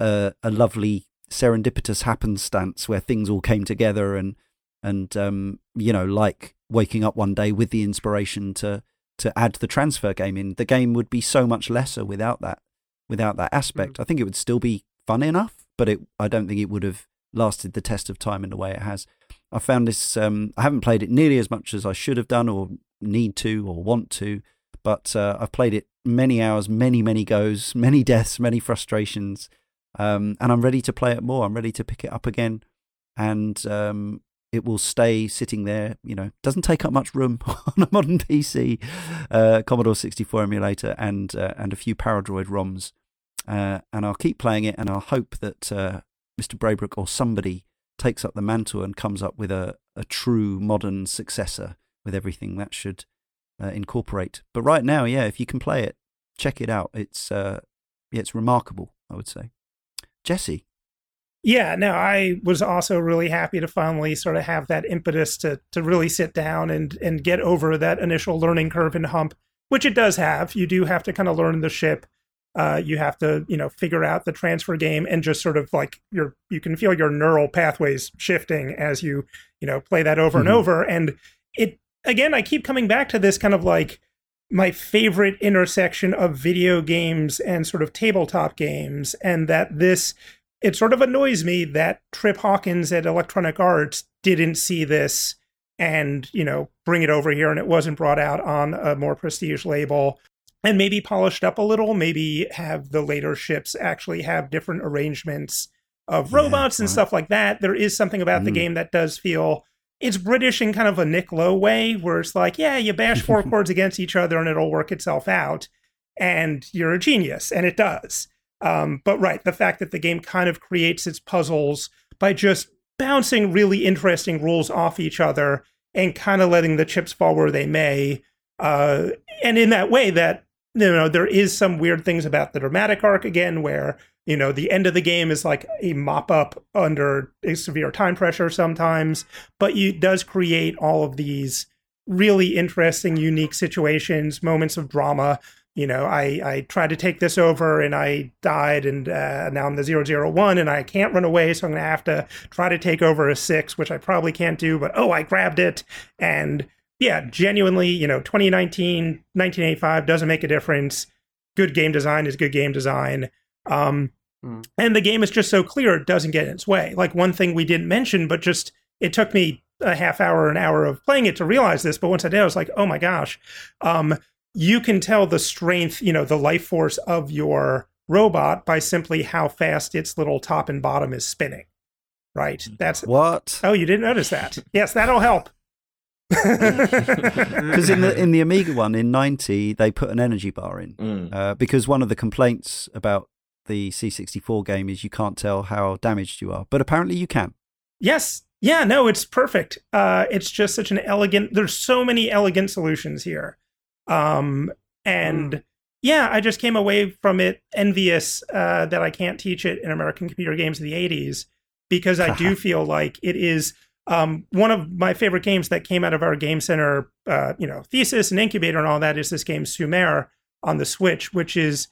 a, a lovely serendipitous happenstance where things all came together and and um, you know, like waking up one day with the inspiration to to add the transfer game in, the game would be so much lesser without that without that aspect. Mm. I think it would still be fun enough, but it I don't think it would have lasted the test of time in the way it has. I found this. Um, I haven't played it nearly as much as I should have done, or need to, or want to, but uh, I've played it many hours, many many goes, many deaths, many frustrations, um, and I'm ready to play it more. I'm ready to pick it up again, and um, it will stay sitting there. You know, doesn't take up much room on a modern PC, uh, Commodore 64 emulator, and uh, and a few Paradroid ROMs. Uh, and I'll keep playing it, and I'll hope that uh, Mr. Braybrook or somebody takes up the mantle and comes up with a, a true modern successor with everything that should uh, incorporate. But right now, yeah, if you can play it, check it out. It's uh, yeah, it's remarkable, I would say. Jesse. Yeah, no, I was also really happy to finally sort of have that impetus to to really sit down and and get over that initial learning curve and hump, which it does have. You do have to kind of learn the ship uh, you have to you know figure out the transfer game and just sort of like your you can feel your neural pathways shifting as you you know play that over mm-hmm. and over and it again i keep coming back to this kind of like my favorite intersection of video games and sort of tabletop games and that this it sort of annoys me that trip hawkins at electronic arts didn't see this and you know bring it over here and it wasn't brought out on a more prestige label and maybe polished up a little, maybe have the later ships actually have different arrangements of robots yeah, and stuff like that. There is something about mm. the game that does feel it's British in kind of a Nick Lowe way, where it's like, yeah, you bash four chords against each other and it'll work itself out, and you're a genius, and it does. Um, but right, the fact that the game kind of creates its puzzles by just bouncing really interesting rules off each other and kind of letting the chips fall where they may. Uh, and in that way, that you know there is some weird things about the dramatic arc again where you know the end of the game is like a mop up under a severe time pressure sometimes but it does create all of these really interesting unique situations moments of drama you know i i tried to take this over and i died and uh, now i'm the 001 and i can't run away so i'm going to have to try to take over a six which i probably can't do but oh i grabbed it and yeah, genuinely, you know, 2019, 1985 doesn't make a difference. Good game design is good game design. Um, mm. And the game is just so clear it doesn't get in its way. Like one thing we didn't mention, but just it took me a half hour, an hour of playing it to realize this. But once I did, I was like, oh my gosh. Um, you can tell the strength, you know, the life force of your robot by simply how fast its little top and bottom is spinning. Right. That's what? Oh, you didn't notice that. Yes, that'll help. Because in the in the Amiga one in '90, they put an energy bar in mm. uh, because one of the complaints about the C64 game is you can't tell how damaged you are, but apparently you can. Yes, yeah, no, it's perfect. Uh, it's just such an elegant. There's so many elegant solutions here, um, and mm. yeah, I just came away from it envious uh, that I can't teach it in American computer games of the '80s because I do feel like it is um, one of my favorite games that came out of our game center, uh, you know, thesis and incubator and all that is this game Sumer on the Switch, which is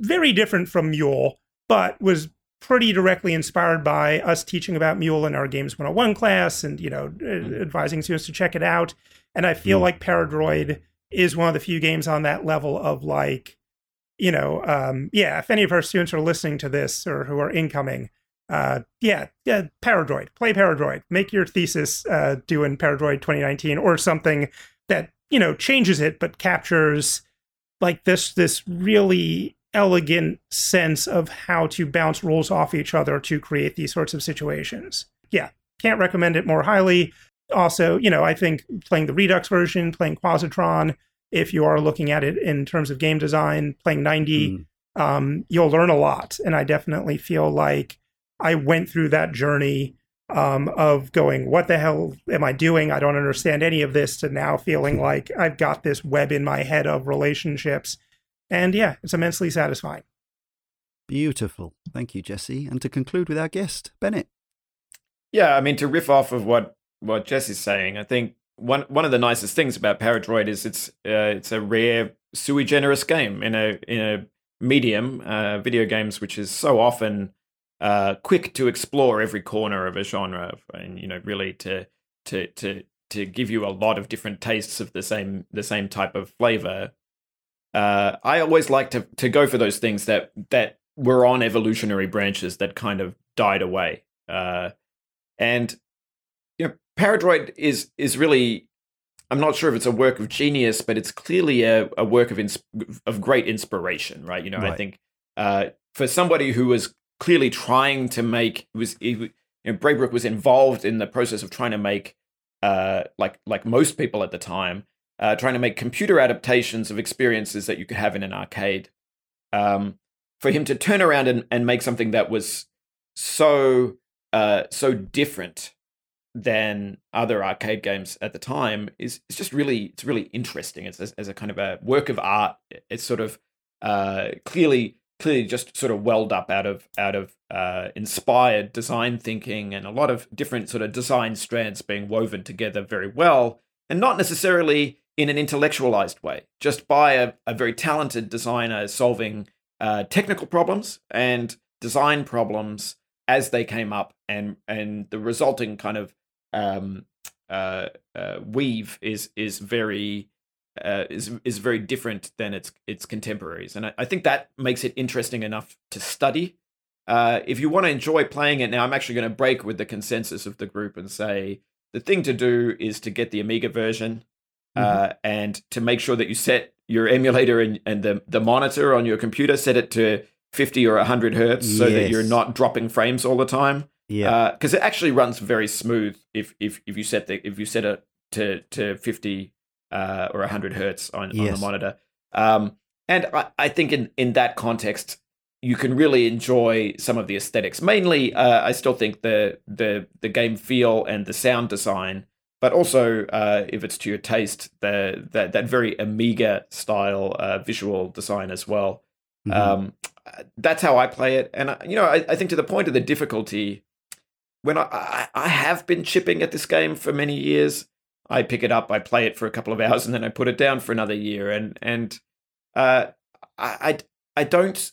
very different from Mule, but was pretty directly inspired by us teaching about Mule in our Games 101 class and, you know, mm. advising students to check it out. And I feel mm. like Paradroid is one of the few games on that level of like, you know, um, yeah, if any of our students are listening to this or who are incoming, uh, yeah, yeah, Paradroid. Play Paradroid. Make your thesis uh, in Paradroid 2019 or something that you know changes it, but captures like this this really elegant sense of how to bounce rules off each other to create these sorts of situations. Yeah, can't recommend it more highly. Also, you know, I think playing the Redux version, playing Quazatron, if you are looking at it in terms of game design, playing 90, mm. um, you'll learn a lot. And I definitely feel like I went through that journey um, of going, what the hell am I doing? I don't understand any of this, to now feeling like I've got this web in my head of relationships. And yeah, it's immensely satisfying. Beautiful. Thank you, Jesse. And to conclude with our guest, Bennett. Yeah, I mean, to riff off of what, what Jess is saying, I think one one of the nicest things about Paradroid is it's uh, it's a rare sui generis game in a in a medium, uh, video games, which is so often uh, quick to explore every corner of a genre and you know really to to to to give you a lot of different tastes of the same the same type of flavor. Uh, I always like to to go for those things that that were on evolutionary branches that kind of died away. Uh, and Paradroid is is really I'm not sure if it's a work of genius, but it's clearly a, a work of ins- of great inspiration, right? You know, right. I think uh, for somebody who was clearly trying to make was you know, Braybrook was involved in the process of trying to make uh, like like most people at the time, uh, trying to make computer adaptations of experiences that you could have in an arcade. Um, for him to turn around and, and make something that was so uh, so different than other arcade games at the time is it's just really it's really interesting. As, as, as a kind of a work of art. It's sort of uh, clearly clearly just sort of welled up out of out of uh, inspired design thinking and a lot of different sort of design strands being woven together very well and not necessarily in an intellectualized way just by a, a very talented designer solving uh, technical problems and design problems as they came up and and the resulting kind of um, uh, uh, weave is is very uh, is is very different than its its contemporaries, and I, I think that makes it interesting enough to study. Uh, if you want to enjoy playing it now, I'm actually going to break with the consensus of the group and say the thing to do is to get the Amiga version uh, mm-hmm. and to make sure that you set your emulator and, and the the monitor on your computer set it to 50 or 100 hertz yes. so that you're not dropping frames all the time. Yeah, because uh, it actually runs very smooth if if if you set the if you set it to to fifty uh, or hundred hertz on, yes. on the monitor. Um, and I, I think in in that context, you can really enjoy some of the aesthetics. Mainly, uh, I still think the the the game feel and the sound design, but also uh, if it's to your taste, the that that very Amiga style uh, visual design as well. Mm-hmm. Um, that's how I play it, and you know, I, I think to the point of the difficulty, when I, I, I have been chipping at this game for many years. I pick it up, I play it for a couple of hours, and then I put it down for another year. And and uh, I, I I don't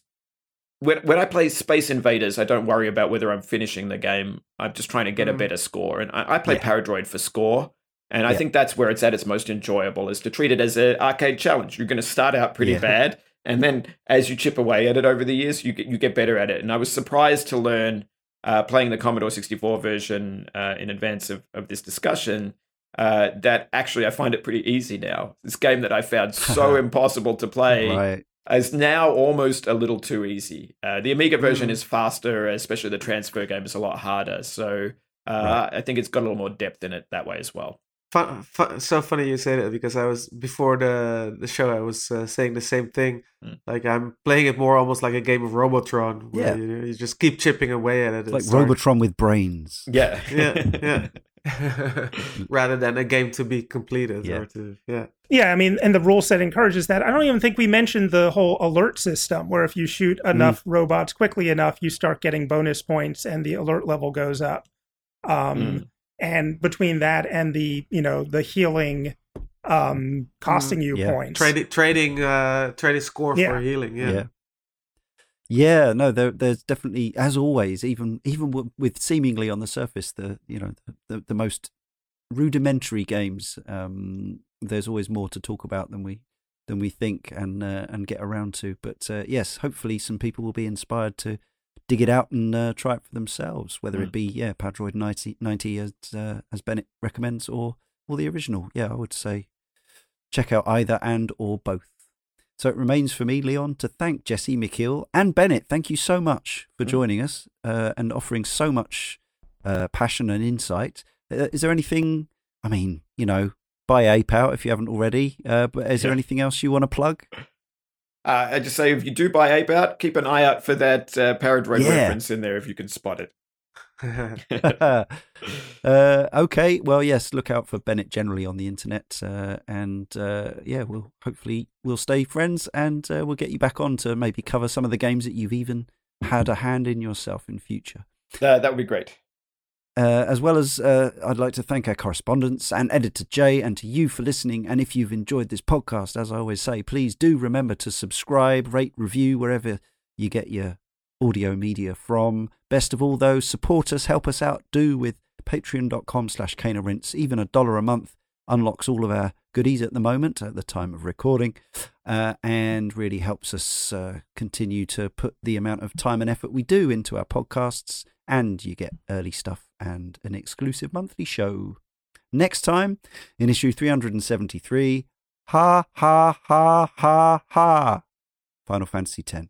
when when I play Space Invaders, I don't worry about whether I'm finishing the game. I'm just trying to get mm. a better score, and I, I play yeah. Paradroid for score. And I think that's where it's at its most enjoyable is to treat it as an arcade challenge. You're going to start out pretty yeah. bad, and then as you chip away at it over the years, you get you get better at it. And I was surprised to learn uh, playing the Commodore 64 version uh, in advance of, of this discussion, uh, that actually I find it pretty easy now. This game that I found so impossible to play right. is now almost a little too easy. Uh, the Amiga version mm. is faster, especially the transfer game is a lot harder. So uh, right. I think it's got a little more depth in it that way as well. Fun, fun, so funny you say that because I was before the the show I was uh, saying the same thing. Mm. Like I'm playing it more almost like a game of Robotron. yeah, you, you, just keep chipping away at it. It's like start. Robotron with brains. Yeah, yeah, yeah. Rather than a game to be completed yeah. or to yeah. Yeah, I mean, and the rule set encourages that. I don't even think we mentioned the whole alert system, where if you shoot mm. enough mm. robots quickly enough, you start getting bonus points, and the alert level goes up. Um, mm and between that and the you know the healing um costing mm, you yeah. points trading trading uh trading score yeah. for healing yeah. yeah yeah no there, there's definitely as always even even w- with seemingly on the surface the you know the, the, the most rudimentary games um there's always more to talk about than we than we think and uh, and get around to but uh, yes hopefully some people will be inspired to dig it out and uh, try it for themselves, whether mm. it be yeah Paradroid 90, 90 as uh, as Bennett recommends, or or the original. Yeah, I would say check out either and or both. So it remains for me, Leon, to thank Jesse, Michiel, and Bennett. Thank you so much for mm. joining us uh, and offering so much uh, passion and insight. Uh, is there anything? I mean, you know, buy Ape Out if you haven't already. Uh, but is yeah. there anything else you want to plug? Uh, I just say if you do buy Ape Out, keep an eye out for that uh, Paradroid yeah. reference in there if you can spot it. uh, okay, well, yes, look out for Bennett generally on the internet, uh, and uh, yeah, we'll hopefully we'll stay friends, and uh, we'll get you back on to maybe cover some of the games that you've even had a hand in yourself in future. Uh, that would be great. Uh, as well as, uh, I'd like to thank our correspondents and editor Jay and to you for listening. And if you've enjoyed this podcast, as I always say, please do remember to subscribe, rate, review wherever you get your audio media from. Best of all, though, support us, help us out, do with patreon.com slash caneandrinse. Even a dollar a month unlocks all of our goodies at the moment, at the time of recording, uh, and really helps us uh, continue to put the amount of time and effort we do into our podcasts, and you get early stuff and an exclusive monthly show. Next time, in issue 373, ha ha ha ha ha, Final Fantasy X.